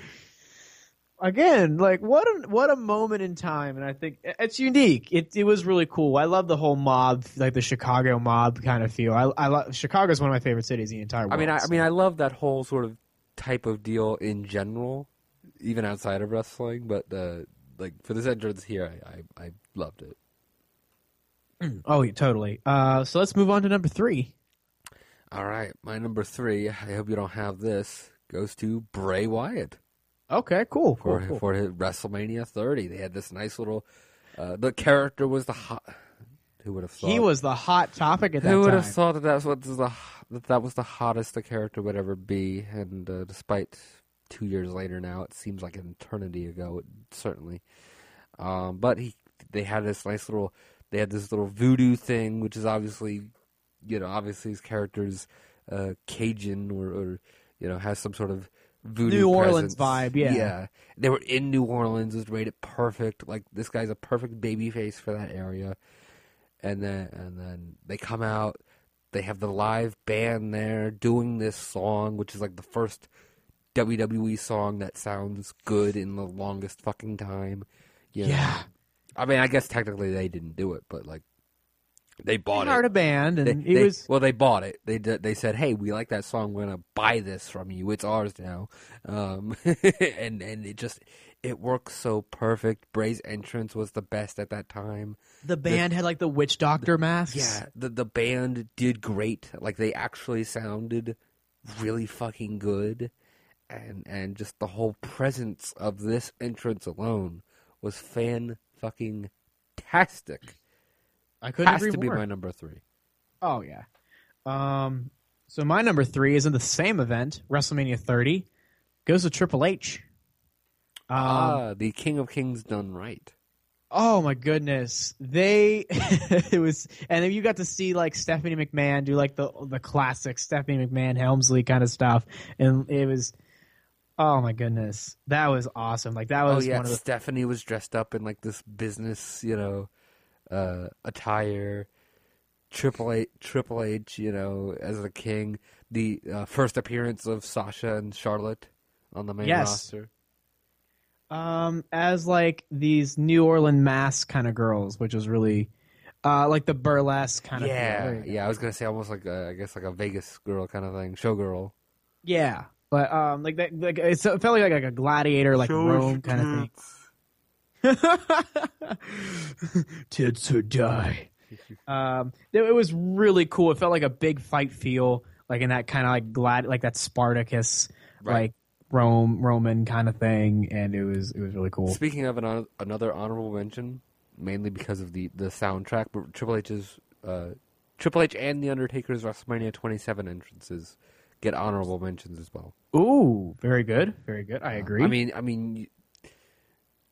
[SPEAKER 4] Again, like what a what a moment in time, and I think it's unique. It it was really cool. I love the whole mob, like the Chicago mob kind of feel. I I love Chicago's one of my favorite cities in the entire world.
[SPEAKER 3] I mean, I, I mean, I love that whole sort of type of deal in general, even outside of wrestling. But uh, like for this entrance here, I, I, I loved it. [clears throat]
[SPEAKER 4] oh yeah, totally. Uh, so let's move on to number three.
[SPEAKER 3] All right, my number three. I hope you don't have this. Goes to Bray Wyatt
[SPEAKER 4] Okay, cool, cool,
[SPEAKER 3] for
[SPEAKER 4] cool.
[SPEAKER 3] for his WrestleMania 30. They had this nice little. Uh, the character was the hot. Who would have thought?
[SPEAKER 4] He was the hot topic at that time.
[SPEAKER 3] Who would have thought that that's what the that that was the hottest the character would ever be? And uh, despite two years later now, it seems like an eternity ago. Certainly, um, but he they had this nice little they had this little voodoo thing, which is obviously you know obviously his character's uh, Cajun or, or you know has some sort of voodoo
[SPEAKER 4] New Orleans
[SPEAKER 3] presence.
[SPEAKER 4] vibe, yeah.
[SPEAKER 3] yeah. They were in New Orleans. Was rated perfect. Like this guy's a perfect baby face for that area and then and then they come out they have the live band there doing this song which is like the first WWE song that sounds good in the longest fucking time you know?
[SPEAKER 4] Yeah.
[SPEAKER 3] I mean I guess technically they didn't do it but like they bought
[SPEAKER 4] He hired
[SPEAKER 3] it.
[SPEAKER 4] a band, and
[SPEAKER 3] they,
[SPEAKER 4] he
[SPEAKER 3] they-
[SPEAKER 4] was
[SPEAKER 3] well they bought it. They they said hey we like that song. We're gonna buy this from you. It's ours now. Um [laughs] and and it just it works so perfect. Bray's entrance was the best at that time.
[SPEAKER 4] The band had like the witch doctor masks.
[SPEAKER 3] yeah, the the band did great. Like they actually sounded really fucking good, and and just the whole presence of this entrance alone was fan fucking tastic.
[SPEAKER 4] I couldn't
[SPEAKER 3] Has
[SPEAKER 4] agree
[SPEAKER 3] to be my number three.
[SPEAKER 4] Oh yeah. Um. So my number three is in the same event, WrestleMania 30, goes to Triple H. Um,
[SPEAKER 3] ah, the King of Kings done right.
[SPEAKER 4] Oh my goodness, they [laughs] it was, and then you got to see like Stephanie McMahon do like the the classic Stephanie McMahon Helmsley kind of stuff, and it was, oh my goodness, that was awesome. Like that
[SPEAKER 3] Oh
[SPEAKER 4] was
[SPEAKER 3] yeah,
[SPEAKER 4] one of the
[SPEAKER 3] Stephanie was dressed up in like this business, you know, uh, attire. Triple H, Triple H, you know, as the king. The uh, first appearance of Sasha and Charlotte on the main
[SPEAKER 4] Yes.
[SPEAKER 3] roster.
[SPEAKER 4] um as like these New Orleans mask kind of girls, which was really, uh, like the burlesque kind of
[SPEAKER 3] Yeah, yeah. I was gonna say almost like a, I guess like a Vegas girl kind of thing, showgirl.
[SPEAKER 4] yeah. But um, like that, like it felt like like a gladiator, like Rome kind of thing. [laughs] Tits or die. um, it, was really cool. It felt like a big fight feel, like in that kind of like glad, like that Spartacus,
[SPEAKER 3] Right.
[SPEAKER 4] like Rome, Roman kind of thing, and it was it was really cool.
[SPEAKER 3] Speaking of an, another honorable mention, mainly because of the the soundtrack, but Triple H's uh, Triple H and the Undertaker's WrestleMania 27 entrances get honorable mentions as well.
[SPEAKER 4] Ooh, very good, very good. I agree.
[SPEAKER 3] I mean, I mean,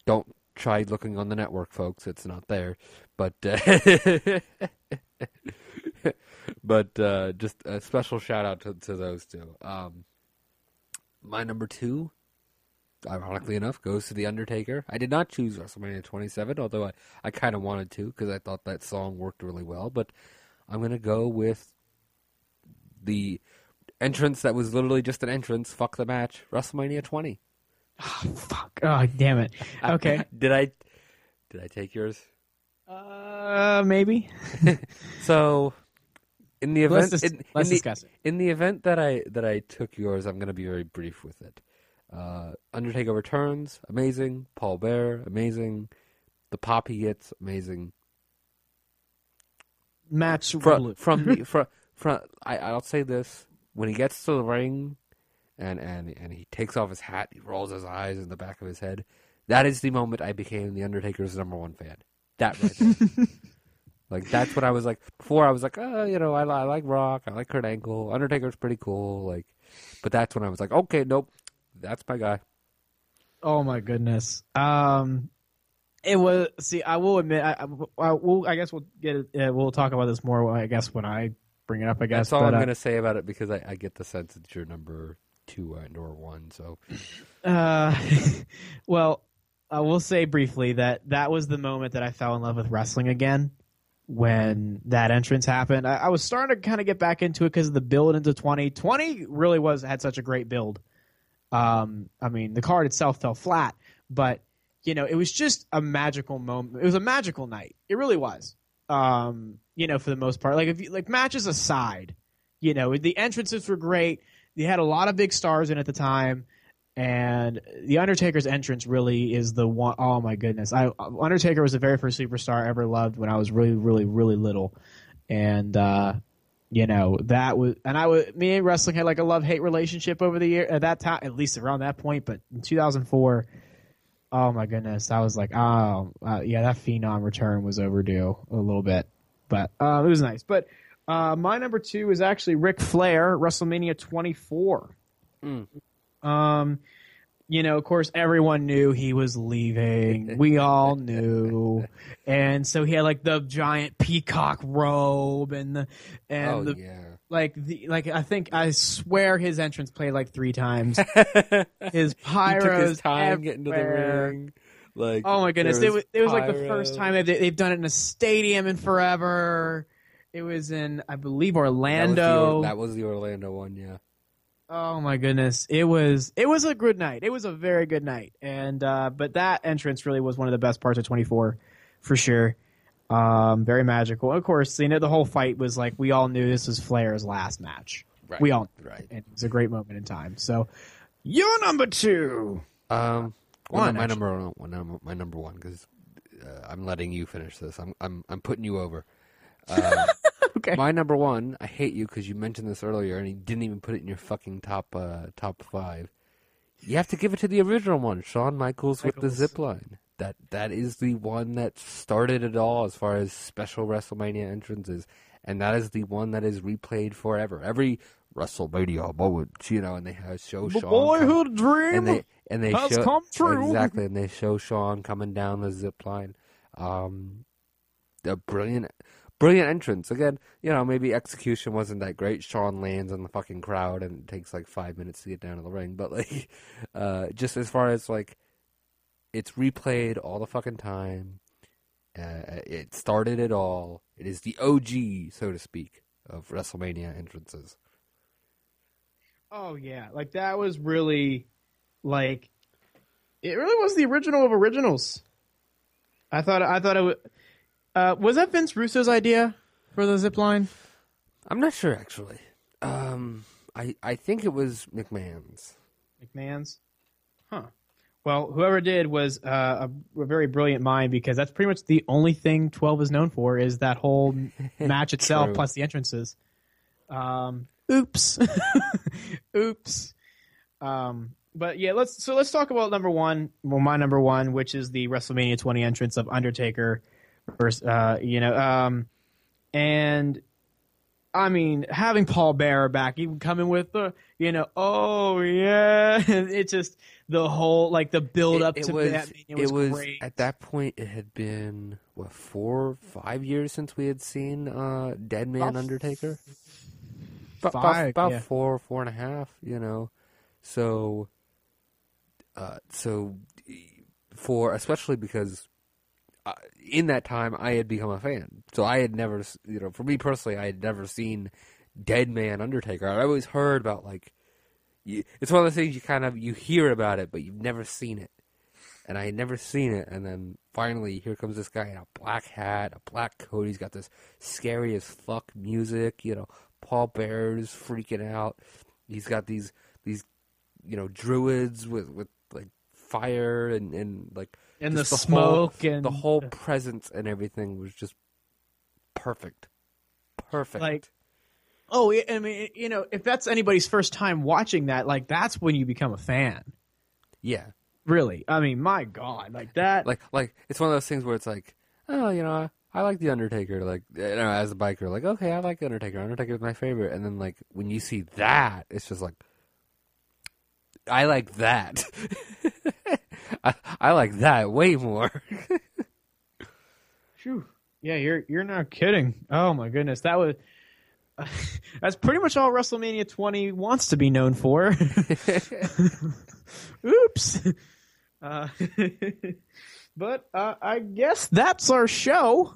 [SPEAKER 3] don't try looking on the network, folks. It's not there. But uh, [laughs] but uh, just a special shout out to, to those two. Um, my number two, ironically enough, goes to the Undertaker. I did not choose WrestleMania 27, although I, I kind of wanted to because I thought that song worked really well. But I'm gonna go with the entrance that was literally just an entrance. Fuck the match. WrestleMania 20.
[SPEAKER 4] Fuck. Oh, damn it. [laughs] Okay.
[SPEAKER 3] did I did I take yours?
[SPEAKER 4] uh, maybe. [laughs]
[SPEAKER 3] So in the
[SPEAKER 4] Let's
[SPEAKER 3] event
[SPEAKER 4] dis-
[SPEAKER 3] in,
[SPEAKER 4] let's
[SPEAKER 3] in the,
[SPEAKER 4] it.
[SPEAKER 3] in the event that I that I took yours, I'm going to be very brief with it. Uh, Undertaker returns, amazing. Paul Bearer, amazing. The pop he gets, amazing.
[SPEAKER 4] Match
[SPEAKER 3] From from [laughs] the from, from I I'll say this: when he gets to the ring, and and and he takes off his hat, he rolls his eyes in the back of his head. That is the moment I became the Undertaker's number one fan. That right there. [laughs] like that's what I was like before. I was like, oh, you know, I, I like Rock, I like Kurt Angle, Undertaker's pretty cool. Like, but that's when I was like, okay, nope, that's my guy.
[SPEAKER 4] Oh my goodness. Um, it was. See, I will admit. I, I, I will. I guess we'll get. it- Uh, we'll talk about this more. I guess when I bring it up. I guess.
[SPEAKER 3] That's all
[SPEAKER 4] but,
[SPEAKER 3] I'm
[SPEAKER 4] uh,
[SPEAKER 3] gonna say about it because I, I get the sense that you're number two and or one. So
[SPEAKER 4] Uh, [laughs] well, I will say briefly that that was the moment that I fell in love with wrestling again. When that entrance happened, I, I was starting to kind of get back into it because of the build into 2020 really was had such a great build. Um, I mean, the card itself fell flat, but you know, it was just a magical moment. It was a magical night. It really was. Um, you know, for the most part, like if you, like matches aside, you know, the entrances were great. They had a lot of big stars in at the time, and the Undertaker's entrance really is the one oh my goodness! I Undertaker was the very first superstar I ever loved when I was really, really, really little, and uh, you know that was and I was me and wrestling had like a love hate relationship over the year at that time, at least around that point. But in 2004, oh my goodness, I was like, oh uh, yeah, that Phenom return was overdue a little bit, but uh, it was nice. But uh, my number two is actually Ric Flair, WrestleMania 24. Um, you know, of course, everyone knew he was leaving. We all [laughs] knew, and so he had like the giant peacock robe and the and
[SPEAKER 3] oh
[SPEAKER 4] the
[SPEAKER 3] yeah.
[SPEAKER 4] like the like I think I swear his entrance played like three times. [laughs] his
[SPEAKER 3] he
[SPEAKER 4] pyros
[SPEAKER 3] took his time getting to the
[SPEAKER 4] everywhere.
[SPEAKER 3] ring. Like,
[SPEAKER 4] Oh my goodness! It was, it was like the first time they've, they've done it in a stadium in forever. It was in, I believe,
[SPEAKER 3] That was, the,
[SPEAKER 4] Orlando.
[SPEAKER 3] That was the Orlando one, yeah.
[SPEAKER 4] Oh my goodness! It was it was a good night. It was a very good night, and uh, but that entrance really was one of the best parts of 24, for sure. Um, very magical. Of course, you know the whole fight was like we all knew this was Flair's last match.
[SPEAKER 3] Right.
[SPEAKER 4] We all knew,
[SPEAKER 3] Right.
[SPEAKER 4] and it was a great moment in time. So, your number two.
[SPEAKER 3] Um,
[SPEAKER 4] One,
[SPEAKER 3] my number one, one my number one, because uh, I'm letting you finish this. I'm, I'm, I'm putting you over. Uh, [laughs]
[SPEAKER 4] Okay.
[SPEAKER 3] My number one, I hate you because you mentioned this earlier and you didn't even put it in your fucking top, uh, top five. You have to give it to the original one, Shawn Michaels, with the
[SPEAKER 4] Michaels.
[SPEAKER 3] zip line. That, that is the one that started it all as far as special WrestleMania entrances, and that is the one that is replayed forever. Every WrestleMania moment, you know, and they have show
[SPEAKER 4] The
[SPEAKER 3] Shawn come-
[SPEAKER 4] boyhood dream.
[SPEAKER 3] and they and they
[SPEAKER 4] has
[SPEAKER 3] show
[SPEAKER 4] come true.
[SPEAKER 3] exactly, and they show Shawn coming down the zip line. Um, a brilliant, brilliant entrance. Again, you know, maybe execution wasn't that great. Shawn lands on the fucking crowd, and it takes like five minutes to get down to the ring. But like, [laughs] uh, just as far as like, it's replayed all the fucking time. Uh, it started it all. It is the OG, so to speak, of WrestleMania entrances.
[SPEAKER 4] Oh yeah, like that was really like it really was the original of originals. I thought I thought it was uh, was that Vince Russo's idea for the zip line?
[SPEAKER 3] I'm not sure actually. Um, I I think it was McMahon's.
[SPEAKER 4] McMahon's, huh? Well, whoever did was uh, a, a very brilliant mind because that's pretty much the only thing Twelve is known for is that whole [laughs] match itself plus the entrances. Um, oops, [laughs] oops. Um, but yeah, let's so let's talk about number one. Well, my number one, which is the WrestleMania 20 entrance of Undertaker uh, you know, um, and I mean, having Paul Bearer back, even coming with the, you know, oh yeah, [laughs] it just the whole like the build up
[SPEAKER 3] it,
[SPEAKER 4] to
[SPEAKER 3] was,
[SPEAKER 4] that. It
[SPEAKER 3] it
[SPEAKER 4] was,
[SPEAKER 3] was
[SPEAKER 4] great.
[SPEAKER 3] at that point. It had been what four, five years since we had seen uh, Dead Man
[SPEAKER 4] About
[SPEAKER 3] Undertaker. About, about-
[SPEAKER 4] five,
[SPEAKER 3] about
[SPEAKER 4] yeah.
[SPEAKER 3] four, four and a half. You know, so, uh, so for especially because in that time I had become a fan, so I had never, you know, for me personally, I had never seen Dead Man Undertaker. I always heard about like, you, it's one of those things you kind of you hear about it, but you've never seen it. And I had never seen it, and then finally, here comes this guy in a black hat, a black coat. He's got this scary as fuck music. You know, Paul Bearer's freaking out. He's got these these you know druids with with like fire and and like
[SPEAKER 4] And the
[SPEAKER 3] whole-
[SPEAKER 4] smoke and
[SPEAKER 3] the whole presence and everything was just perfect, perfect.
[SPEAKER 4] Like- Oh, I mean, you know, if that's anybody's first time watching that, like that's when you become a fan.
[SPEAKER 3] yeah,
[SPEAKER 4] Really, I mean, my God, like that.
[SPEAKER 3] like like it's one of those things where it's like, oh, you know, I, I like the Undertaker. Like you know, as a biker, like okay, I like the Undertaker. Undertaker is my favorite. And then like when you see that, it's just like, I like that. [laughs] [laughs] I, I like that way more. [laughs]
[SPEAKER 4] Phew. Yeah, you're you're not kidding. Oh my goodness, that was [laughs] that's pretty much all WrestleMania 20 wants to be known for. Oops. Uh, but uh, I guess that's our show.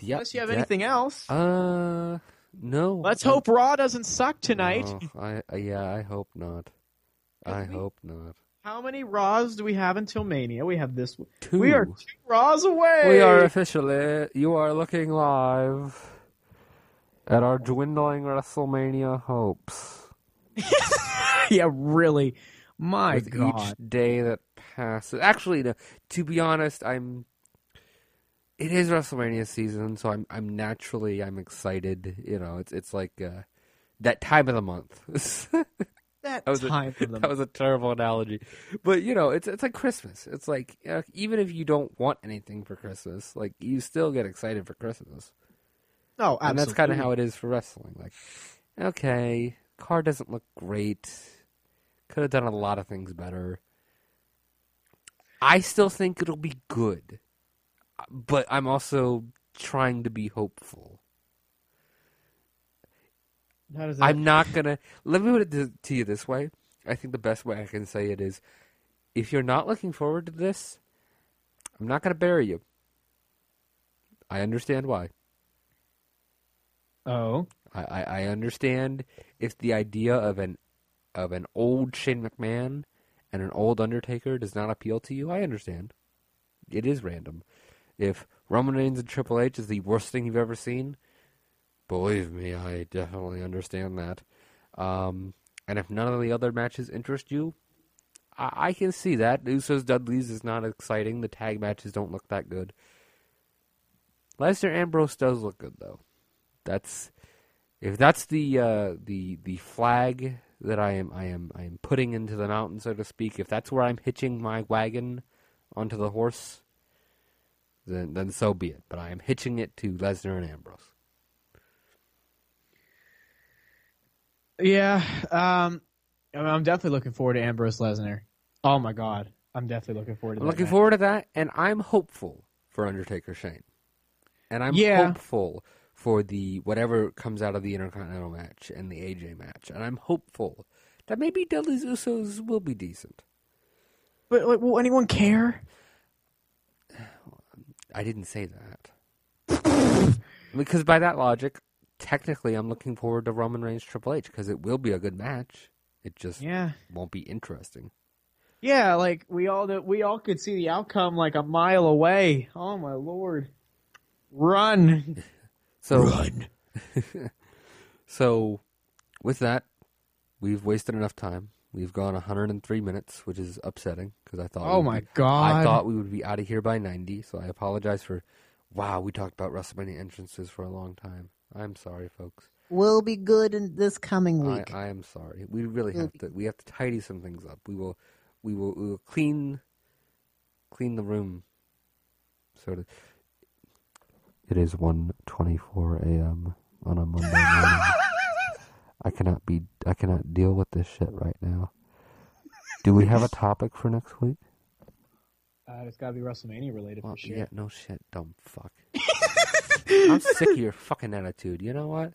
[SPEAKER 3] Yep,
[SPEAKER 4] Unless you have
[SPEAKER 3] that-
[SPEAKER 4] anything else,
[SPEAKER 3] Uh, no.
[SPEAKER 4] let's hope Raw doesn't suck tonight.
[SPEAKER 3] no, I, I yeah, I hope not. I hope not.
[SPEAKER 4] How many Raws do we have until Mania? We have this.
[SPEAKER 3] Two.
[SPEAKER 4] We are two Raws away.
[SPEAKER 3] We are officially. You are looking live at our dwindling WrestleMania hopes. [laughs]
[SPEAKER 4] yeah, really. My
[SPEAKER 3] With
[SPEAKER 4] God.
[SPEAKER 3] each day that passes. Actually, no, to be honest, I'm. It is WrestleMania season, so I'm. I'm naturally. I'm excited. You know, it's it's like uh, that time of the month. [laughs]
[SPEAKER 4] That,
[SPEAKER 3] That was a-
[SPEAKER 4] time for [laughs] them.
[SPEAKER 3] that was a terrible analogy, but you know, it's it's like Christmas. It's like uh, even if you don't want anything for Christmas, like you still get excited for Christmas,
[SPEAKER 4] oh, absolutely.
[SPEAKER 3] and that's kind of how it is for wrestling. Like, okay, car doesn't look great. Could have done a lot of things better. I still think it'll be good, but I'm also trying to be hopeful.
[SPEAKER 4] How does that?
[SPEAKER 3] I'm not gonna. Let me put it to, to you this way. I think the best way I can say it is, if you're not looking forward to this, I'm not gonna bury you. I understand why.
[SPEAKER 4] Oh,
[SPEAKER 3] I, I, I understand if the idea of an of an old Shane McMahon and an old Undertaker does not appeal to you. I understand. It is random. If Roman Reigns and Triple H is the worst thing you've ever seen, believe me, I definitely understand that. Um, and if none of the other matches interest you, I, I can see that. Usos Dudley's is not exciting. The tag matches don't look that good. Lesnar Ambrose does look good though. That's if that's the uh, the the flag that I am I am I am putting into the mountain, so to speak. If that's where I'm hitching my wagon onto the horse, then then so be it. But I am hitching it to Lesnar and Ambrose.
[SPEAKER 4] Yeah. Um, I mean, I'm definitely looking forward to Ambrose Lesnar. Oh my God, I'm definitely looking forward to.
[SPEAKER 3] I'm
[SPEAKER 4] that
[SPEAKER 3] looking
[SPEAKER 4] match.
[SPEAKER 3] forward to that, and I'm hopeful for Undertaker Shane, and I'm
[SPEAKER 4] Yeah.
[SPEAKER 3] hopeful for the whatever comes out of the Intercontinental match and the AJ match, and I'm hopeful that maybe Dudley's Usos will be decent.
[SPEAKER 4] But like, will anyone care? [sighs]
[SPEAKER 3] I didn't say that. [laughs] because by that logic, technically I'm looking forward to Roman Reigns Triple H because it will be a good match. It just
[SPEAKER 4] Yeah.
[SPEAKER 3] won't be interesting.
[SPEAKER 4] Yeah, like we all do, we all could see the outcome like a mile away. Oh my lord. Run. [laughs]
[SPEAKER 3] So
[SPEAKER 4] Run. [laughs]
[SPEAKER 3] so with that, we've wasted enough time. We've gone 103 minutes, which is upsetting because I thought
[SPEAKER 4] Oh my
[SPEAKER 3] be-
[SPEAKER 4] god.
[SPEAKER 3] I thought we would be out of here by 90, so I apologize for wow, we talked about WrestleMania entrances for a long time. I'm sorry, folks.
[SPEAKER 5] We'll be good in this coming week.
[SPEAKER 3] I am sorry. We really
[SPEAKER 5] Will
[SPEAKER 3] have to. We have to tidy some things up. We will. We will. We will clean. Clean the room. Sort of. It is 1.24 a.m. on a Monday morning. I cannot be. I cannot deal with this shit right now. Do we have a topic for next week?
[SPEAKER 4] Uh, it's got to be WrestleMania related
[SPEAKER 3] Well,
[SPEAKER 4] for sure.
[SPEAKER 3] yeah. No shit. Dumb fuck. [laughs] I'm sick of your fucking attitude. You know what?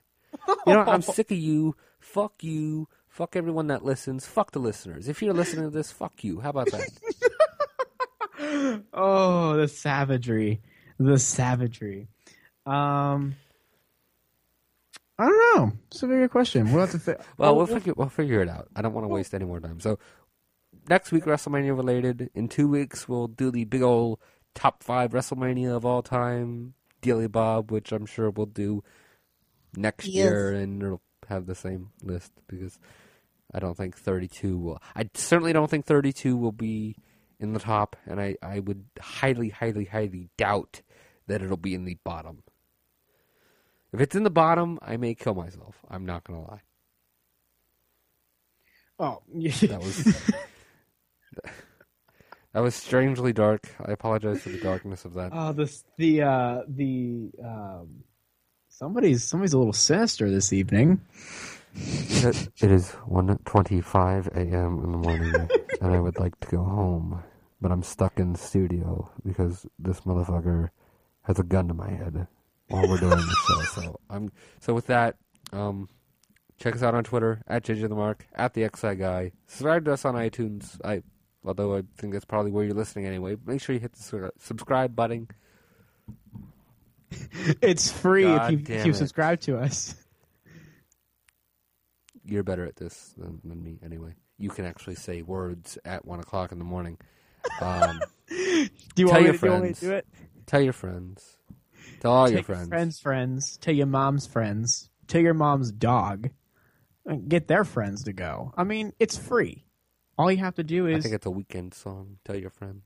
[SPEAKER 3] You know? I'm sick of you. Fuck you. Fuck everyone that listens. Fuck the listeners. If you're listening to this, fuck you. How about that? [laughs]
[SPEAKER 4] Oh, the savagery. The savagery. Um I don't know. It's a very good question. We'll have to fi- [laughs]
[SPEAKER 3] Well,
[SPEAKER 4] Oh,
[SPEAKER 3] we'll figure we'll figure it out. I don't want to waste any more time. So next week, WrestleMania related. In two weeks, we'll do the big old top five WrestleMania of all time, Dealy Bob, which I'm sure we'll do next
[SPEAKER 5] Yes.
[SPEAKER 3] year, and it'll have the same list because I don't think 32 will. I certainly don't think 32 will be in the top, and I, I would highly, highly, highly doubt that it'll be in the bottom. If it's in the bottom, I may kill myself. I'm not going to lie.
[SPEAKER 4] Oh, [laughs]
[SPEAKER 3] That was [laughs] [laughs] that was strangely dark. I apologize for the darkness of that.
[SPEAKER 4] oh, this the uh, the um, somebody's somebody's a little sinister this evening.
[SPEAKER 3] It, it is 1.25 a.m. in the morning, [laughs] and I would like to go home, but I'm stuck in the studio because this motherfucker has a gun to my head while we're doing the show. So I'm so with that. Um, check us out on Twitter at JJ the Mark at the XI Guy. Subscribe to us on iTunes. I although I think that's probably where you're listening anyway. Make sure you hit the subscribe button. [laughs]
[SPEAKER 4] It's free
[SPEAKER 3] God
[SPEAKER 4] if you if you
[SPEAKER 3] it.
[SPEAKER 4] subscribe to us.
[SPEAKER 3] You're better at this than, than me, anyway. You can actually say words at one o'clock in the morning. Um, [laughs]
[SPEAKER 4] Do you
[SPEAKER 3] Tell
[SPEAKER 4] want, me
[SPEAKER 3] your
[SPEAKER 4] to, do you want me to
[SPEAKER 3] friends.
[SPEAKER 4] do it?
[SPEAKER 3] tell your friends. Tell all your
[SPEAKER 4] Take
[SPEAKER 3] friends.
[SPEAKER 4] friends, friends. Tell your mom's friends. Tell your mom's dog. Get their friends to go. I mean, it's free. All you have to do is.
[SPEAKER 3] I
[SPEAKER 4] is.
[SPEAKER 3] think it's a Weeknd song. Tell your friend.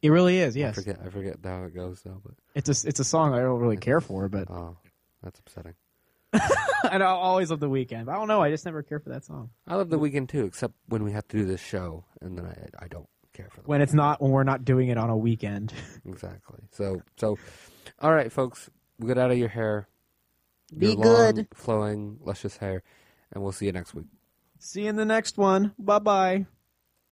[SPEAKER 4] It really is.
[SPEAKER 3] I
[SPEAKER 4] Yes,
[SPEAKER 3] forget. I forget how it goes though, but
[SPEAKER 4] it's a it's a song I don't really care for, but
[SPEAKER 3] oh, that's upsetting. [laughs]
[SPEAKER 4] and I'll always love the weekend. But I don't know. I just never care for that song
[SPEAKER 3] I love the weekend too, except when we have to do this show, and then I I don't care for the
[SPEAKER 4] when it's not when we're not doing it on a weekend. [laughs]
[SPEAKER 3] exactly. So so, all right, folks, get out of your hair.
[SPEAKER 5] Be
[SPEAKER 3] your
[SPEAKER 5] good.
[SPEAKER 3] long, flowing, luscious hair, and we'll see you next week.
[SPEAKER 4] See you in the next one. Bye bye.